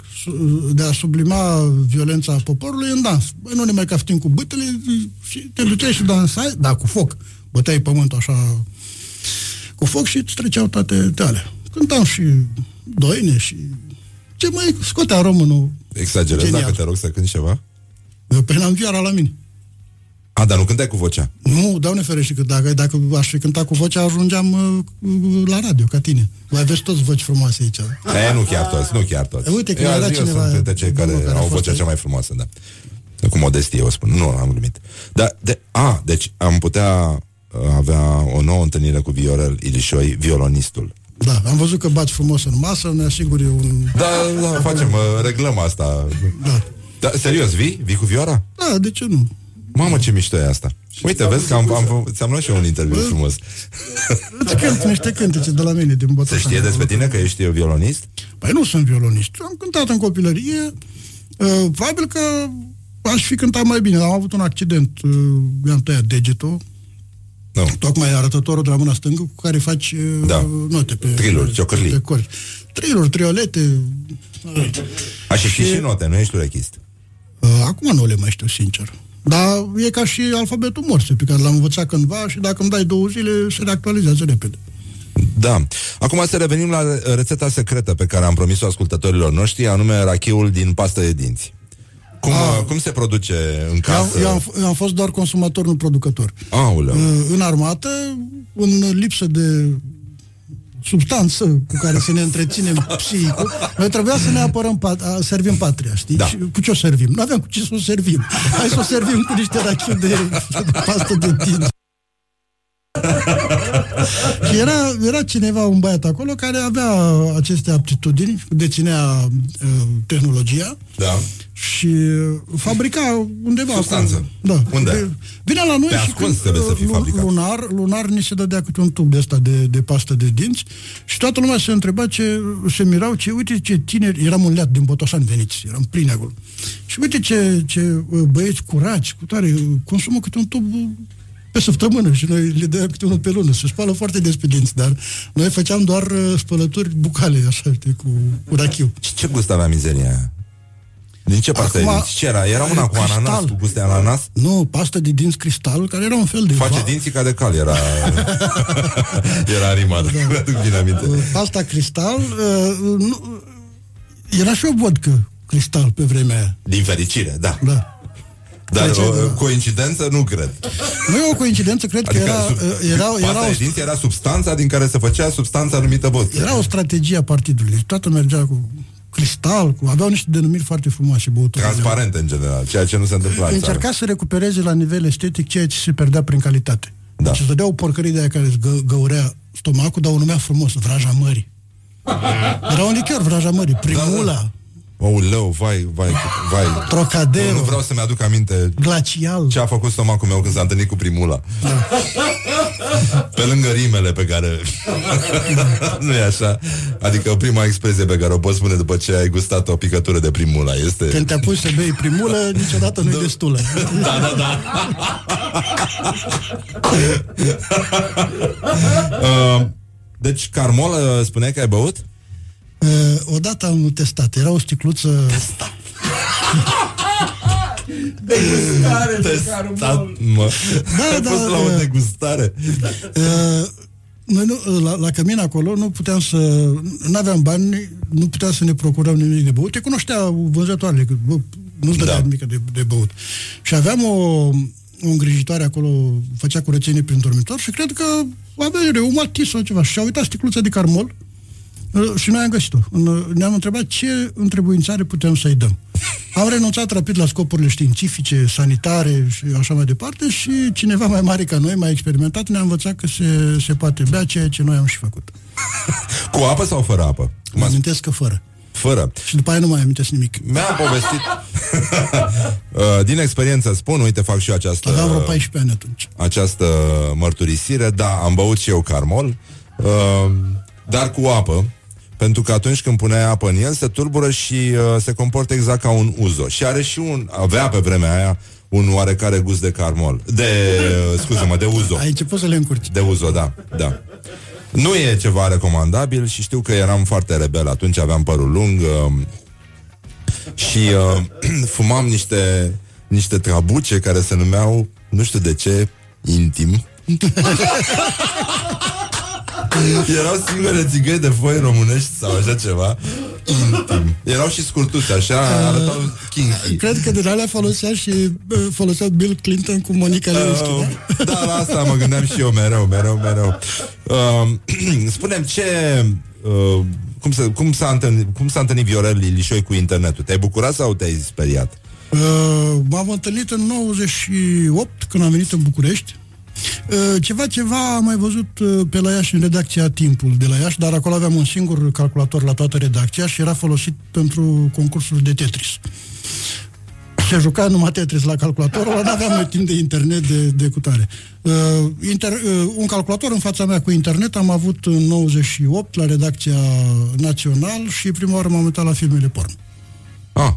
[SPEAKER 12] de a sublima violența poporului în dans. Băi, nu ne mai caftim cu bătele și te duceai și dansai, da, cu foc. Băteai pământul așa cu foc și îți treceau toate alea. Cântam și doine și ce mai scotea românul
[SPEAKER 2] Exagerez Genial. dacă te rog să cânti ceva?
[SPEAKER 12] Păi n-am vioara la mine.
[SPEAKER 2] A, dar nu cântai cu vocea?
[SPEAKER 12] Nu, doamne ferește, că dacă, dacă aș fi cântat cu vocea, ajungeam uh, la radio, ca tine. Mai aveți toți voci frumoase aici.
[SPEAKER 2] E, nu chiar toți, nu chiar toți.
[SPEAKER 12] E, uite, că era cineva...
[SPEAKER 2] Sunt printre cei care, care au vocea cea mai frumoasă, da. Cu modestie, o spun. Nu, am glumit. Dar, de, a, deci am putea uh, avea o nouă întâlnire cu Viorel Ilișoi, violonistul.
[SPEAKER 12] Da, am văzut că bați frumos în masă, ne asiguri un...
[SPEAKER 2] Da, da, facem, uh, reglăm asta.
[SPEAKER 12] Da.
[SPEAKER 2] Da, serios, vii? Vii cu Viora?
[SPEAKER 12] Da, de ce nu?
[SPEAKER 2] Mamă, ce mișto e asta. Uite, vezi că am, am, ți-am luat și eu un interviu Bă, frumos.
[SPEAKER 12] Îți cânt niște cântece de la mine din Bătășan.
[SPEAKER 2] Se știe despre tine că ești eu violonist?
[SPEAKER 12] Păi nu sunt violonist. Am cântat în copilărie. Uh, probabil că aș fi cântat mai bine. Am avut un accident. Uh, mi-am tăiat degetul.
[SPEAKER 2] Nu.
[SPEAKER 12] Tocmai arătătorul de la mâna stângă cu care faci uh,
[SPEAKER 2] Da.
[SPEAKER 12] note pe...
[SPEAKER 2] Triluri,
[SPEAKER 12] pe-
[SPEAKER 2] ciocârlii.
[SPEAKER 12] pe corzi. Triluri, triolete...
[SPEAKER 2] A, și știi și note, nu ești urechist.
[SPEAKER 12] Uh, Acum nu le mai știu, sincer. Dar e ca și alfabetul morse pe care l-am învățat cândva și dacă îmi dai două zile, se reactualizează repede.
[SPEAKER 2] Da. Acum să revenim la rețeta secretă pe care am promis-o ascultătorilor noștri, anume rachiul din pastă de dinți. Cum,
[SPEAKER 12] Ah.
[SPEAKER 2] cum se produce în
[SPEAKER 12] Eu,
[SPEAKER 2] casă?
[SPEAKER 12] eu, am, f- eu am fost doar consumator, nu producător.
[SPEAKER 2] Aoleu.
[SPEAKER 12] Uh, În armată, în lipsă de substanță cu care să ne întreținem psihicul, noi trebuia să ne apărăm, pat- a, servim patria, știi?
[SPEAKER 2] Da.
[SPEAKER 12] Și cu ce o servim? Nu aveam cu ce să o servim. Hai să o servim cu niște rachiu de, de pastă de dinți. Și era, era cineva, un băiat acolo, care avea aceste aptitudini, deținea uh, tehnologia
[SPEAKER 2] Da.
[SPEAKER 12] Și uh, fabrica undeva
[SPEAKER 2] Substanță.
[SPEAKER 12] acolo. Da.
[SPEAKER 2] Unde?
[SPEAKER 12] De- Vinea la noi
[SPEAKER 2] Pe
[SPEAKER 12] și
[SPEAKER 2] ascuns
[SPEAKER 12] când,
[SPEAKER 2] trebuie să fii
[SPEAKER 12] uh,
[SPEAKER 2] fabricat.
[SPEAKER 12] lunar, lunar ni se dădea câte un tub de ăsta de, de pastă de dinți și toată lumea se întreba ce, se mirau, ce, uite ce tineri, eram un leat din Botoșani veniți, eram plini acolo. Și uite ce, ce uh, băieți curați, cu tare, uh, consumă câte un tub uh, pe săptămână și noi le dădeam câte unul pe lună. Se spală foarte des pe dinți, dar noi făceam doar uh, spălături bucale, așa, știi, cu, cu rachiu.
[SPEAKER 2] Și ce gust avea mizeria aia? Din ce pastă de
[SPEAKER 12] Acum,
[SPEAKER 2] dinți? Ce era? Era una cu
[SPEAKER 12] cristal.
[SPEAKER 2] ananas, cu gust de ananas?
[SPEAKER 12] Nu, pastă de dinți cristal, care era un fel de...
[SPEAKER 2] Face
[SPEAKER 12] va-
[SPEAKER 2] dinții ca de cal, era... era rima, da. mi-aduc bine aminte.
[SPEAKER 12] Uh, Pasta cristal, uh, nu, era și o vodcă cristal pe vremea aia.
[SPEAKER 2] Din fericire, da.
[SPEAKER 12] Da.
[SPEAKER 2] Dar
[SPEAKER 12] Face,
[SPEAKER 2] o,
[SPEAKER 12] da.
[SPEAKER 2] coincidență nu cred.
[SPEAKER 12] Nu e o coincidență, cred
[SPEAKER 2] Adică
[SPEAKER 12] că era,
[SPEAKER 2] sub,
[SPEAKER 12] uh, era,
[SPEAKER 2] pasta
[SPEAKER 12] era,
[SPEAKER 2] de
[SPEAKER 12] o,
[SPEAKER 2] dinți era substanța din care se făcea substanța numită vodcă.
[SPEAKER 12] era o strategie a partidului. Toată mergea cu cristal, cu, aveau niște denumiri foarte frumoase băuturile.
[SPEAKER 2] Transparent în general, ceea ce nu se întâmplă în țară.
[SPEAKER 12] Încerca să recupereze la nivel estetic ceea ce se pierdea prin calitate.
[SPEAKER 2] Da.
[SPEAKER 12] Și îți dădea o porcărie de aia care îți gă, găurea stomacul, dar o numea frumos, vraja mării. Era un lichior, vraja mării, primula, da,
[SPEAKER 2] Oh, leu, vai, vai, vai.
[SPEAKER 12] Trocadero.
[SPEAKER 2] Nu, nu vreau să-mi aduc aminte
[SPEAKER 12] glacial.
[SPEAKER 2] ce a făcut stomacul meu când s-a întâlnit cu primula. Pe lângă rimele pe care... nu e așa? Adică prima expresie pe care o poți spune după ce ai gustat o picătură de primula este...
[SPEAKER 12] Când te apuci să bei primulă, niciodată nu-i destulă.
[SPEAKER 2] Da, da, da. uh, deci, Carmol, uh, spuneai că ai băut?
[SPEAKER 12] Uh, odată am testat, era o sticluță...
[SPEAKER 2] Testat. Testat, mă.
[SPEAKER 12] Da,
[SPEAKER 2] Ai
[SPEAKER 12] da,
[SPEAKER 2] fost la o
[SPEAKER 12] uh,
[SPEAKER 2] degustare.
[SPEAKER 12] Uh, noi nu, la, la cămin acolo nu puteam să... Nu aveam bani, nu puteam să ne procurăm nimic de băut. Te cunoștea vânzătoarele, că bă, nu-ți dădea
[SPEAKER 2] Da.
[SPEAKER 12] da. nimic de, de băut. Și aveam o, o îngrijitoare acolo, făcea curățenie prin dormitor și cred că avea eu un matis sau ceva. Și a uitat sticluța de carmol uh, și noi am găsit-o. În- Ne-am întrebat ce întrebuințare putem să-i dăm. Am renunțat rapid la scopurile științifice, sanitare și așa mai departe și cineva mai mare ca noi, mai experimentat, ne-a învățat că se, se poate bea ceea ce noi am și făcut.
[SPEAKER 2] Cu apă sau fără apă?
[SPEAKER 12] Mă amintesc că fără.
[SPEAKER 2] Fără.
[SPEAKER 12] Și după aia nu mai amintesc nimic.
[SPEAKER 2] Mi-a povestit Uh, Din experiență spun, uite, fac și eu această
[SPEAKER 12] Aveam vreo 14 ani atunci.
[SPEAKER 2] Această mărturisire Da, am băut și eu carmol uh, Dar cu apă pentru că atunci când puneai apă în el se tulbură și uh, se comportă exact ca un uzo. Și are și un, avea pe vremea aia un oarecare gust de carmol. De, uh, scuze-mă, de uzo.
[SPEAKER 12] Ai început să le încurci.
[SPEAKER 2] De uzo, da, da. Nu e ceva recomandabil și știu că eram foarte rebel atunci, aveam părul lung uh, și uh, fumam niște, niște trabuce care se numeau, nu știu de ce, intim. Erau singure țigăi de foi românești sau așa ceva Intim Erau și scurtuțe, așa arătau kinky
[SPEAKER 12] Cred că din alea folosea și bă, folosea Bill Clinton cu Monica Lewinsky,
[SPEAKER 2] Uh,
[SPEAKER 12] da?
[SPEAKER 2] da, la asta mă gândeam și eu mereu, mereu, mereu. Uh, spunem ce... Uh, cum, să, cum, s-a întâlnit, cum s-a întâlnit Viorel Lilișoi cu internetul? Te-ai bucurat sau te-ai speriat?
[SPEAKER 12] Uh, m-am întâlnit în 98, când am venit în București. Uh, ceva, ceva am mai văzut uh, pe la Iași în redacția Timpul de la Iași, dar acolo aveam un singur calculator la toată redacția și era folosit pentru concursuri de Tetris. Se juca numai Tetris la calculatorul ăla, n-aveam noi timp de internet de, de cutare. Uh, inter, uh, un calculator în fața mea cu internet am avut în 98 la redacția Național și prima oară m-am uitat la filmele porn.
[SPEAKER 2] Ah.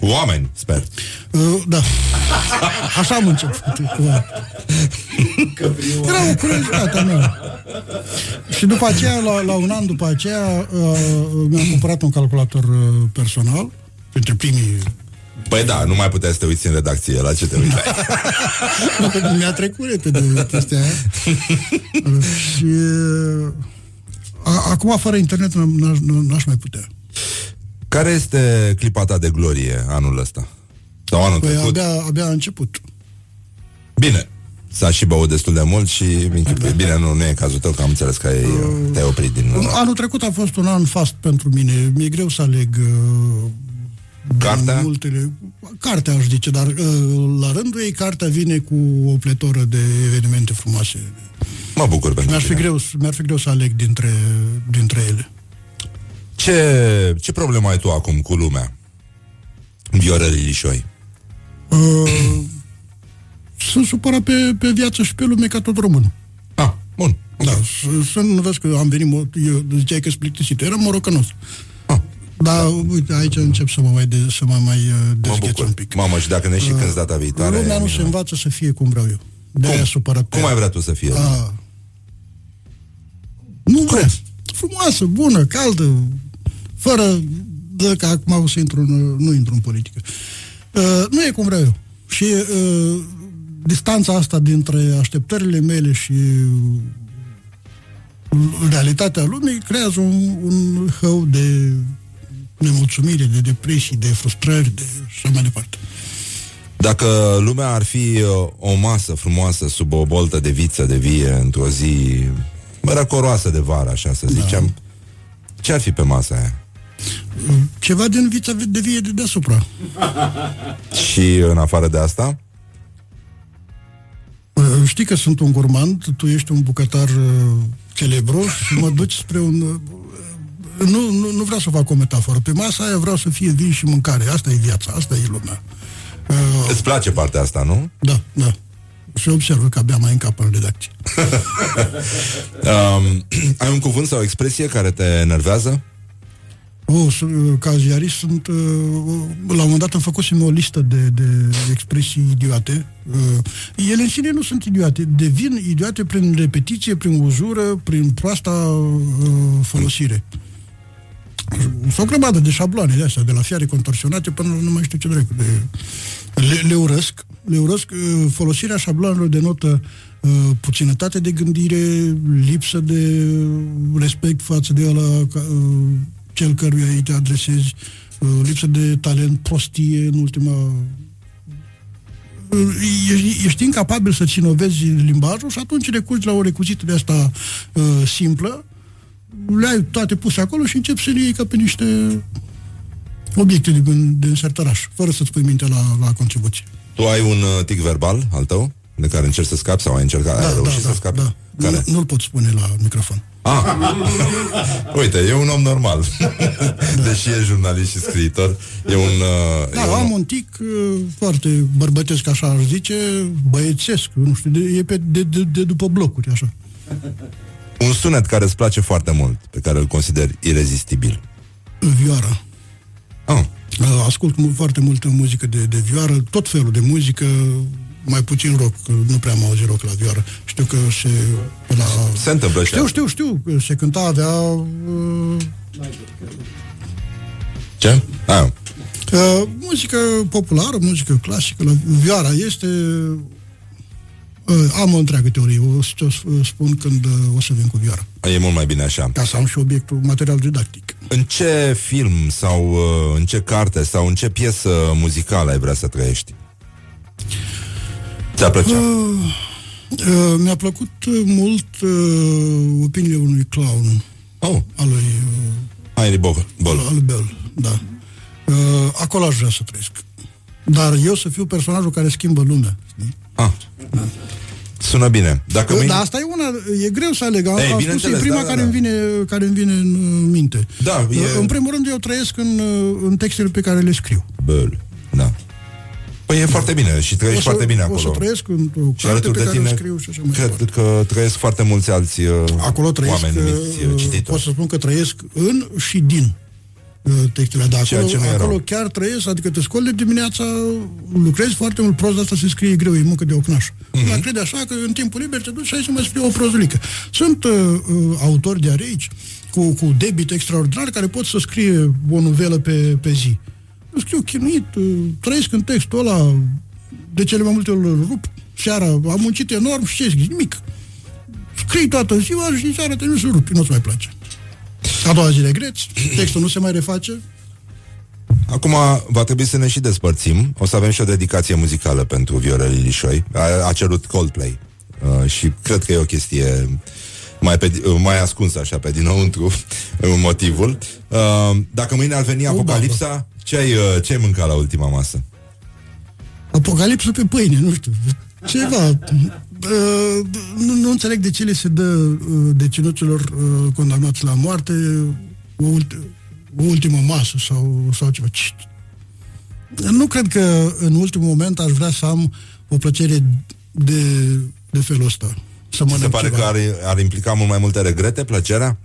[SPEAKER 2] Cu oameni, sper.
[SPEAKER 12] Uh, da. Așa am început. Era o curiozitate a mea. Și după aceea, la, la un an după aceea, uh, mi-am cumpărat un calculator uh, personal, printre primii
[SPEAKER 2] Păi da, nu mai puteai să te uiți în redacție La ce te uitai?
[SPEAKER 12] Nu, că mi-a trecut repede de chestia aia. și uh, a, acum, fără internet, n-aș, n-aș mai putea.
[SPEAKER 2] Care este clipa ta de glorie anul ăsta? Sau anul
[SPEAKER 12] Păi
[SPEAKER 2] trecut?
[SPEAKER 12] abia, abia a început.
[SPEAKER 2] Bine, s-a și băut destul de mult și închipui. Bine, nu, nu e cazul tău, că am înțeles că ai, te-ai oprit din...
[SPEAKER 12] Anul trecut a fost un an fast pentru mine. Mi-e greu să aleg uh,
[SPEAKER 2] Cartea?
[SPEAKER 12] Multele, cartea aș zice, dar uh, la rândul ei cartea vine cu o pletoră de evenimente frumoase.
[SPEAKER 2] Mă bucur pentru
[SPEAKER 12] Mi-ar fi,
[SPEAKER 2] tine.
[SPEAKER 12] greu, mi-ar fi greu să aleg dintre, dintre ele.
[SPEAKER 2] Ce, ce problemă ai tu acum cu lumea? Viorel Ilișoi.
[SPEAKER 12] Uh, sunt supărat pe, pe viață și pe lume ca tot român.
[SPEAKER 2] Ah, bun.
[SPEAKER 12] Da, să, să nu vezi că am venit, mo- eu ziceai că sunt plictisit, eram morocănos.
[SPEAKER 2] Ah.
[SPEAKER 12] Dar, uite, aici încep să mă mai, de, să mă mai uh,
[SPEAKER 2] Mă
[SPEAKER 12] dezgheț
[SPEAKER 2] bucur.
[SPEAKER 12] un pic.
[SPEAKER 2] Mamă, și dacă ne și când data viitoare...
[SPEAKER 12] Lumea nu
[SPEAKER 2] minunat.
[SPEAKER 12] se învață să fie cum vreau eu. De aia supărat pe
[SPEAKER 2] Cum ai vrea tu să fie?
[SPEAKER 12] A. Nu vrea. Frumoasă, bună, caldă, fără... Dă că acum o să intru în, nu intru în politică. Uh, nu e cum vreau eu. Și uh, distanța asta dintre așteptările mele și uh, realitatea lumii creează un, un hău de nemulțumire, de depresii, de frustrări, de așa mai departe.
[SPEAKER 2] Dacă lumea ar fi uh, o masă frumoasă sub o boltă de viță de vie într-o zi răcoroasă de vară, așa să zicem, ce ar fi pe masa aia?
[SPEAKER 12] Ceva din vița de vie de deasupra.
[SPEAKER 2] Și în afară de asta?
[SPEAKER 12] Uh, Știi că sunt un gurmand, tu ești un bucătar uh, celebru și mă duci spre un... uh, Nu, nu, nu vreau să fac o metaforă. Pe masa aia vreau să fie vin și mâncare. Asta e viața, asta e lumea. Uh,
[SPEAKER 2] Îți place partea asta, nu?
[SPEAKER 12] da, da. Și observă că abia mai încap în redacție.
[SPEAKER 2] Um, ai un cuvânt sau o expresie care te enervează?
[SPEAKER 12] Oh, s- uh, ca ziarist sunt... uh, La un moment dat am făcusem o listă de, de expresii idiote. Uh, Ele în sine nu sunt idiote. Devin idiote prin repetiție, prin uzură, prin proasta uh, folosire. Sunt o grămadă de șabloane de astea, de la fiare contorsionate până la nu mai știu ce dracu. De... Le, le urăsc. Le urăsc. Uh, Folosirea șabloanelor denotă uh, puținătate de gândire, lipsă de respect față de ăla, ca, uh, cel căruia îi te adresezi, uh, lipsă de talent, prostie în ultima... Uh, Ești, ești incapabil să cinovezi limbajul și atunci recurgi la o recuzită de asta uh, simplă, le ai toate puse acolo și începi să le iei ca pe niște obiecte din, din sertăraș, fără să-ți pui minte la, la contribuție.
[SPEAKER 2] Tu ai un uh, tic verbal al tău? De care încerci să scapi sau ai încercat? ai reușit să scapi?
[SPEAKER 12] da.
[SPEAKER 2] Care?
[SPEAKER 12] Nu, nu-l pot spune la microfon.
[SPEAKER 2] Ah. Uite, e un om normal. Deși e jurnalist și scriitor, e un... Uh,
[SPEAKER 12] Da,
[SPEAKER 2] e un
[SPEAKER 12] am un tic uh, foarte bărbătesc, așa aș zice, băiețesc, nu știu, de, e pe, de, de, de după blocuri, așa.
[SPEAKER 2] un sunet care îți place foarte mult, pe care îl consideri irezistibil.
[SPEAKER 12] Vioara.
[SPEAKER 2] Ah.
[SPEAKER 12] Uh, Ascult mu- foarte multă muzică de, de vioară, tot felul de muzică, mai puțin rock, că nu prea am auzit rock la vioară. Știu că se... La...
[SPEAKER 2] Se întâmplă și
[SPEAKER 12] Știu,
[SPEAKER 2] asta.
[SPEAKER 12] știu, știu, că se cânta, avea... Uh,
[SPEAKER 2] Ce? Ah.
[SPEAKER 12] uh, muzică populară, muzică clasică, la vioara este... Uh, am o întreagă teorie, o să ți-o sp- spun când uh, o să vin cu vioara.
[SPEAKER 2] E mult mai bine așa.
[SPEAKER 12] Ca să am și obiectul, material didactic.
[SPEAKER 2] În ce film sau uh, în ce carte sau în ce piesă muzicală ai vrea să trăiești? Ți-a plăcea?
[SPEAKER 12] Uh, uh, mi-a plăcut uh, mult uh, opiniile unui clown.
[SPEAKER 2] Oh.
[SPEAKER 12] Al lui... Uh,
[SPEAKER 2] Henry Bol. Bol.
[SPEAKER 12] Al lui Bell, da. Uh, acolo aș vrea să trăiesc. Dar eu să fiu personajul care schimbă lumea. știi?
[SPEAKER 2] Ah. Sună bine. Dacă
[SPEAKER 12] Uh,
[SPEAKER 2] mâine...
[SPEAKER 12] Dar asta e una, e greu să aleg. Am,
[SPEAKER 2] Ei,
[SPEAKER 12] am spus, e
[SPEAKER 2] bineînțeles,
[SPEAKER 12] prima
[SPEAKER 2] da, da,
[SPEAKER 12] care,
[SPEAKER 2] da.
[SPEAKER 12] Îmi vine, care îmi vine în uh, minte.
[SPEAKER 2] Da, e-
[SPEAKER 12] Uh, În primul rând, eu trăiesc în, uh, în textele pe care le scriu.
[SPEAKER 2] Băl. Da. Păi e foarte bine și trăiești
[SPEAKER 12] o să,
[SPEAKER 2] foarte bine
[SPEAKER 12] O
[SPEAKER 2] acolo.
[SPEAKER 12] să trăiesc într-o
[SPEAKER 2] și
[SPEAKER 12] carte
[SPEAKER 2] alături
[SPEAKER 12] pe
[SPEAKER 2] de
[SPEAKER 12] care
[SPEAKER 2] tine,
[SPEAKER 12] o scriu și așa mai
[SPEAKER 2] cred
[SPEAKER 12] departe.
[SPEAKER 2] că trăiesc foarte mulți alți uh,
[SPEAKER 12] Acolo trăiesc,
[SPEAKER 2] oameni numiți uh,
[SPEAKER 12] uh,
[SPEAKER 2] cititori.
[SPEAKER 12] pot să spun că trăiesc în și din uh, textele, dar
[SPEAKER 2] Ceea
[SPEAKER 12] acolo,
[SPEAKER 2] ce nu erau.
[SPEAKER 12] acolo chiar trăiesc, adică te scoli de dimineața, lucrezi foarte mult, proza asta se scrie greu, e muncă de ocnaș.
[SPEAKER 2] Mhm.
[SPEAKER 12] Mm-hmm. Dar crede așa că în timpul liber te duci și ai să mai scrie o prozulică. Sunt uh, uh, autori de aici cu, cu debit extraordinar care pot să scrie o novelă pe, pe zi. Eu scriu chinuit, uh, trăiesc în textul ăla, de cele mai multe ori îl rup, seara am muncit enorm și ce scris? Nimic. Scrii toată ziua și seara te nu să rupi, nu-ți mai place. A doua zi regreți, textul nu se mai reface,
[SPEAKER 2] Acum va trebui să ne și despărțim. O să avem și o dedicație muzicală pentru Viorel Ilișoi. A, a cerut Coldplay. Uh, și cred că e o chestie mai, pe, uh, mai ascunsă așa pe dinăuntru uh, motivul. Uh, dacă mâine ar veni apocalipsa, ce ai, uh, ce ai mâncat la ultima masă?
[SPEAKER 12] Apocalipsă pe pâine, nu știu, ceva. Uh, nu, nu înțeleg de ce le se dă uh, deținuților uh, condamnați la moarte o, ulti, o ultimă masă sau, sau ceva. Ce- Nu cred că în ultimul moment aș vrea să am o plăcere de, de felul ăsta. Să
[SPEAKER 2] Se
[SPEAKER 12] mănânc
[SPEAKER 2] pare
[SPEAKER 12] ceva.
[SPEAKER 2] că ar, ar implica mult mai multe regrete, plăcerea?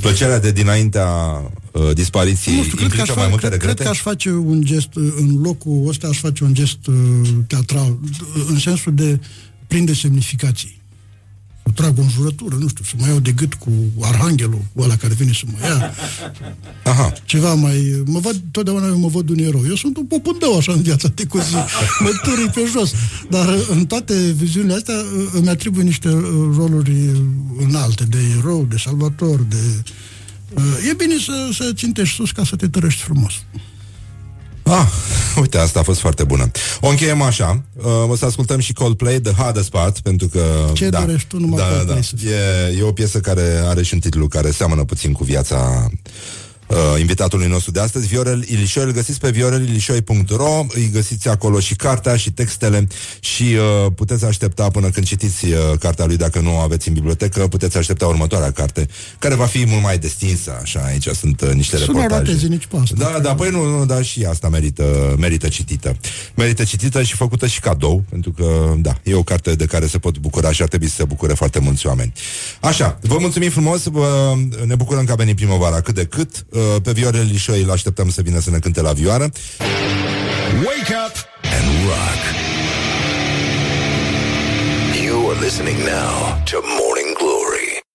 [SPEAKER 2] Plăcerea de dinaintea uh, dispariției
[SPEAKER 12] Nu știu, cred că, aș
[SPEAKER 2] implică mai
[SPEAKER 12] fa-
[SPEAKER 2] multe
[SPEAKER 12] cred, cred
[SPEAKER 2] regrete?
[SPEAKER 12] că aș face un gest, uh, în locul ăsta aș face un gest uh, teatral, uh, în sensul de prinde semnificații. Să trag o înjurătură, nu știu, să mă iau de gât cu arhanghelul cu ăla care vine să mă ia.
[SPEAKER 2] Aha.
[SPEAKER 12] Ceva mai... Mă văd, totdeauna eu mă văd un erou. Eu sunt un popândău așa în viața de cu zi. Mă târâi pe jos. Dar uh, în toate viziunile astea uh, îmi atribui niște uh, roluri uh, înalte, de erou, de salvator, de... Uh, E bine să, să țintești sus ca să te tărăști frumos.
[SPEAKER 2] Ah, uite, asta a fost foarte bună. O încheiem așa. Uh, o să ascultăm și Coldplay, The Hardest Part, pentru că...
[SPEAKER 12] Ce
[SPEAKER 2] da,
[SPEAKER 12] dorești tu, numai
[SPEAKER 2] da, da,
[SPEAKER 12] Coldplay
[SPEAKER 2] da.
[SPEAKER 12] să
[SPEAKER 2] E, e o piesă care are și un titlu care seamănă puțin cu viața uh, invitatului nostru de astăzi, Viorel Ilișoi. Îl găsiți pe viorelilișoi.ro, îi găsiți acolo și cartea și textele și uh, puteți aștepta până când citiți uh, cartea lui, dacă nu o aveți în bibliotecă, puteți aștepta următoarea carte, care va fi mult mai destinsă, așa, aici sunt uh, niște
[SPEAKER 12] Să nu
[SPEAKER 2] reportaje.
[SPEAKER 12] ratezi nici pe asta.
[SPEAKER 2] Da, da, păi nu, nu, da, și asta merită, merită citită. Merită citită și făcută și cadou, pentru că, da, e o carte de care se pot bucura și ar trebui să se bucure foarte mulți oameni. Așa, vă mulțumim frumos, vă, ne bucurăm că a venit primăvara cât de cât. Uh, Pe Viorel Lișoi îl așteptăm să vină să ne cânte la vioară.
[SPEAKER 3] Wake up and rock. You are listening now to Morning